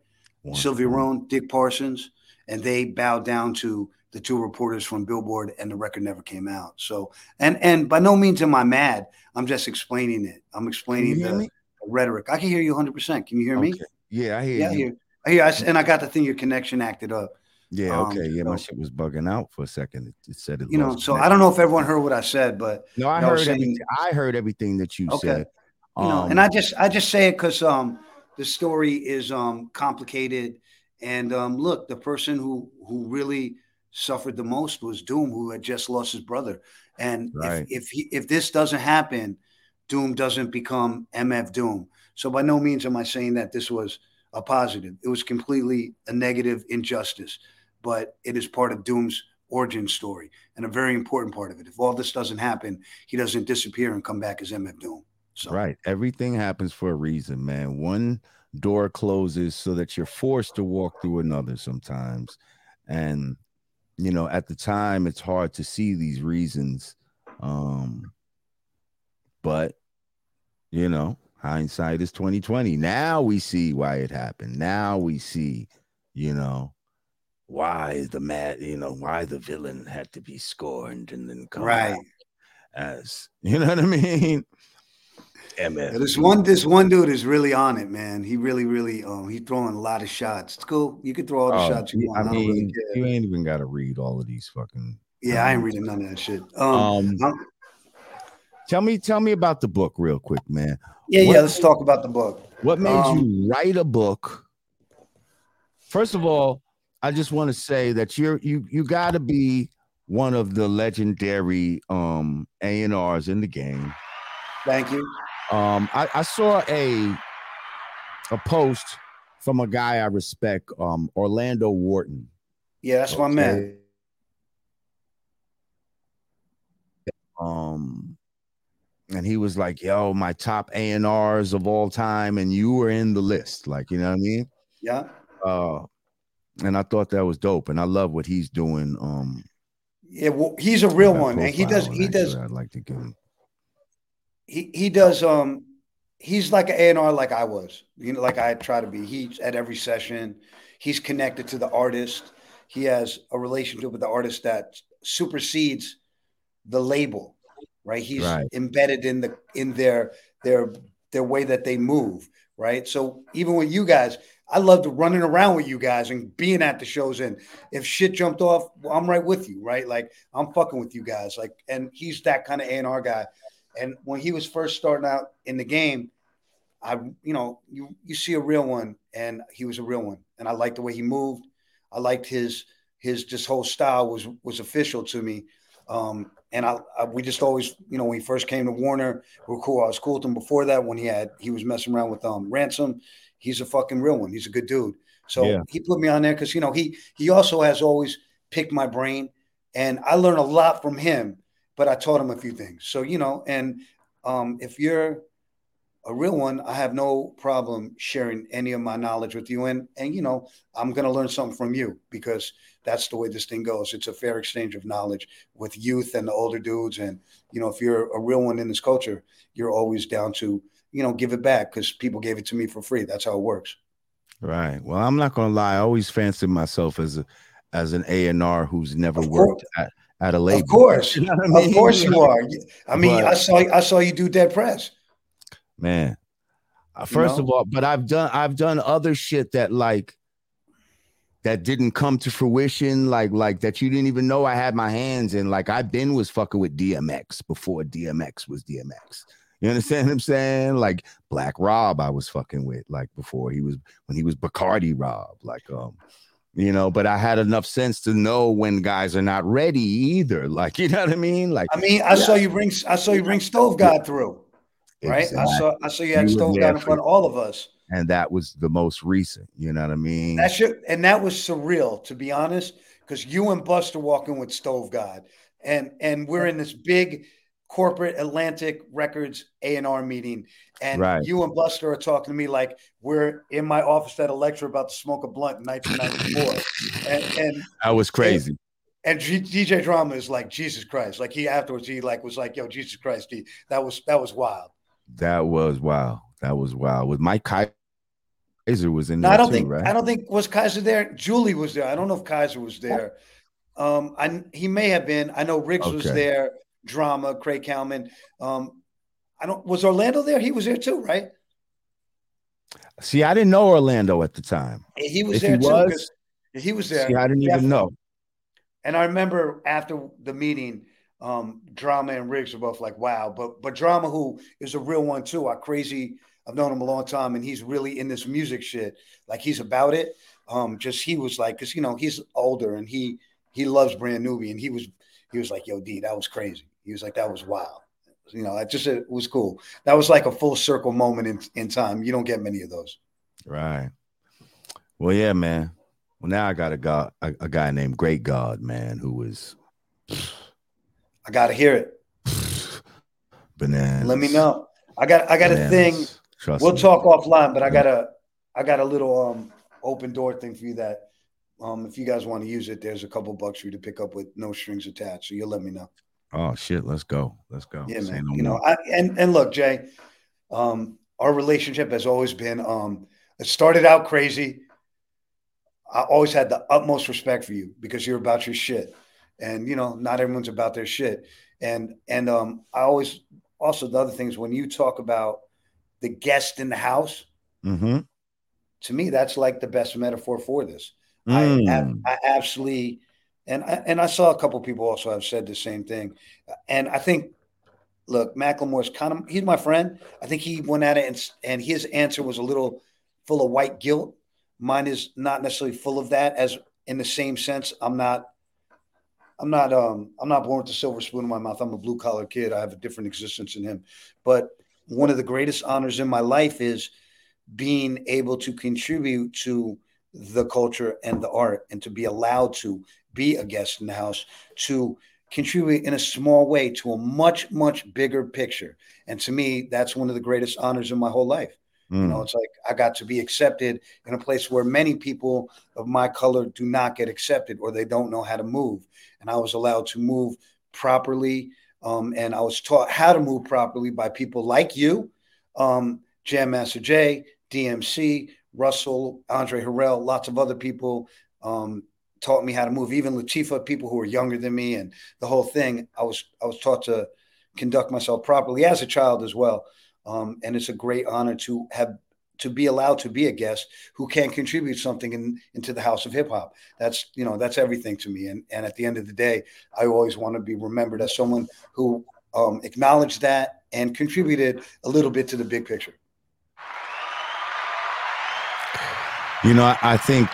Sylvia Rhone, Dick Parsons, and they bowed down to the two reporters from Billboard, and the record never came out. So, and and by no means am I mad. I'm just explaining it. I'm explaining the, rhetoric. I can hear you 100. percent Can you hear me? Yeah, I hear yeah, you. I hear. I hear. I, and I got the thing. Your connection acted up. Yeah. Um, okay. Yeah, so, my shit was bugging out for a second. It, it said it. You know. So connection. I don't know if everyone heard what I said, but no, I heard saying, everything. I heard everything that you okay. said. Um, you know, and I just I just say it because um the story is um complicated, and um look, the person who who really suffered the most was Doom, who had just lost his brother, and right. if if he, if this doesn't happen, Doom doesn't become MF Doom. So by no means am I saying that this was a positive. It was completely a negative injustice, but it is part of Doom's origin story and a very important part of it. If all this doesn't happen, he doesn't disappear and come back as MF Doom. So. Right. Everything happens for a reason, man. One door closes so that you're forced to walk through another sometimes. And, you know, at the time, it's hard to see these reasons. Um, you know, hindsight is 2020 now we see why it happened now we see you know why the mad you know why the villain had to be scorned and then come right as you know what i mean MF. This one, this one dude is really on it, man. He really, really, um, he's throwing a lot of shots. It's cool. You can throw all the oh, shots you want. I mean, I really you ain't even got to read all of these fucking. Yeah, I ain't reading none of that shit. Um, um tell me, tell me about the book real quick, man. Yeah, what, yeah. Let's talk about the book. What made um, you write a book? First of all, I just want to say that you're you you got to be one of the legendary um A and R's in the game. Thank you. Um, I, I saw a a post from a guy I respect, um, Orlando Wharton. Yeah, that's okay. my man. Um, and he was like, "Yo, my top A and R's of all time, and you were in the list." Like, you know what I mean? Yeah. Uh, and I thought that was dope, and I love what he's doing. Um, yeah, well, he's a real one, and he does. He does. I'd like to give him. He he does. Um, he's like an A and R, like I was. You know, like I try to be. He's at every session. He's connected to the artist. He has a relationship with the artist that supersedes the label, right? He's right. embedded in the in their their their way that they move, right? So even with you guys, I loved running around with you guys and being at the shows. And if shit jumped off, well, I'm right with you, right? Like I'm fucking with you guys. Like, and he's that kind of A and R guy. And when he was first starting out in the game, I, you know, you you see a real one, and he was a real one. And I liked the way he moved. I liked his his just whole style was was official to me. Um, and I, I, we just always, you know, when he first came to Warner, we are cool. I was cool with him before that when he had he was messing around with um ransom. He's a fucking real one. He's a good dude. So yeah. he put me on there because you know he he also has always picked my brain, and I learned a lot from him. But I taught him a few things. So you know, and um, if you're a real one, I have no problem sharing any of my knowledge with you. And and you know, I'm gonna learn something from you because that's the way this thing goes. It's a fair exchange of knowledge with youth and the older dudes. And you know, if you're a real one in this culture, you're always down to, you know, give it back because people gave it to me for free. That's how it works. Right. Well, I'm not gonna lie, I always fancied myself as a as an A and R who's never worked at, at a label. Of course. You know I mean? Of course you are. I mean, but, I saw I saw you do Dead Prez man. First you know? of all, but I've done I've done other shit that like that didn't come to fruition, like like that you didn't even know I had my hands in. Like I been was fucking with DMX before DMX was DMX. You understand what I'm saying? Like Black Rob, I was fucking with like before he was when he was Bacardi Rob. Like um, you know, but I had enough sense to know when guys are not ready either. Like, you know what I mean? Like I mean, I yeah. saw you bring I saw you bring Stove God through right? Exactly. I saw I saw you had Stove God in front of all of us. And that was the most recent, you know what I mean? That should and that was surreal, to be honest, because you and Busta walking with Stove God. And and we're in this big corporate Atlantic Records A and R meeting, and right. you and Busta are talking to me like we're in my office at Elektra about to smoke a blunt in 1994, and, and that was crazy. And, and DJ Drama is like Jesus Christ, like he afterwards he like was like, "Yo, Jesus Christ, that was that was wild." That was wow. That was wow. With Mike Kyser was in there. I don't too, think right? I don't think was Kyser there. Julie was there. I don't know if Kyser was there. Um, I he may have been. I know Riggs okay. was there. Drama, Craig Kallman. Um, I don't was Orlando there? He was there too, right? See, I didn't know Orlando at the time. He was if there he too. Was, he was there. See, I didn't even know. And I remember after the meeting, um, Drama and Riggs are both like, wow. But but Drama, who is a real one too, I crazy. I've known him a long time, and he's really in this music shit. Like he's about it. Um, just he was like, cause you know he's older and he he loves Brand Nubian. And he was he was like, yo, D, that was crazy. He was like, that was wild. You know, it just it was cool. That was like a full circle moment in in time. You don't get many of those. Right. Well, yeah, man. Well, now I got a guy, a, a guy named Great God, man, who was I got to hear it. Bananas. Let me know. I got I got Bananas. a thing. Trust we'll me. talk offline, but I got a I got a little um open door thing for you that um if you guys want to use it, there's a couple bucks for you to pick up with no strings attached. So you'll let me know. Oh shit, let's go. Let's go. Yeah, man. No you know, I, and and look, Jay, um, our relationship has always been um it started out crazy. I always had the utmost respect for you because you're about your shit and you know not everyone's about their shit and and um i always also the other things when you talk about the guest in the house mm-hmm. to me that's like the best metaphor for this mm. I, I absolutely and I, and I saw a couple people also have said the same thing and i think look macklemore's kind of he's my friend i think he went at it and, and his answer was a little full of white guilt mine is not necessarily full of that as in the same sense. I'm not. I'm not. Um. I'm not born with a silver spoon in my mouth. I'm a blue collar kid. I have a different existence than him. But one of the greatest honors in my life is being able to contribute to the culture and the art, and to be allowed to be a guest in the house to contribute in a small way to a much much bigger picture. And to me, that's one of the greatest honors in my whole life. Mm. You know, mm. it's like I got to be accepted in a place where many people of my color do not get accepted or they don't know how to move. And I was allowed to move properly. Um, and I was taught how to move properly by people like you, um, Jam Master Jay, DMC, Russell, Andre Harrell, lots of other people um, taught me how to move. Even Latifah, people who were younger than me, and the whole thing. I was I was taught to conduct myself properly as a child as well. Um, and it's a great honor to have to be allowed to be a guest who can contribute something in, into the house of hip hop. That's you know that's everything to me. And and at the end of the day, I always want to be remembered as someone who um, acknowledged that and contributed a little bit to the big picture. You know, I, I think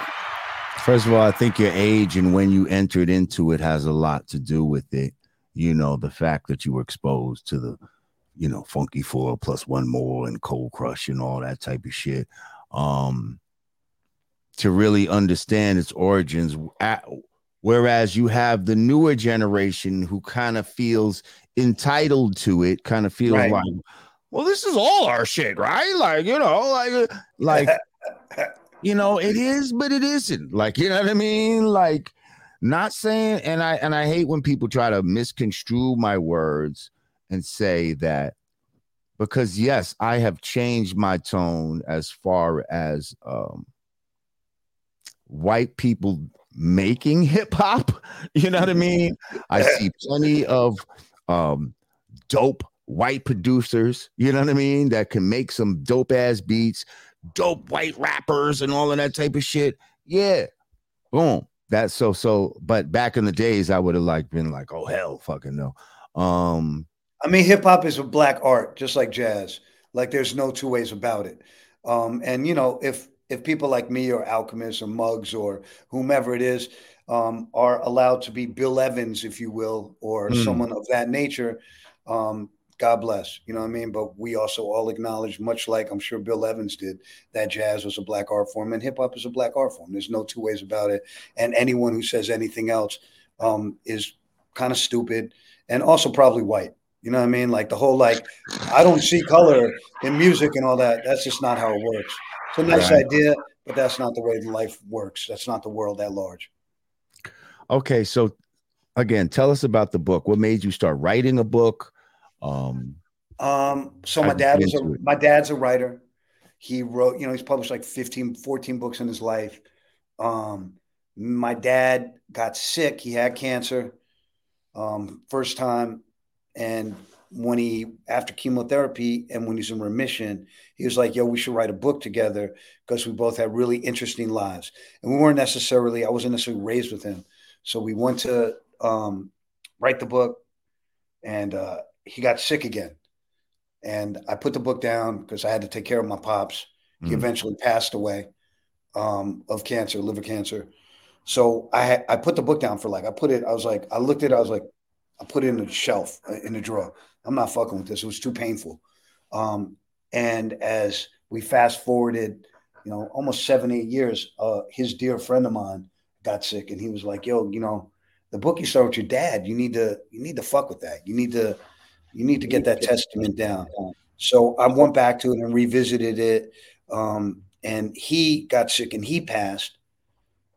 first of all, I think your age and when you entered into it has a lot to do with it. You know, the fact that you were exposed to the you know, Funky Four plus one more and Cold Crush and all that type of shit. Um, to really understand its origins. Whereas you have the newer generation who kind of feels entitled to it, kind of feels right. like, well, this is all our shit, right? Like, you know, like, like, you know, it is, but it isn't. Like, you know what I mean? Like, not saying, and I and I hate when people try to misconstrue my words and say that because yes, I have changed my tone as far as um, white people making hip hop. You know what I mean? I see plenty of um, dope white producers. You know what I mean? That can make some dope ass beats, dope white rappers, and all of that type of shit. Yeah, boom. That's so so. But back in the days, I would have like been like, oh hell, fucking no. Um, I mean, hip hop is a black art, just like jazz. Like there's no two ways about it. Um, and you know, if if people like me or Alchemist or Muggs or whomever it is um, are allowed to be Bill Evans, if you will, or mm. someone of that nature, um, God bless. You know what I mean? But we also all acknowledge, much like I'm sure Bill Evans did, that jazz was a black art form and hip hop is a black art form. There's no two ways about it. And anyone who says anything else um, is kind of stupid and also probably white. You know what I mean? Like the whole like I don't see color in music and all that. That's just not how it works. It's a nice right. idea, but that's not the way life works. That's not the world at large. Okay, so again, tell us about the book. What made you start writing a book? Um, um so my dad was a, my dad's a writer. He wrote, you know, he's published like 15, 14 books in his life. Um, my dad got sick. He had cancer. Um, first time and when he, after chemotherapy and when he's in remission, he was like, yo, we should write a book together because we both had really interesting lives. And we weren't necessarily, I wasn't necessarily raised with him. So we went to um, write the book and uh, he got sick again. And I put the book down because I had to take care of my pops. He mm. eventually passed away um, of cancer, liver cancer. So I I put the book down for like I put it. I was like I looked at it. I was like I put it in the shelf uh, in the drawer. I'm not fucking with this. It was too painful. Um, and as we fast forwarded, you know, almost seven, eight years, uh, his dear friend of mine got sick, and he was like, "Yo, you know, the book you start with your dad. You need to, you need to fuck with that. You need to, you need to get that testament down." So I went back to it and revisited it. Um, and he got sick and he passed.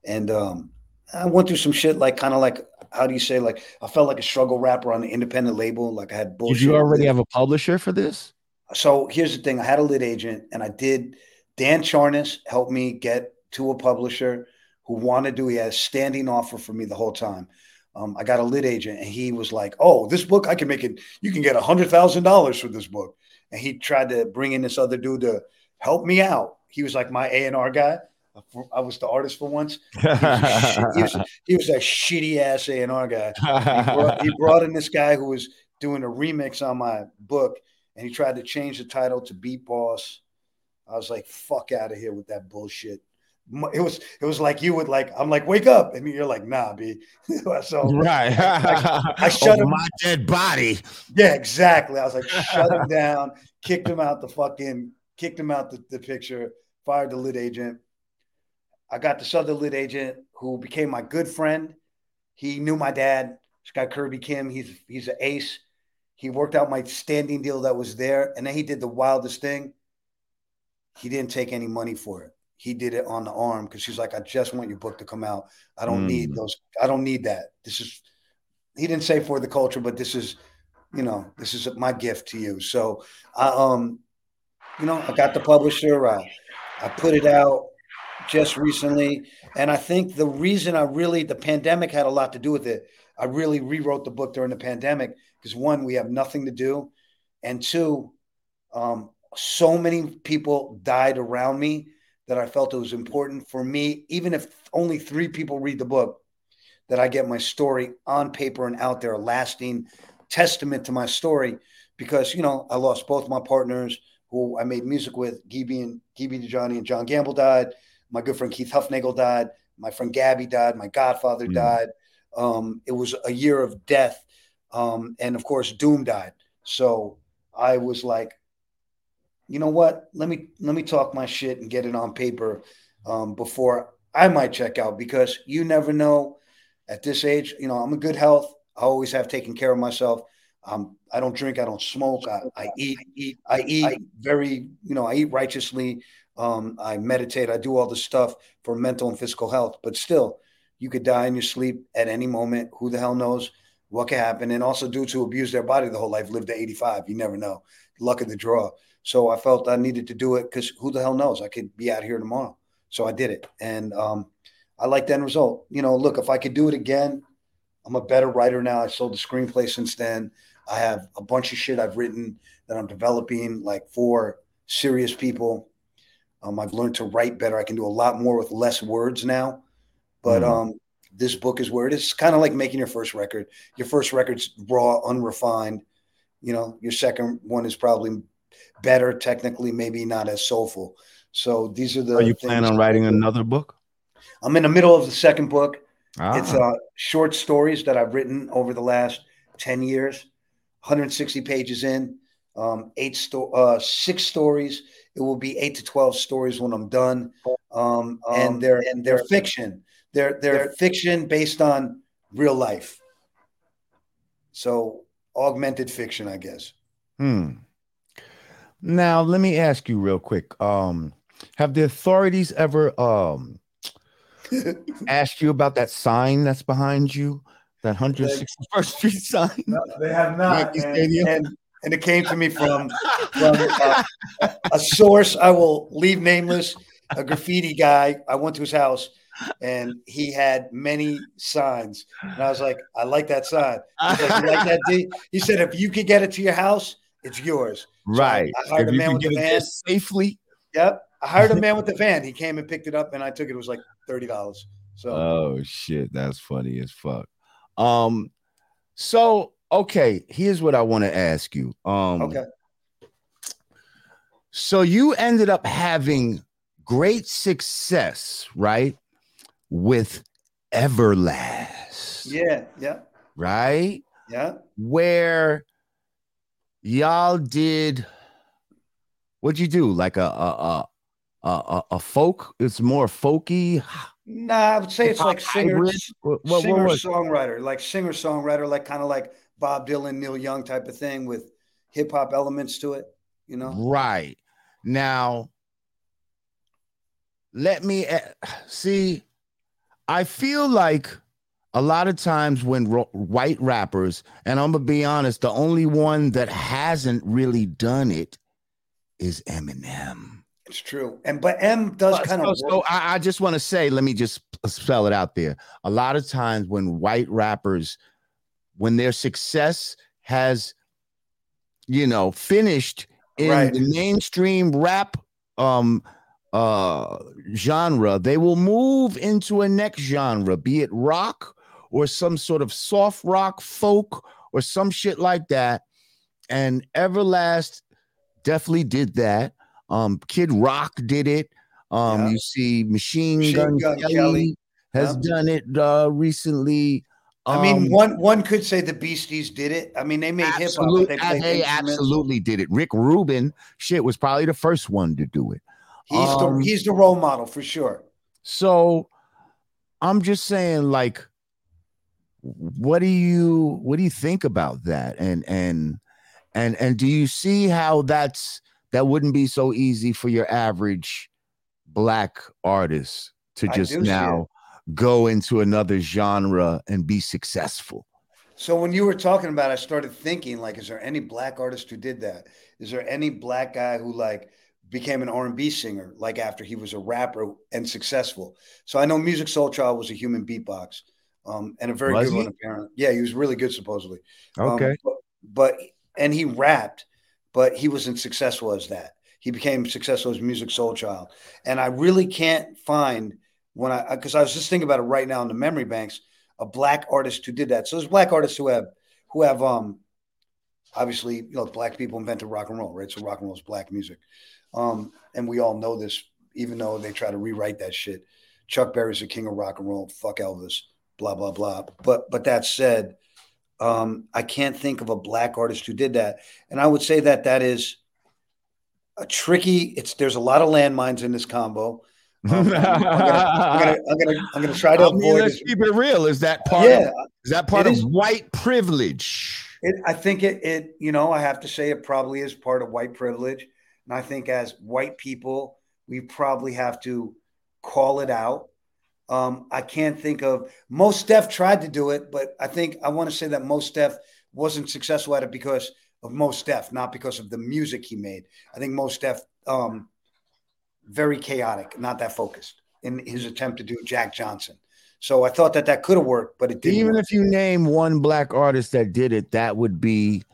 And um, I went through some shit like kind of like how do you say like I felt like a struggle rapper on an independent label. Like I had bullshit. Did you already have a publisher for this? So here's the thing: I had a lit agent, and I did. Dan Charnas helped me get to a publisher who wanted to. He had a standing offer for me the whole time. Um, I got a lit agent, and he was like, "Oh, this book, I can make it. You can get a hundred thousand dollars for this book." And he tried to bring in this other dude to help me out. He was like my A and R guy. I was the artist for once. He was, a, he was, he was a shitty ass A and R guy. He brought, he brought in this guy who was doing a remix on my book, and he tried to change the title to Beat Boss. I was like, "Fuck out of here with that bullshit." it was it was like you would like I'm like wake up and you're like nah b so right I, I shut oh, him my dead body yeah exactly I was like shut him down kicked him out the fucking kicked him out the, the picture fired the lit agent I got this other lit agent who became my good friend he knew my dad this guy Kirby Kim he's he's an ace he worked out my standing deal that was there and then he did the wildest thing he didn't take any money for it he did it on the arm because he's like, I just want your book to come out. I don't mm. need those. I don't need that. This is, he didn't say for the culture, but this is, you know, this is my gift to you. So, I, um, you know, I got the publisher. I, I put it out just recently. And I think the reason I really, the pandemic had a lot to do with it. I really rewrote the book during the pandemic because one, we have nothing to do. And two, um, so many people died around me that I felt it was important for me, even if only three people read the book, that I get my story on paper and out there, a lasting testament to my story. Because, you know, I lost both my partners who I made music with, Geeby and Geeby Dajani and John Gamble died. My good friend Keith Hufnagel died. My friend Gabby died. My godfather mm. died. Um, it was a year of death. Um, and of course, Doom died. So I was like, you know what? Let me let me talk my shit and get it on paper um, before I might check out because you never know. At this age, you know, I'm in good health. I always have taken care of myself. Um, I don't drink. I don't smoke. I, I eat, eat. I eat very. You know, I eat righteously. Um, I meditate. I do all this stuff for mental and physical health. But still, you could die in your sleep at any moment. Who the hell knows what could happen? And also, dudes who abuse their body the whole life live to 85. You never know. Luck of the draw. So I felt I needed to do it because who the hell knows? I could be out here tomorrow. So I did it. And um, I like the end result. You know, look, if I could do it again, I'm a better writer now. I sold the screenplay since then. I have a bunch of shit I've written that I'm developing, like for serious people. Um, I've learned to write better. I can do a lot more with less words now. But mm-hmm. um, this book is where it is. Kind of like making your first record. Your first record's raw, unrefined. You know, your second one is probably better technically, maybe not as soulful. So these are the. Are you planning on writing another book? I'm in the middle of the second book. Ah. It's uh, short stories that I've written over the last ten years, 160 pages in, um, eight sto- uh, six stories. It will be eight to twelve stories when I'm done, um, and um, they're and they're fiction. They're, they're they're fiction based on real life. So augmented fiction, I guess. Hmm. Now, let me ask you real quick. Um, have the authorities ever um asked you about that sign that's behind you? That 161st Street sign? No, they have not. And, and, and, it came to me from, from uh, a source I will leave nameless, a graffiti guy. I went to his house and he had many signs. And I was like, I like that sign. Like, like that D? He said, if you could get it to your house, it's yours. Right. So I, hired if a man with the van safely. Yep. I hired a man with the van. He came and picked it up, and I took it. It was like thirty dollars. So. Oh shit, that's funny as fuck. Um. So okay, here's what I want to ask you. Um. Okay. So you ended up having great success, right? With Everlast. Yeah. Yeah. Right. Yeah. Where y'all did what'd you do? Like a a a a, a folk? It's more folky. Nah, I would say it's like singer, what, what, singer songwriter, like singer songwriter, like kind of like Bob Dylan, Neil Young type of thing with hip hop elements to it. You know, right now. Let me see. I feel like a lot of times when ro- white rappers, and I'm gonna be honest, the only one that hasn't really done it is Eminem. It's true, and but M does kind of. So, so I, I just want to say, let me just spell it out there. A lot of times when white rappers, when their success has, you know, finished in right. the mainstream rap um uh genre they will move into a next genre be it rock or some sort of soft rock folk or some shit like that. And Everlast definitely did that. Um, Kid Rock did it. Um, Yeah. you see Machine, Machine Gun, Gun Kelly, Kelly. has Yeah. done it uh, recently. I mean, Um, one one could say the Beasties did it. I mean, they made hip hop, they uh, they absolutely did it. Rick Rubin, shit, was probably the first one to do it. He's Um, the he's the role model for sure. So I'm just saying, like, what do you what do you think about that? And and and and do you see how that's that wouldn't be so easy for your average black artist to just now go into another genre and be successful? So when you were talking about, I started thinking like, is there any black artist who did that? Is there any black guy who like became an R and B singer like after he was a rapper and successful? So I know Musiq Soulchild was a human beatbox, um, and a very Was good he? one apparently. Yeah, he was really good supposedly. Um, Okay. but, but and he rapped, but he wasn't successful as that. He became successful as Musiq Soulchild, and I really can't find when I because I was just thinking about it right now in the memory banks a black artist who did that. So there's black artists who have who have um obviously you know black people invented rock and roll, right? So rock and roll is black music, um, and we all know this, even though they try to rewrite that shit. Chuck Berry's the king of rock and roll. Fuck Elvis. Blah blah blah. But but that said, um, I can't think of a black artist who did that, and I would say that that is a tricky. It's there's a lot of landmines in this combo. Um, I'm, gonna, I'm, gonna, I'm gonna try to I mean, avoid. let's this- keep it real. Is that part yeah, of is that part of is. white privilege? It, I think it, it, you know, I have to say it probably is part of white privilege. And I think as white people, we probably have to call it out. Um, I can't think of Mos Def tried to do it, but I think I want to say that Mos Def wasn't successful at it because of Mos Def, not because of the music he made. I think Mos Def um, very chaotic, not that focused in his attempt to do Jack Johnson. So I thought that that could have worked, but it didn't. Even work. if you name one black artist that did it, that would be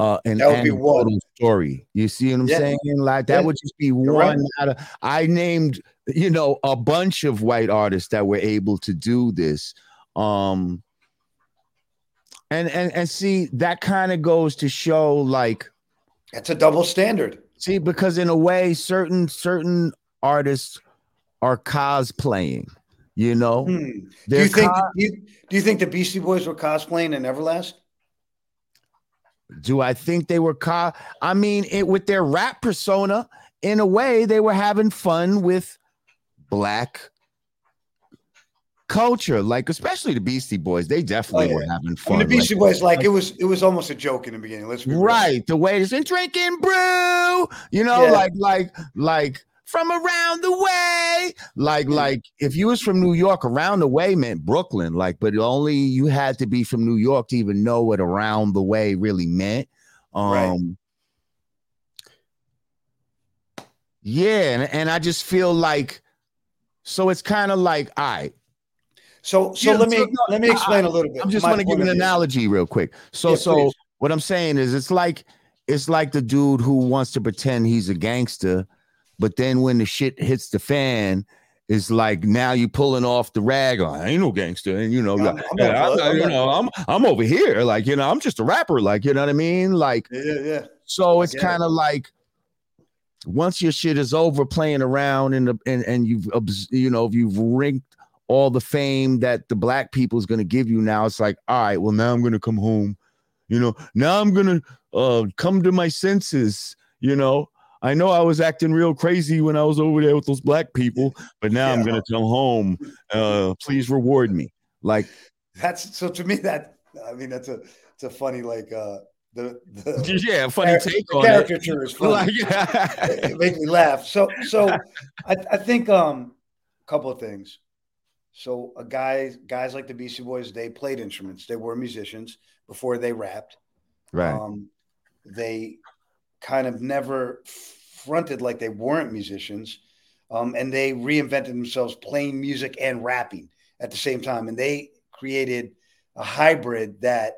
uh an That would be one. story. You see what I'm Yeah. saying? Like that Yeah. would just be right. one out of I named, you know, a bunch of white artists that were able to do this. Um and and and see that kind of goes to show like That's a double standard. See because in a way certain certain artists are cosplaying, you know. Hmm. Do you think co- do you, do you think the Beastie Boys were cosplaying in Everlast? Do I think they were co- I mean, it with their rap persona, in a way, they were having fun with black culture, like especially the Beastie Boys. They definitely Oh, yeah. were having I mean, fun. the Beastie like- Boys, like it was, it was almost a joke in the beginning. Let's be real. right. The way it's in drinking brew, you know, Yeah. like like like from around the way. Like, like if you was from New York, around the way meant Brooklyn, like, but only you had to be from New York to even know what around the way really meant. Um Right. yeah, and, and I just feel like so it's kind of like, all right, So, so Yeah, let me so, no, let me explain a little bit. I'm just want to give an analogy real quick. So, Yeah, so please. what I'm saying is, it's like it's like the dude who wants to pretend he's a gangster, but then when the shit hits the fan, it's like now you're pulling off the rag. on. I ain't no gangster, and you know, I'm- like, I'm "Yeah, I'm- I'm you know, I'm I'm over here, like you know, I'm just a rapper, like you know what I mean, like. Yeah, yeah. So it's kind of like once your shit is over playing around and and, and you've you know if you've rinked all the fame that the black people is going to give you now. It's like all right well now i'm going to come home you know? Now i'm going to uh come to my senses you know? I know i was acting real crazy when i was over there with those black people but now i'm going to come home uh please reward me. Like That's so to me that I mean that's a it's a funny like uh the the, yeah funny take the on it. caricature is funny. like it, it makes me laugh. So so I, I think um a couple of things. So a guy guys like the Beastie Boys, they played instruments. They were musicians before they rapped. right Um, they kind of never fronted like they weren't musicians, um, and they reinvented themselves playing music and rapping at the same time, and they created a hybrid that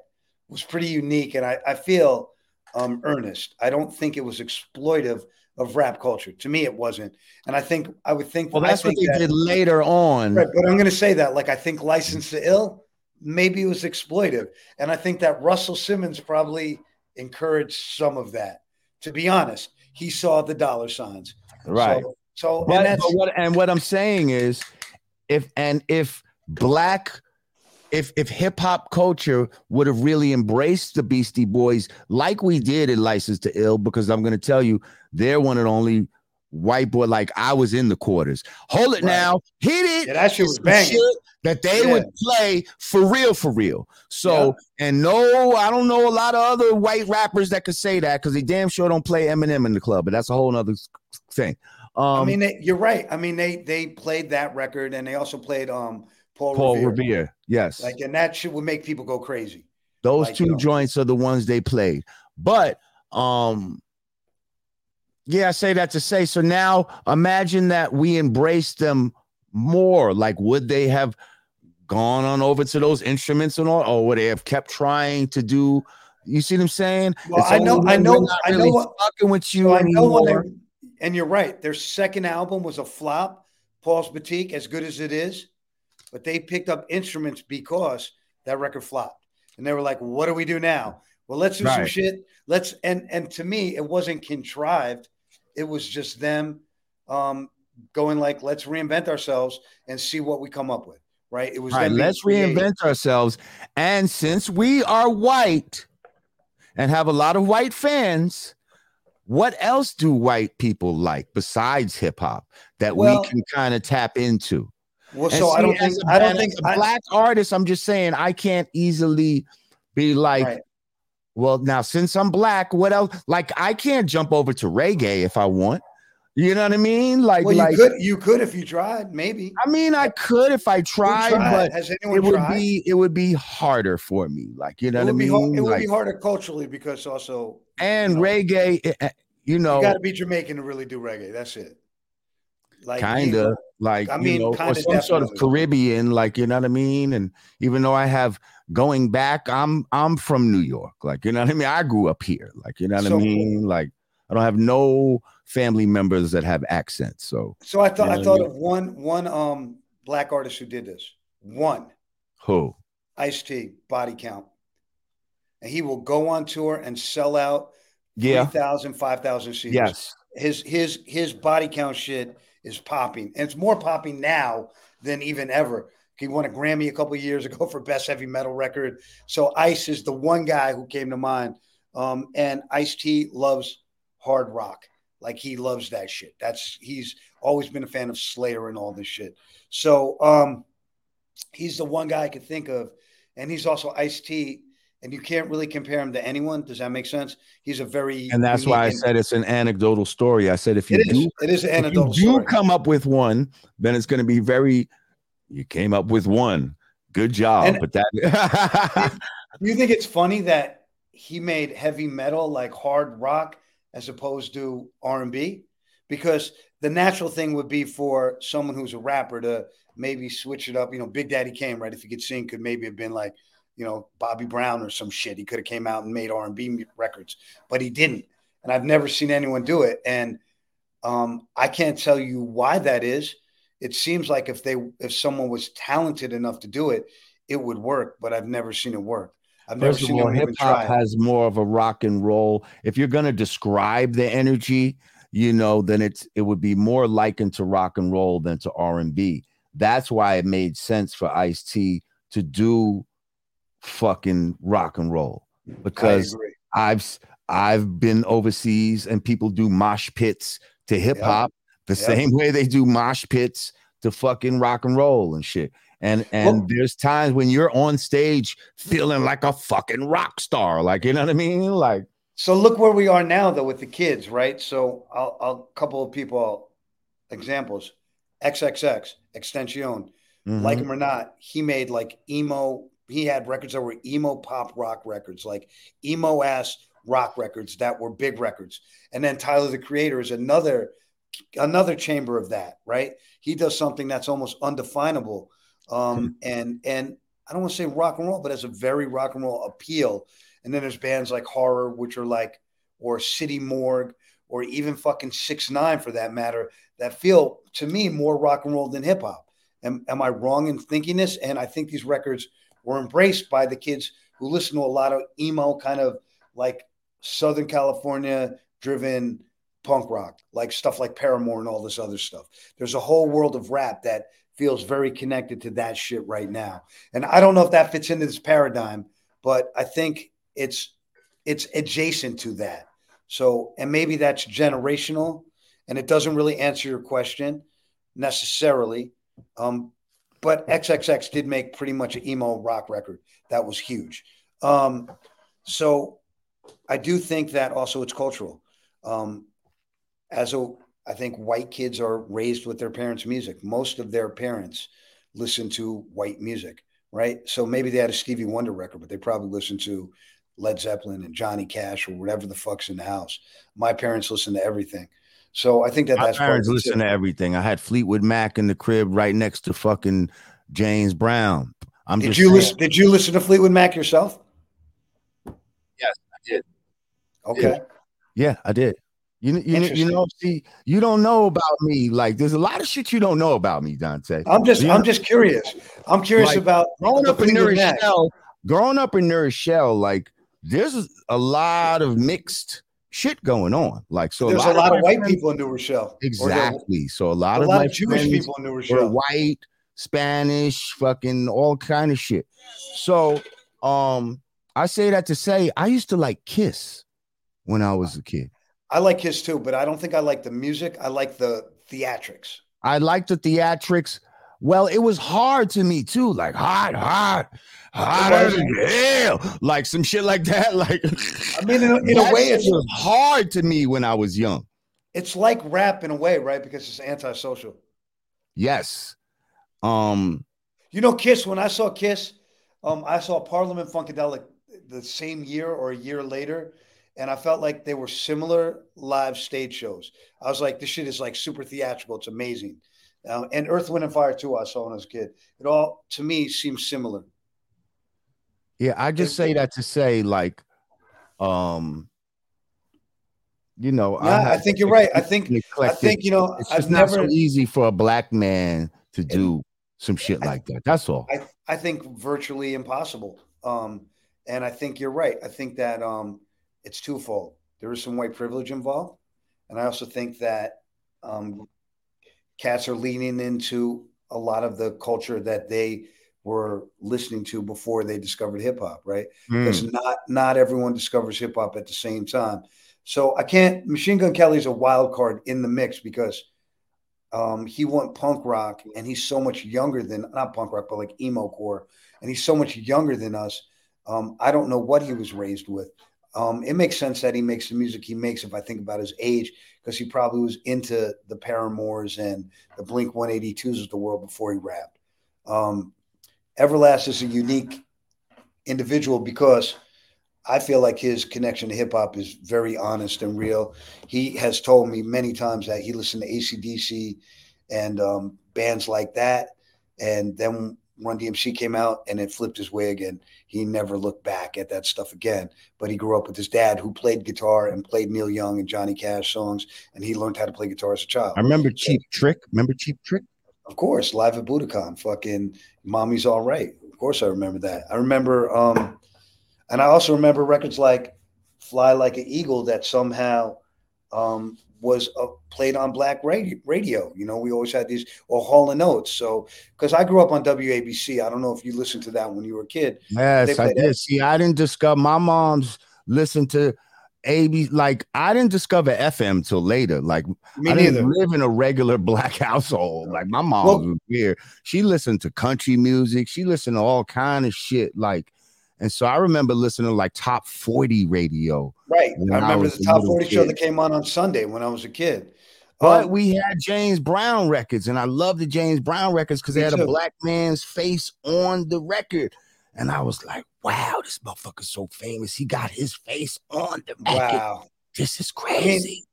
was pretty unique. And I, I feel um, earnest. I don't think it was exploitive of rap culture. To me, it wasn't, and I think I would think. well that's what they that- did later on Right, but I'm going to say that, like, I think License to Ill, maybe it was exploitive. And I think that Russell Simmons probably encouraged some of that. To be honest, he saw the dollar signs. right So, So and But, that's but what and what I'm saying is, if and if black, if if hip hop culture would have really embraced the Beastie Boys like we did in License to Ill, because I'm going to tell you, they're one of the only white boy like I was in the quarters. Hold it Right. now, hit it. yeah, that shit was banging. shit that they Yeah. would play for real, for real. So, and no, I don't know a lot of other white rappers that could say that because they damn sure don't play Eminem in the club, but that's a whole nother s- thing. Um, I mean, they, you're right. I mean, they they played that record and they also played um Paul, Paul Revere. Revere, yes, Like, and that shit would make people go crazy. those like, two you know. joints are the ones they played. But, um, yeah, I say that to say. So now imagine that we embrace them more. Like, would they have gone on over to those instruments and all, or would they have kept trying to do? You see what I'm saying? Well, I know- I know- I know really what- fucking with you I know and you're right. Their second album was a flop. Paul's Boutique, as good as it is, but they picked up instruments because that record flopped, and they were like, "What do we do now? Well, let's do some shit. Let's." And and to me, it wasn't contrived. It was just them um, going like, "Let's reinvent ourselves and see what we come up with." Right? It was right, let's creative. reinvent ourselves. And since we are white and have a lot of white fans, what else do white people like besides hip hop that Well- we can kind of tap into? Well, And so I don't think a- I don't think a I- black artist. I'm just saying I can't easily be like, Right. well, now since I'm black, what else? Like I can't jump over to reggae if I want. You know what I mean? Like, Well, you like could you could if you tried, maybe. I mean, I could if I tried, tried? but has anyone it would tried? be it would be harder for me like you know it what i would be mean hard, it would be harder culturally because also and you know, reggae eh, eh, you know you got to be Jamaican to really do reggae. That's it. Like kind you- of like I you mean, know or some sort of caribbean like you know what i mean? And even though i have going back i'm i'm from new york. Like you know what i mean? I grew up here. Like you know what So- i mean? Like i don't have no family members that have accents so So I thought You know I thought mean? of one one um black artist who did this. One. Who? Ice T body count, and he will go on tour and sell out yeah. 3,000, 5,000 seats. yes. His his his body count shit is popping, and it's more popping now than even ever. He won a Grammy a couple years ago for best heavy metal record. So Ice is the one guy who came to mind. Um, and Ice T loves hard rock, like he loves that shit. That's he's always been a fan of Slayer and all this shit. So um, he's the one guy I could think of, and he's also Ice T. And you can't really compare him to anyone. Does that make sense? He's a very and that's why i said it's an anecdotal story i said if you it is. do It is an if you anecdotal do story. come up with one, then it's going to be very. You came up with one. Good job, And- but that. Do you think it's funny that he made heavy metal like hard rock as opposed to R and B? Because the natural thing would be for someone who's a rapper to maybe switch it up. You know, Big Daddy Kane, right? If he could sing, could maybe have been like, you know, Bobby Brown or some shit. He could have came out and made R and B records, but he didn't. And I've never seen anyone do it. And um, I can't tell you why that is. It seems like if they if someone was talented enough to do it, it would work. But I've never seen it work. I've never First of seen all, hip hop has more of a rock and roll. If you're going to describe the energy, you know, then it's it would be more likened to rock and roll than to R and B. That's why it made sense for Ice T to do fucking rock and roll because. I've I've been overseas and people do mosh pits to hip hop the Yep. same way they do mosh pits to fucking rock and roll and shit. And and Well- there's times when you're on stage feeling like a fucking rock star, like you know what I mean? Like So look where we are now, though, with the kids, right? So I'll, I'll couple of people examples. XXX Extension, mhm. like him or not, he made like emo. He had records that were emo pop rock records, like emo ass rock records that were big records. And then Tyler the Creator is another another chamber of that, right? He does something that's almost undefinable, um, and and I don't want to say rock and roll, but has a very rock and roll appeal. And then there's bands like Horror, which are like, or City Morgue, or even fucking Six Nine for that matter, that feel to me more rock and roll than hip hop. Am, am I wrong in thinking this? And I think these records were embraced by the kids who listen to a lot of emo kind of like Southern California driven punk rock, like stuff like Paramore and all this other stuff. There's a whole world of rap that feels very connected to that shit right now. And I don't know if that fits into this paradigm, but I think it's it's adjacent to that. So, and maybe that's generational and it doesn't really answer your question necessarily. Um, but XXX did make pretty much an emo rock record. That was huge. Um, so I do think that also it's cultural. Um, as a, I think white kids are raised with their parents' music. Most of their parents listen to white music, right? So maybe they had a Stevie Wonder record, but they probably listened to Led Zeppelin and Johnny Cash or whatever the fuck's in the house. My parents listen to everything. So I think that My that's parents part listen too. to everything. I had Fleetwood Mac in the crib right next to fucking James Brown. I'm Did just you saying. listen? Did you listen to Fleetwood Mac yourself? Yes, I did. Okay. Yeah, I did. You you you Interesting. know, see, you don't know about me. Like, there's a lot of shit you don't know about me, Dante. I'm just You I'm know, just curious. I'm curious Like, about growing up in Fleetwood Nourish Mac. Shell, growing up in New Rochelle, like there's a lot of mixed shit going on. Like, so There's a lot my of white friends- people in New Rochelle. Exactly. So a lot a of lot of Jewish people in New Rochelle. white, Spanish, fucking all kind of shit. So, um, I say that to say I used to like Kiss when I was a kid. I like Kiss too, but I don't think I like the music. I like the theatrics. I like the theatrics. Well, it was hard to me too, like hot, hot, hot as hell, like some shit like that. Like, I mean, in a, in a way, it's was hard to me when I was young. it's like rap in a way, right? Because it's antisocial. Yes. Um, You know, Kiss. When I saw Kiss, um, I saw Parliament Funkadelic the same year or a year later, and I felt like they were similar live stage shows. I was like, this shit is like super theatrical. It's amazing. Uh, and Earth, Wind, and Fire too. I saw when I was a kid. It all to me seems similar. Yeah, I just say that to say, like, um, you know, Yeah, I have think you're right. I think I think you know. it's I've not never. so easy for a black man to do some shit I- like that. That's all. I, I think virtually impossible. Um, and I think you're right. I think that um, it's twofold. There is some white privilege involved, and I also think that um, cats are leaning into a lot of the culture that they were listening to before they discovered hip hop. Right? Mm. Because not not everyone discovers hip hop at the same time. So I can't. Machine Gun Kelly is a wild card in the mix because um, he went punk rock, and he's so much younger than not punk rock, but like emo core, and he's so much younger than us. Um, I don't know what he was raised with. Um, it makes sense that he makes the music he makes if I think about his age, because he probably was into the Paramores and the Blink 182s of the world before he rapped. Um, Everlast is a unique individual because I feel like his connection to hip hop is very honest and real. He has told me many times that he listened to ACDC and um, bands like that. And then Run DMC came out and it flipped his wig and He never looked back at that stuff again. But he grew up with his dad who played guitar and played Neil Young and Johnny Cash songs. And he learned how to play guitar as a child. I remember Cheap Trick. Remember Cheap Trick? Of course, live at Budokan, fucking Mommy's All Right. Of course, I remember that. I remember, um, and I also remember records like Fly Like an Eagle that somehow um, was uh, played on black radio, radio. You know, we always had these, or Hall and Oates. So, because I grew up on WABC, I don't know if you listened to that when you were a kid. Yes, I did. See, I didn't discover my mom's listened to AB like I didn't discover FM till later. Like Me I neither. didn't live in a regular black household. Like my mom Well- was weird. She listened to country music. She listened to all kind of shit. Like, and so I remember listening to like top 40 radio. Right. I I remember was the top little 40 show that came on on Sunday when I was a kid. But Um, we had James Brown records, and I love the James Brown records because they had a black man's face on the record. And I was like, wow, this motherfucker's so famous. He got his face on the record. wow. This is mean, crazy.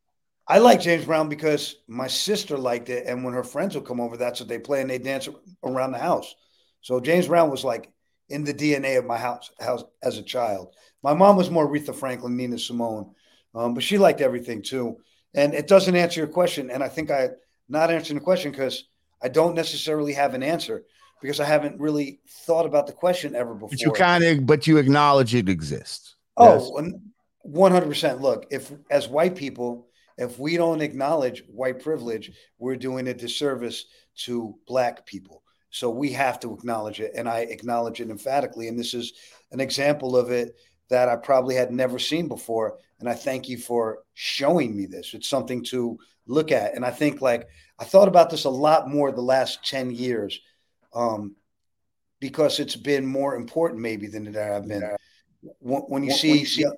I like James Brown because my sister liked it, and when her friends would come over, that's what they play, and they dance around the house. So James Brown was like in the DNA of my house, house as a child. My mom was more Aretha Franklin, Nina Simone, um, but she liked everything too. And it doesn't answer your question, and I think I not answering the question because I don't necessarily have an answer because I haven't really thought about the question ever before. but you kind of, but you acknowledge it exists. Oh, one hundred percent. Look, if as white people, if we don't acknowledge white privilege, we're doing a disservice to black people. So we have to acknowledge it. And I acknowledge it emphatically. And this is an example of it that I probably had never seen before. And I thank you for showing me this. It's something to look at. And I think like I thought about this a lot more the last 10 years. Um, because it's been more important maybe than it have been. When, when you when, see, when you see young,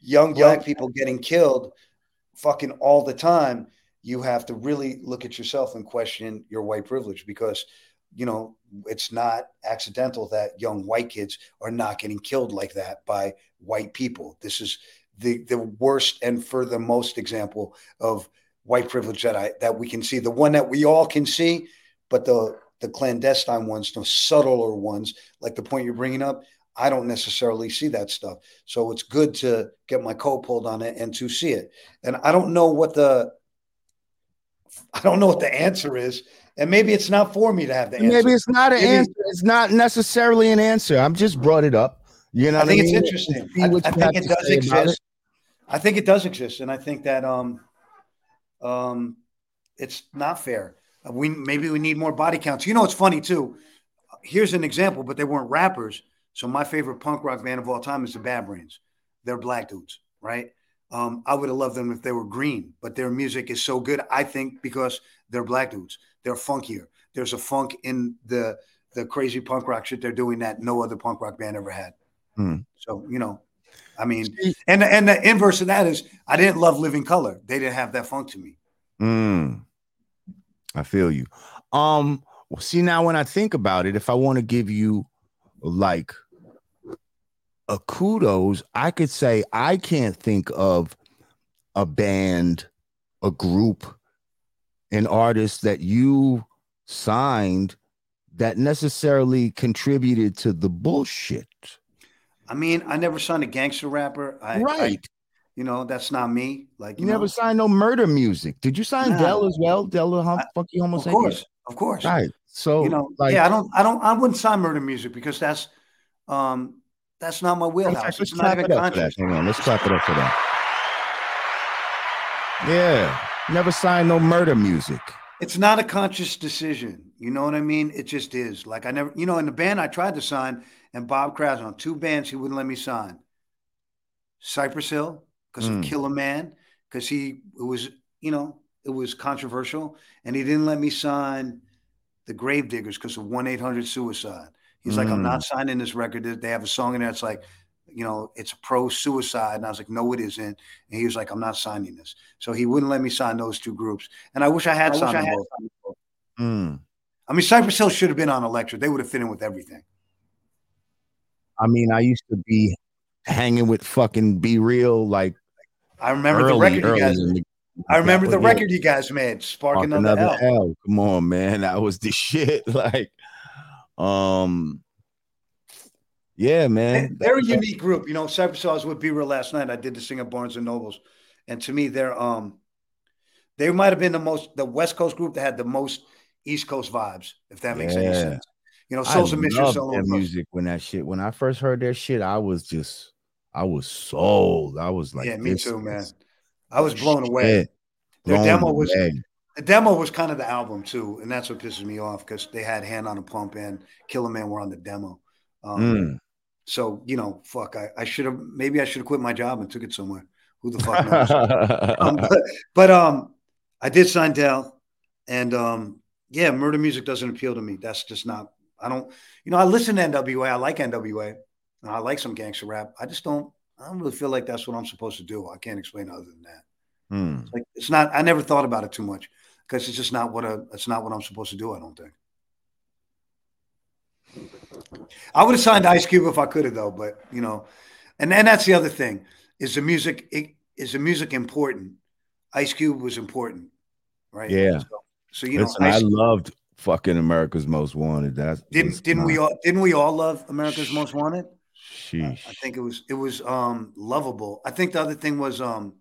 young black people getting killed fucking all the time, you have to really look at yourself and question your white privilege because you know it's not accidental that young white kids are not getting killed like that by white people. This is the the worst and for the most example of white privilege that I that we can see. The one that we all can see, but the the clandestine ones, the subtler ones, like the point you're bringing up, I don't necessarily see that stuff. So it's good to get my coat pulled on it and to see it. And I don't know what the I don't know what the answer is. And maybe it's not for me to have the answer. Maybe it's not an maybe, answer. It's not necessarily an answer. I'm just brought it up. You know, I think I mean? it's interesting. I, I think it does exist. It. I think it does exist, and I think that um, um, it's not fair. We maybe we need more body counts. You know, it's funny too. Here's an example, but they weren't rappers. So my favorite punk rock band of all time is the Bad Brains. They're black dudes, right? Um, I would have loved them if they were green, but their music is so good. I think because they're black dudes, they're funkier. There's a funk in the the crazy punk rock shit they're doing that no other punk rock band ever had. Hmm. So you know, I mean, and and the inverse of that is I didn't love Living Colour. They didn't have that funk to me. Hmm. I feel you. Um, well, see now when I think about it, if I want to give you like a kudos, I could say I can't think of a band, a group, an artist that you signed that necessarily contributed to the bullshit. I mean, I never signed a gangster rapper. I, right. I, you know, that's not me. Like you, you never know. signed no murder music. Did you sign. Del as well? Del hum- funky homosexual. Of course, of course. Right. So you know, like, yeah, I don't, I don't, I wouldn't sign murder music because that's, um, that's not my wheelhouse. Let's clap it up for that. Hang on, let's clap it up for that. Yeah, never signed no murder music. It's not a conscious decision. You know what I mean? It just is. Like I never, you know, in the band I tried to sign, and Bob Krasnow two bands he wouldn't let me sign. Cypress Hill because mm. of Kill a Man, because he it was you know it was controversial, and he didn't let me sign the Gravediggaz because of one eight hundred suicide. He's mm. like, I'm not mm. signing this record. They have a song in there. It's like, you know, it's a pro suicide. And I was like, no, it isn't. And he was like, I'm not signing this. So he wouldn't let me sign those two groups. And I wish I had I signed them both. Mm. I mean, Cypress Hill should have been on Elektra. They would have fit in with everything. I mean, I used to be hanging with fucking B-Real like I remember early, the record you guys. The, I remember the record you guys made, Spark, Spark Another, Another Hell. Hell. Come on, man, that was the shit. Like, um, yeah, man, they're a unique group. You know, Cypress. I was with B-Real last night. I did the thing at Barnes and Nobles, and to me, they're um, they might have been the most the West Coast group that had the most East Coast vibes, if that makes yeah. any sense. You know, Souls of Mischief, their music when that shit. When I first heard their shit, I was just I was sold. I was like, yeah, me too, man. I was blown shit. away. Their blown demo was away. The demo was kind of the album too, and that's what pisses me off because they had Hand on a Pump and Killer Man were on the demo. Um, mm. So you know, fuck, I, I should have maybe I should have quit my job and took it somewhere. Who the fuck knows? um, but, but, um, I did sign Del, and um, yeah, murder music doesn't appeal to me. That's just not. I don't. You know, I listen to NWA. I like NWA. I like some gangster rap. I just don't. I don't really feel like that's what I'm supposed to do. I can't explain other than that. Hmm. It's like it's not. I never thought about it too much because it's just not what a. It's not what I'm supposed to do. I don't think. I would have signed Ice Cube if I could have, though. But you know, and then that's the other thing: is the music it, is the music important? Ice Cube was important, right? Yeah. So, so you Listen, know, Ice, I loved fucking America's Most Wanted. That's didn't didn't we all didn't we all love America's Most Wanted? Sheesh. I think it was it was um lovable. I think the other thing was um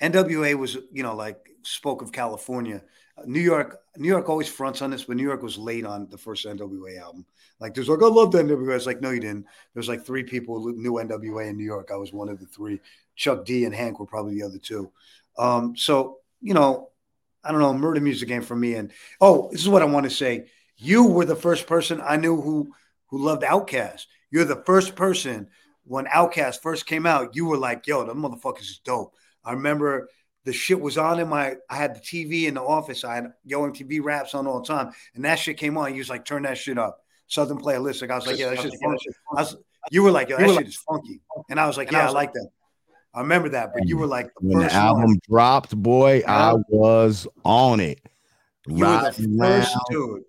NWA was you know like spoke of California. New York, New York always fronts on this, but New York was late on the first NWA album. Like, there's like, I love NWA. It's like, no, you didn't. There's like three people who knew NWA in New York. I was one of the three. Chuck D and Hank were probably the other two. Um, so, you know, I don't know, murder music game for me. And oh, this is what I want to say. You were the first person I knew who who loved Outkast. You're the first person when Outkast first came out. You were like, "Yo, the motherfuckers is dope." I remember the shit was on in my. I had the TV in the office. I had Yo MTV raps on all the time, and that shit came on. You was like, "Turn that shit up." Southern Playalistic. I was like, "Yeah, that shit's funky." I was, you were like, "Yo, that shit is funky," and I was like, "Yeah, I was like that." I remember that, but you were like the when the album one. dropped, boy. I was on it. You were the first dude,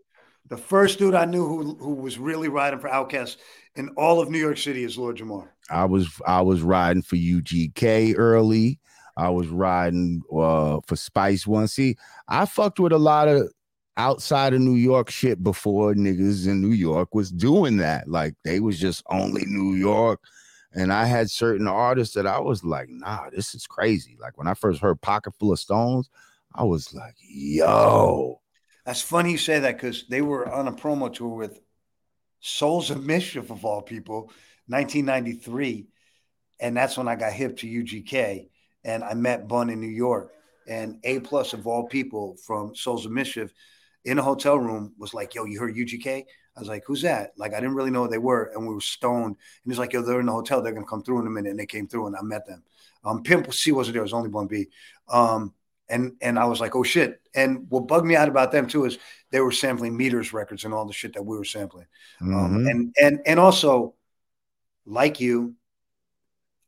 the first dude I knew who who was really riding for Outkast in all of New York City is Lord Jamar. I was I was riding for UGK early. I was riding uh, for Spice One. See, I fucked with a lot of outside of New York shit before niggas in New York was doing that. Like they was just only New York. And I had certain artists that I was like, nah, this is crazy. Like when I first heard Pocket Full of Stones, I was like, yo. That's funny you say that because they were on a promo tour with Souls of Mischief, of all people, 1993. And that's when I got hip to UGK. And I met Bun in New York. And A plus of all people from Souls of Mischief in a hotel room was like, yo, you heard UGK? I was like, who's that? Like, I didn't really know who they were. And we were stoned. And he's like, yo, they're in the hotel. They're going to come through in a minute. And they came through and I met them. Um, Pimp C wasn't there. It was only Bun B. Um, and, and I was like, oh shit. And what bugged me out about them too is they were sampling meters records and all the shit that we were sampling. Um, mm-hmm. Um, and, and, and also like you,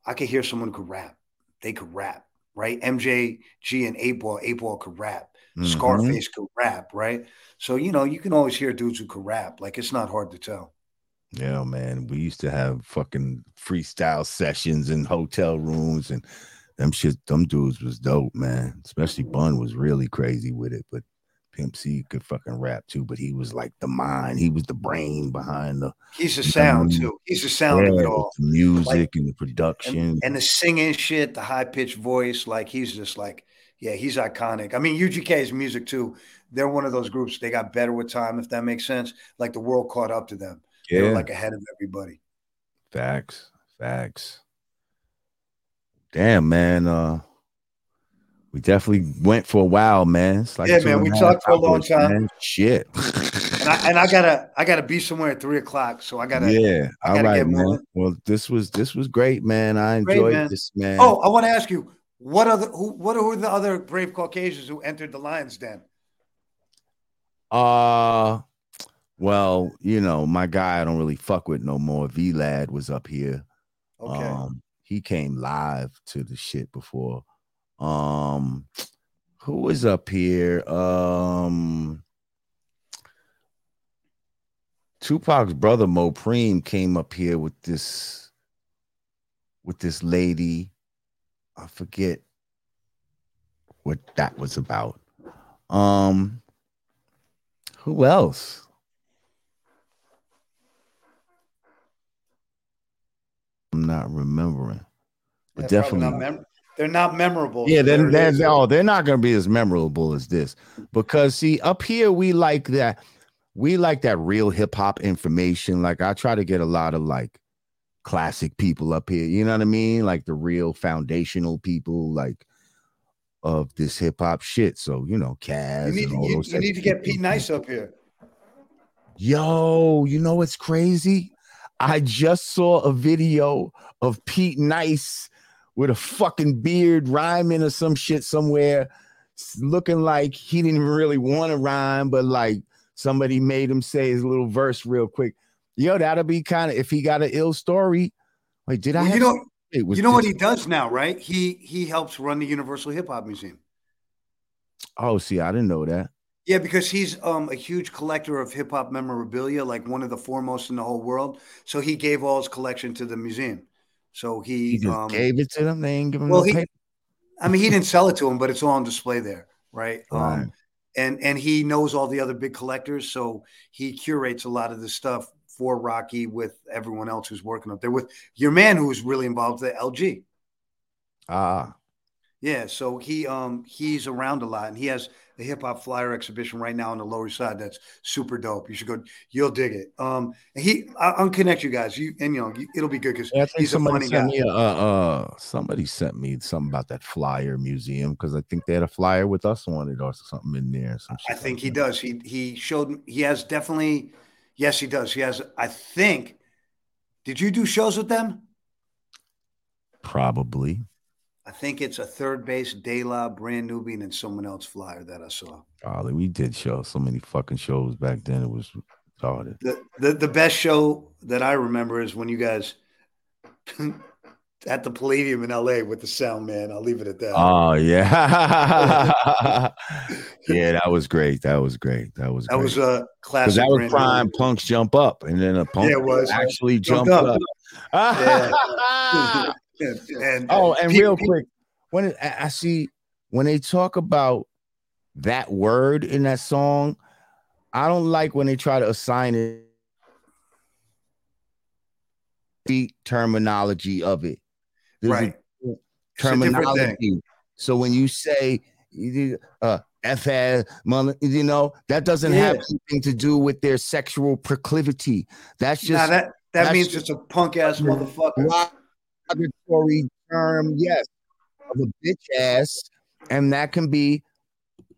I could hear someone who could rap. They could rap, right? MJG and 8 Ball, 8 Ball could rap. Mm-hmm. Scarface could rap, right? So you know, you can always hear dudes who could rap. Like it's not hard to tell. Yeah, man. We used to have fucking freestyle sessions in hotel rooms and them shit, them dudes was dope, man. Especially Bun was really crazy with it. But Pimp C could fucking rap too, but he was like the mind. He was the brain behind the. He's the sound too. He's the sound yeah, of it all. The music like, and the production and, and the singing shit, the high pitched voice. Like he's just like yeah, he's iconic. I mean, UGK's music too. They're one of those groups. They got better with time, if that makes sense. Like the world caught up to them. Yeah. They were like ahead of everybody. Facts. Facts. Damn, man. Uh we definitely went for a while, man. It's like yeah, man. We talked for a long time. Man. Shit. and, I, and I gotta, I gotta be somewhere at three o'clock, so I gotta. Yeah, I gotta all right, man. Moving. Well, this was this was great, man. I enjoyed great, man. this, man. Oh, I want to ask you, what other who what are the other brave Caucasians who entered the Lions Den? Uh well, you know, my guy I don't really fuck with no more. Vlad was up here. Okay. Um, he came live to the shit before. Um who is up here? Um Tupac's brother Mopreme came up here with this with this lady I forget what that was about. Um, who else? I'm not remembering, but yeah, definitely. Not mem- they're not memorable. Yeah, they're, they're, they're, oh, they're not going to be as memorable as this because see, up here we like that. We like that real hip hop information. Like I try to get a lot of like classic people up here. You know what I mean? Like the real foundational people, like of this hip hop shit. So you know, Caz. You need, you, you need to get Pete Nice up here. Yo, you know what's crazy? I just saw a video of Pete Nice with a fucking beard rhyming or some shit somewhere, looking like he didn't really want to rhyme, but like somebody made him say his little verse real quick. Yo, that'll be kind of if he got an ill story. Wait, did I? you know, you know what he does now, right? He he helps run the Universal Hip Hop Museum. Oh, see, I didn't know that. Yeah, because he's um, a huge collector of hip hop memorabilia, like one of the foremost in the whole world. So he gave all his collection to the museum. So he, he just um, gave it to them. They ain't giving well, no he. I mean, he didn't sell it to him, but it's all on display there, right? right. Um, and and he knows all the other big collectors, so he curates a lot of the stuff for Rocky with everyone else who's working up there with your man who's really involved with the LG. Ah. Yeah, so he um he's around a lot, and he has a hip hop flyer exhibition right now on the Lower Side. That's super dope. You should go. You'll dig it. Um, he I, I'll connect you guys. You and you know it'll be good because Yeah, he's a funny guy. me a, uh, uh, somebody sent me something about that flyer museum because I think they had a flyer with us on it or something in there. Some I think like he that. does. He he showed he has definitely. Yes, he does. He has. I think. Did you do shows with them? Probably. I think it's a 3rd Bass, De La, Brand Nubian, and someone else flyer that I saw. Probably. We did show so many fucking shows back then. It was retarded. The, the the best show that I remember is when you guys at the Palladium in LA with the sound man. I'll leave it at that. Oh yeah, yeah. That was great. That was great. That was that great. was a classic. that was prime punks jump up, and then a punk Yeah, it was. actually Jumped jumped up. up. And, and oh, and pe- real quick, when it, I I see when they talk about that word in that song, I don't like when they try to assign it the terminology of it. There's right. It's a different thing. terminology. So when you say you- uh FL, mother, you know, that doesn't have anything to do with their sexual proclivity. That's Nah, just that that means just- it's a punk ass motherfucker. Derogatory term, yes, of a bitch ass, and that can be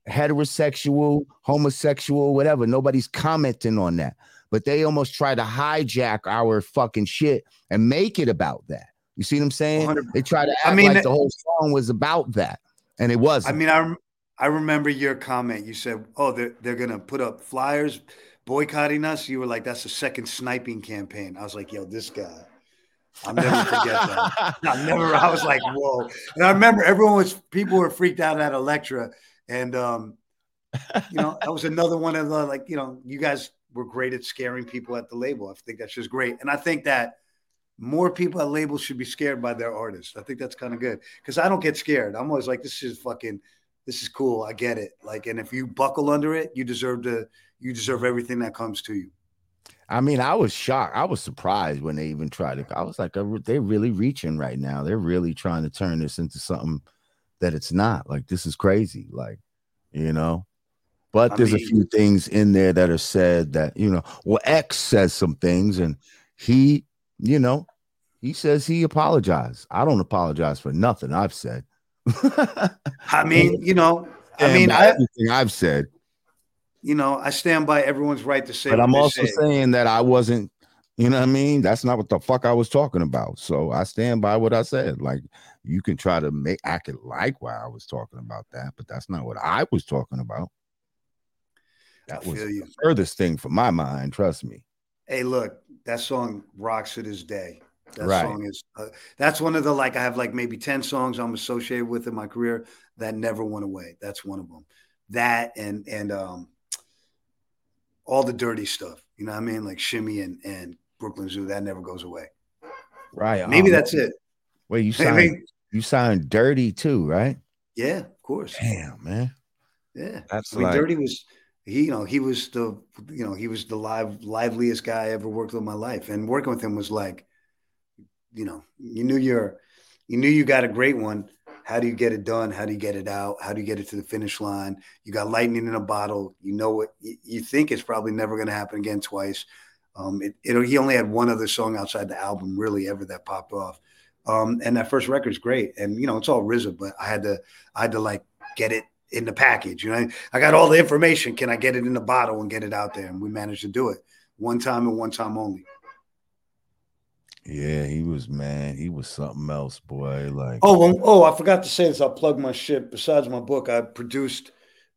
heterosexual, homosexual, whatever. Nobody's commenting on that, but they almost try to hijack our fucking shit and make it about that. You see what I'm saying? 100 They try to act I mean, like the whole song was about that, and it wasn't. I mean, I rem- I remember your comment. You said, "Oh, they're they're gonna put up flyers boycotting us." You were like, "That's the second sniping campaign." I was like, "Yo, this guy." I'll never forget that. I never. I was like, "Whoa!" And I remember everyone was people were freaked out at Elektra, and um, you know, that was another one of the like, you know, you guys were great at scaring people at the label. I think that's just great, and I think that more people at labels should be scared by their artists. I think that's kind of good because I don't get scared. I'm always like, this is fucking, this is cool. I get it. Like, and if you buckle under it, you deserve to, you deserve everything that comes to you. I mean, I was shocked. I was surprised when they even tried it. I was like, they're really reaching right now. They're really trying to turn this into something that it's not. Like, this is crazy. Like, you know. But I there's mean- a few things in there that are said that, you know, well, X says some things and he, you know, he says he apologized. I don't apologize for nothing I've said. I mean, you know, I mean, I, everything I've said. You know, I stand by everyone's right to say. but I'm also say. saying that I wasn't, you know what I mean? That's not what the fuck I was talking about. So I stand by what I said. Like you can try to make act it like why I was talking about that, but that's not what I was talking about. That was you. the furthest thing from my mind, trust me. Hey, look, that song rocks to this day. That Right. song is uh, that's one of the like I have like maybe 10 songs I'm associated with in my career that never went away. That's one of them. That and and um all the dirty stuff. You know what I mean? Like Shimmy and and Brooklyn Zoo that never goes away. Right. Maybe Oh, that's it. Wait, you signed mean, you signed dirty too, right? yeah, of course. Damn, man. Yeah. That's I mean, like Dirty was he, you know, he was the, you know, he was the live, liveliest guy I ever worked with in my life. And working with him was like, you know, you knew you're, you knew you got a great one. How do you get it done? How do you get it out? How do you get it to the finish line? You got lightning in a bottle. You know what you, you think it's probably never going to happen again twice. Um, it, it, he only had one other song outside the album really ever that popped off. Um, and that first record's great. And, you know, it's all RZA, but I had to, I had to like get it in the package. You know, I got all the information. Can I get it in the bottle and get it out there? And we managed to do it one time and one time only. Yeah, he was man, he was something else, boy. Like Oh, well, oh, I forgot to say this. I'll plug my shit. Besides my book, I produced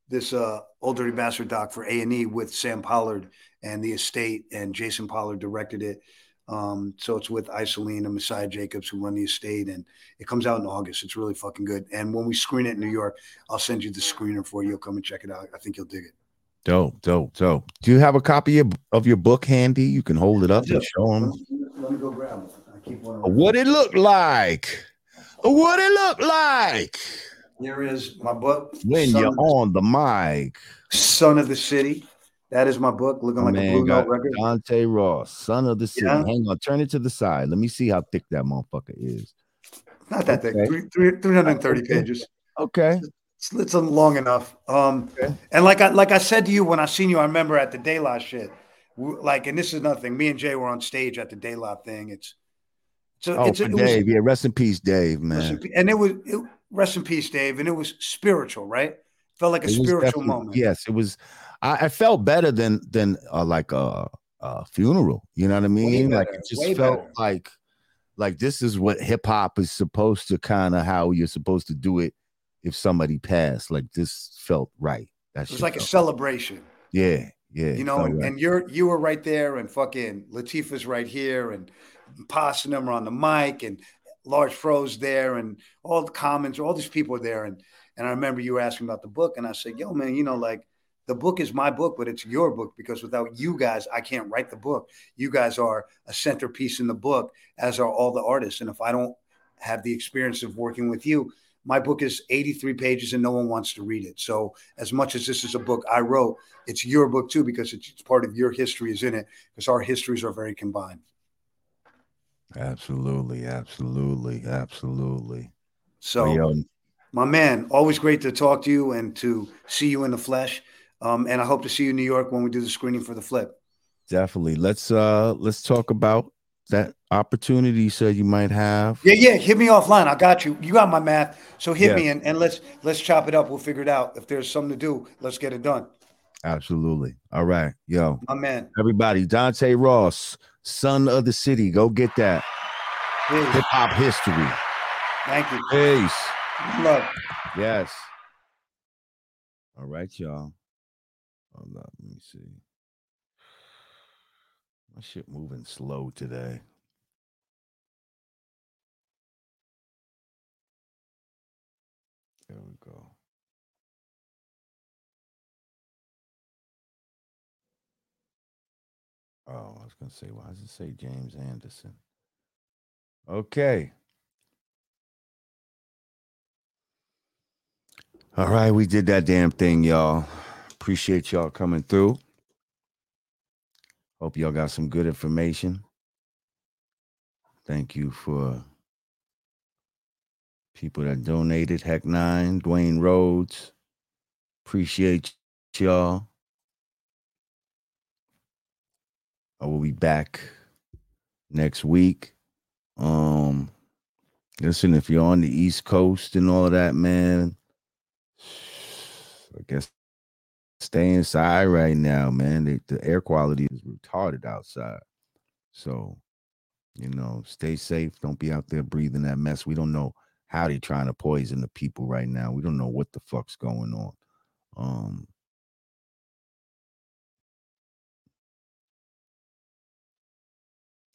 this uh, Ol' Dirty Bastard doc for A and E with Sam Pollard and the estate, and Jason Pollard directed it. Um, so it's with Icelene and Messiah Jacobs who run the estate, and it comes out in August. It's really fucking good. And when we screen it in New York, I'll send you the screener for you. You'll come and check it out. I think you'll dig it. dope, dope, dope. Do you have a copy of, of your book handy? You can hold it up Yeah. and show them let me go grab it. I keep one. around. what it look like. What it look like Here is my book. when Son you're of the- on the mic. Son of the City. That is my book, looking like a Blue Note record. Dante Ross, son of the city. Yeah. Hang on, turn it to the side. Let me see how thick that motherfucker is. Not that thick. Three, three, 330 pages. Okay. It's, it's long enough. Um, Okay. and like I like I said to you when I seen you, I remember at the La shit. Like, and this is nothing. Me and Jay were on stage at the La thing. It's so Oh, it's for it was- Dave. Yeah, rest in peace, Dave, rest in man. and it was it, rest in peace, Dave. And it was spiritual, right? Felt like a It spiritual moment. Yes, it was. I, I felt better than than uh, like a, a funeral. You know what I mean? like it just felt better. like like this is what hip hop is supposed to kind of how you're supposed to do it if somebody passed. Like this felt right. That It was like a celebration. yeah, yeah. you know, and, right. and you're you were right there, and fucking Latifah's right here, and Posdnuos on the mic, and Large Pro's there, and all the comments, all these people are there, and and I remember you were asking about the book, and I said, "Yo, man, you know, like the book is my book, but it's your book because without you guys, I can't write the book. You guys are a centerpiece in the book, as are all the artists, and if I don't have the experience of working with you." My book is 83 pages and no one wants to read it. So, as much as this is a book I wrote, it's your book too because it's, it's part of your history is in it because our histories are very combined Absolutely, absolutely, absolutely. so yo, my man always great to talk to you and to see you in the flesh um, and i hope to see you in new york when we do the screening for the flip definitely. Let's uh let's talk about that opportunity said you might have. yeah yeah hit me offline i got you you got my math so hit Yeah. me and, and let's let's chop it up we'll figure it out if there's something to do let's get it done Absolutely. All right. Yo, my man everybody, Dante Ross, son of the city. Go get that. Hip hop history. thank you Peace. love Yes. All right, y'all. Hold up. Let me see. My shit moving slow today. There we go. Oh, I was gonna say, why does it say James Anderson? Okay. All right, we did that damn thing, y'all. Appreciate y'all coming through. Hope y'all got some good information. Thank you for people that donated. Heck Nine, Dwayne Rhodes. Appreciate y'all. I will be back next week. Um, listen, if you're on the East Coast and all that, man, I guess stay inside right now, man. The, the air quality is retarded outside. So, you know, stay safe. Don't be out there breathing that mess. We don't know how they're trying to poison the people right now. We don't know what the fuck's going on. Um,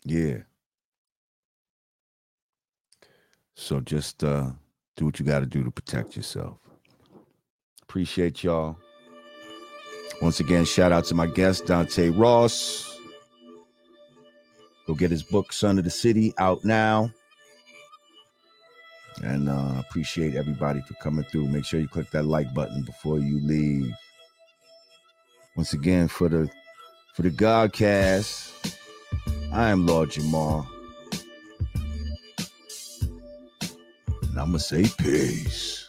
yeah. So just uh do what you got to do to protect yourself. Appreciate y'all. Once again, shout out to my guest, Dante Ross. Go get his book, Son of the City, out now. And uh, appreciate everybody for coming through. Make sure you click that like button before you leave. Once again, for the for the Godcast, I am Lord Jamar. And I'm gonna say peace.